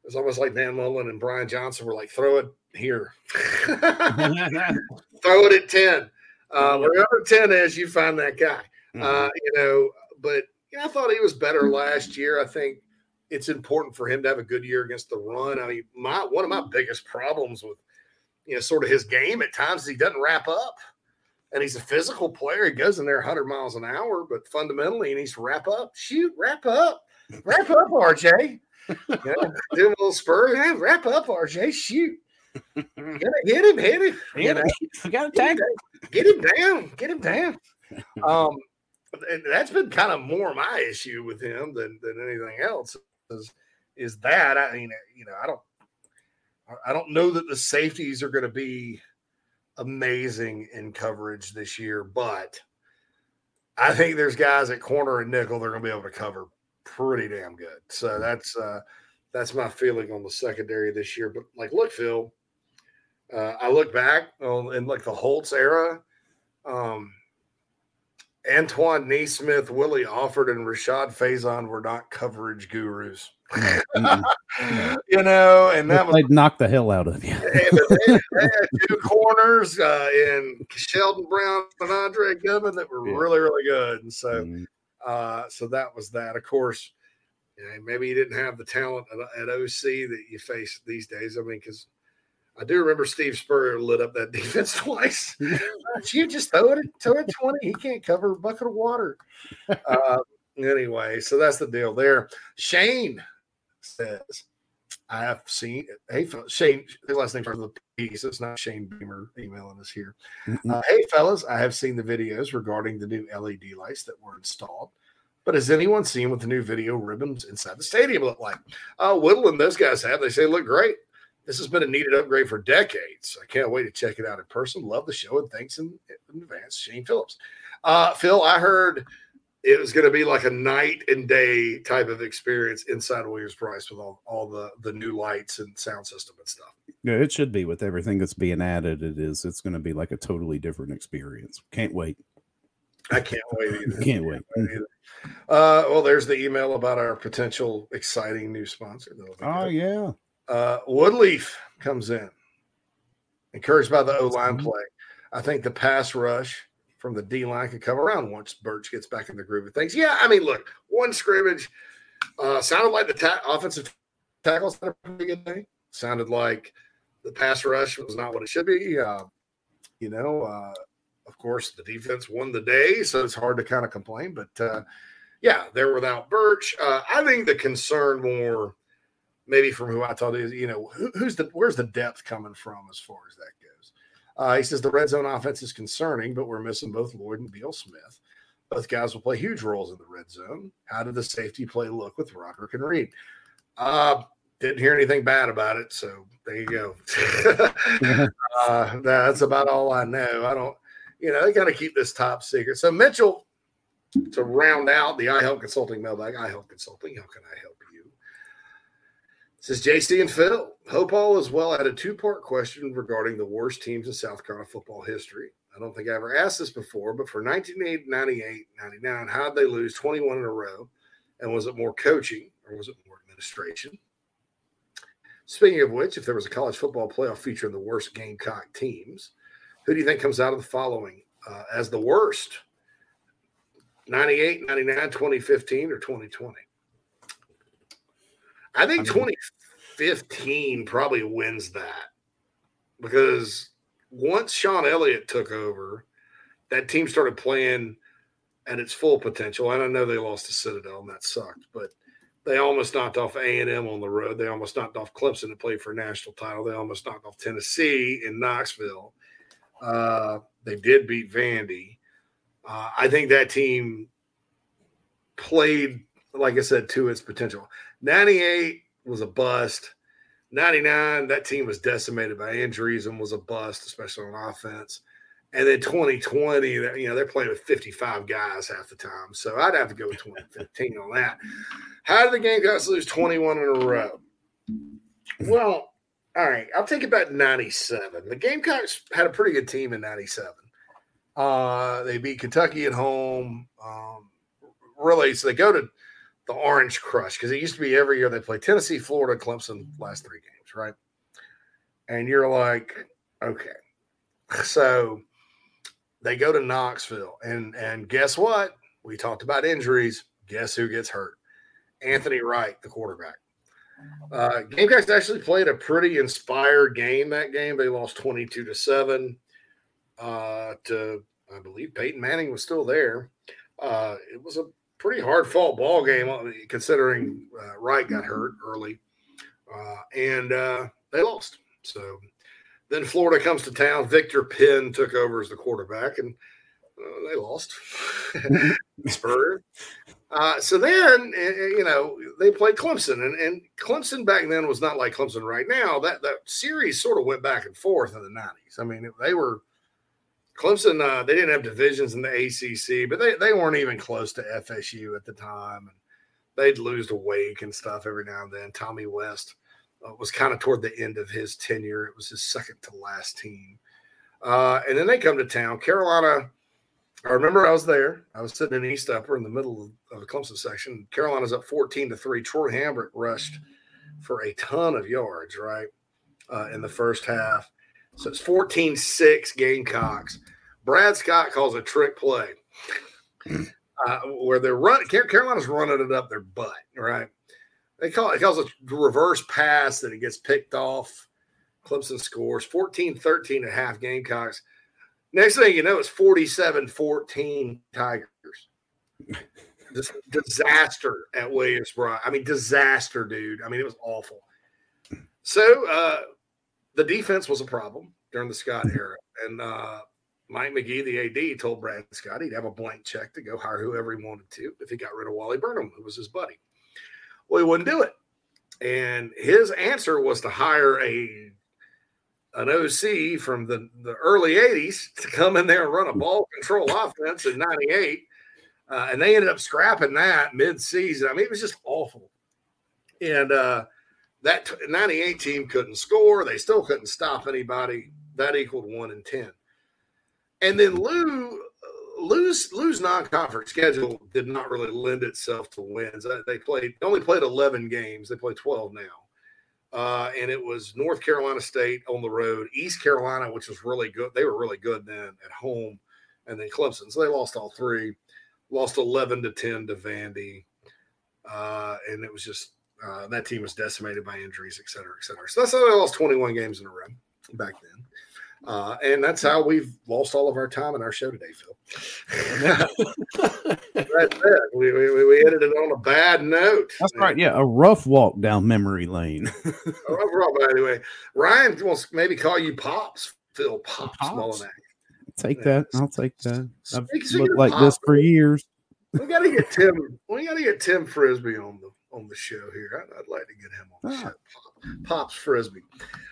was almost like Dan Mullen and Brian Johnson were like, throw it here, throw it at 10. Uh, wherever 10 is, you find that guy. Mm-hmm. Uh, you know, but you know, I thought he was better last year. I think it's important for him to have a good year against the run. I mean, my one of my biggest problems with you know sort of his game at times is he doesn't wrap up and he's a physical player. He goes in there 100 miles an hour, but fundamentally, he needs to wrap up. Shoot, wrap up, wrap up, RJ. Do a little spur. Yeah, wrap up, RJ. Shoot. Get, hit him, hit him. You know, got to tag Get him down. Get him down. Um, and that's been kind of more my issue with him than than anything else. Is, is that I mean, you know, I don't, I don't know that the safeties are going to be amazing in coverage this year, but I think there's guys at corner and nickel they're going to be able to cover pretty damn good. So mm. that's uh, that's my feeling on the secondary this year. But like, look, Phil, uh, I look back on in like the Holtz era. Um, Antoine Nesmith, Willie Alford, and Rashad Faison were not coverage gurus. you know, and that they'd knock the hell out of you. they, they, had two corners uh, in Sheldon Brown and Andre Goodman that were yeah. really, really good. And so, mm-hmm. uh, so that was that. Of course, you know, maybe you didn't have the talent at, at OC that you face these days. I mean, because I do remember Steve Spurrier lit up that defense twice. you just throw it, throw it 20. He can't cover a bucket of water. Uh, anyway, so that's the deal there. Shane says, I have seen, hey, Shane, his last name starts with a P, so it's not Shane Beamer emailing us here. Uh, hey, fellas, I have seen the videos regarding the new LED lights that were installed. But has anyone seen what the new video ribbons inside the stadium look like? Uh, Whittle and those guys have. They say look great. This has been a needed upgrade for decades. I can't wait to check it out in person. Love the show and thanks in, in advance, Shane Phillips. Uh, Phil, I heard it was going to be like a night and day type of experience inside Williams Brice with all, all the the new lights and sound system and stuff. Yeah, it should be with everything that's being added. It is. It's going to be like a totally different experience. Can't wait. I can't wait either. Can't wait. Uh, well, there's the email about our potential exciting new sponsor. Oh good. yeah. Uh, Woodleaf comes in, encouraged by the O line play. I think the pass rush from the D line could come around once Burch gets back in the groove of things. Yeah, I mean, look, one scrimmage uh, sounded like the ta- offensive tackles had a pretty good day. Sounded like the pass rush was not what it should be. Uh, you know, uh, of course, the defense won the day, so it's hard to kind of complain. But uh, yeah, they're without Burch. Uh, I think the concern more maybe from who I thought is, you know, who, who's the where's the depth coming from as far as that goes. Uh, he says the red zone offense is concerning, but we're missing both Lloyd and Beal Smith. Both guys will play huge roles in the red zone. How did the safety play look with Roderick and Reed? Uh, didn't hear anything bad about it, so there you go. uh, that's about all I know. I don't, you know, they got to keep this top secret. So Mitchell, to round out the iHelp Consulting mailbag, iHelp Consulting. How can I help is JC and Phil. Hope all is well. I had a two part question regarding the worst teams in South Carolina football history. I don't think I ever asked this before, but for 1998, 99, how did they lose 21 in a row? And was it more coaching or was it more administration? Speaking of which, if there was a college football playoff featuring the worst Gamecock teams, who do you think comes out of the following uh, as the worst? 98, 99, 2015, or 2020? I think I mean- 2015 probably wins that because once Shawn Elliott took over, that team started playing at its full potential. And I know they lost to Citadel, and that sucked, but they almost knocked off A and M on the road. They almost knocked off Clemson to play for a national title. They almost knocked off Tennessee in Knoxville. Uh, they did beat Vandy. Uh, I think that team played, like I said, to its potential. 98 was a bust. 99, that team was decimated by injuries and was a bust, especially on offense. And then 2020, that- you know, they're playing with 55 guys half the time. So I'd have to go with 2015 on that. How did the Gamecocks lose 21 in a row? Well, all right, I'll take it back to 97. The Gamecocks had a pretty good team in 97. Uh, they beat Kentucky at home. Um, really, so they go to the Orange Crush because it used to be every year they play Tennessee, Florida, Clemson, last three games, right? And you're like, okay. So they go to Knoxville, and and guess what? We talked about injuries. Guess who gets hurt? Anthony Wright, the quarterback. Uh, Gamecocks actually played a pretty inspired game that game. They lost 22 to 7 uh, to, I believe Peyton Manning was still there. Uh, it was a pretty hard fought ball game uh, considering uh, Wright got hurt early. Uh, and uh, they lost. So then Florida comes to town. Victor Penn took over as the quarterback, and uh, they lost. Spurrier. Uh, so then, uh, you know, they played Clemson, and, and Clemson back then was not like Clemson right now. That that series sort of went back and forth in the nineties. I mean, they were Clemson. Uh, they didn't have divisions in the ACC, but they they weren't even close to FSU at the time, and they'd lose to Wake and stuff every now and then. Tommy West uh, was kind of toward the end of his tenure. It was his second to last team, uh, and then they come to town. Carolina. I remember I was there. I was sitting in East Upper in the middle of the Clemson section. Carolina's up 14 to 3. Troy Hambrick rushed for a ton of yards, right, uh, in the first half. So it's 14 6 Gamecocks. Brad Scott calls a trick play uh, where they're running, Carolina's running it up their butt, right? They call it, calls a reverse pass that it gets picked off. Clemson scores 14 13 at half Gamecocks. Next thing you know, it's 47 14 Tigers. This disaster at Williams Brice. I mean, disaster, dude. I mean, it was awful. So uh, the defense was a problem during the Scott era. And uh, Mike McGee, the AD, told Brad Scott he'd have a blank check to go hire whoever he wanted to if he got rid of Wally Burnham, who was his buddy. Well, he wouldn't do it. And his answer was to hire a an OC from the, the early 80s to come in there and run a ball control offense in 98. Uh, and they ended up scrapping that mid-season. I mean, it was just awful. And uh, that 98 team couldn't score. They still couldn't stop anybody. That equaled one in 10. And then Lou, Lou's, Lou's non-conference schedule did not really lend itself to wins. They played only played 11 games. They play 12 now. Uh, and it was North Carolina State on the road, East Carolina, which was really good. They were really good then at home, and then Clemson. So they lost all three, lost 11 to 10 to Vandy. Uh, and it was just uh, that team was decimated by injuries, et cetera, et cetera. So that's how they lost 21 games in a row back then. Uh, and that's how we've lost all of our time in our show today, Phil. that's it. We, we, we ended it on a bad note. That's right. Yeah, a rough walk down memory lane. a rough walk, anyway. Ryan wants maybe call you Pops, Phil Pops, Pops. Take that. I'll take that. I've looked like this for years. We got to get Tim. We got to get Tim Frisbee on the on the show here. I'd, I'd like to get him on the ah. show. Pop, Pops Frisbee.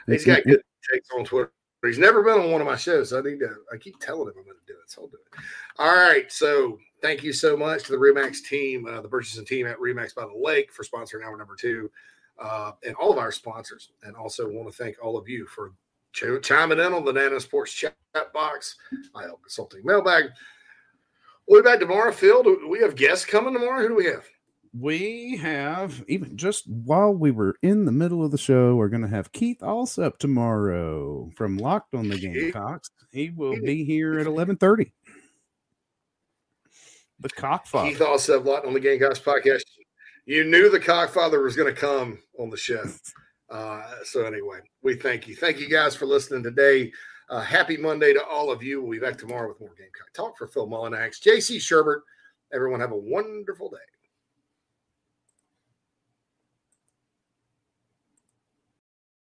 He's got good takes on Twitter. He's never been on one of my shows. So I need to. I keep telling him I'm going to do it, so I'll do it. All right. So thank you so much to the Remax team, uh, the purchasing team at Remax by the Lake for sponsoring hour number two, uh, and all of our sponsors. And also want to thank all of you for ch- chiming in on the Nana's Porch chat box, iHelp Consulting mailbag. We'll be back tomorrow. Phil, do we have guests coming tomorrow? Who do we have? We have even just while we were in the middle of the show, we're going to have Keith Allsup tomorrow from Locked on the Gamecocks. He will be here at eleven thirty. The Cockfather. Keith Allsup, Locked on the Gamecocks podcast. You knew the Cockfather was going to come on the show. Uh, so anyway, we thank you. Thank you guys for listening today. Uh, happy Monday to all of you. We'll be back tomorrow with more Gamecock talk for Phil Mullinax, JC Shurburtt. Everyone have a wonderful day.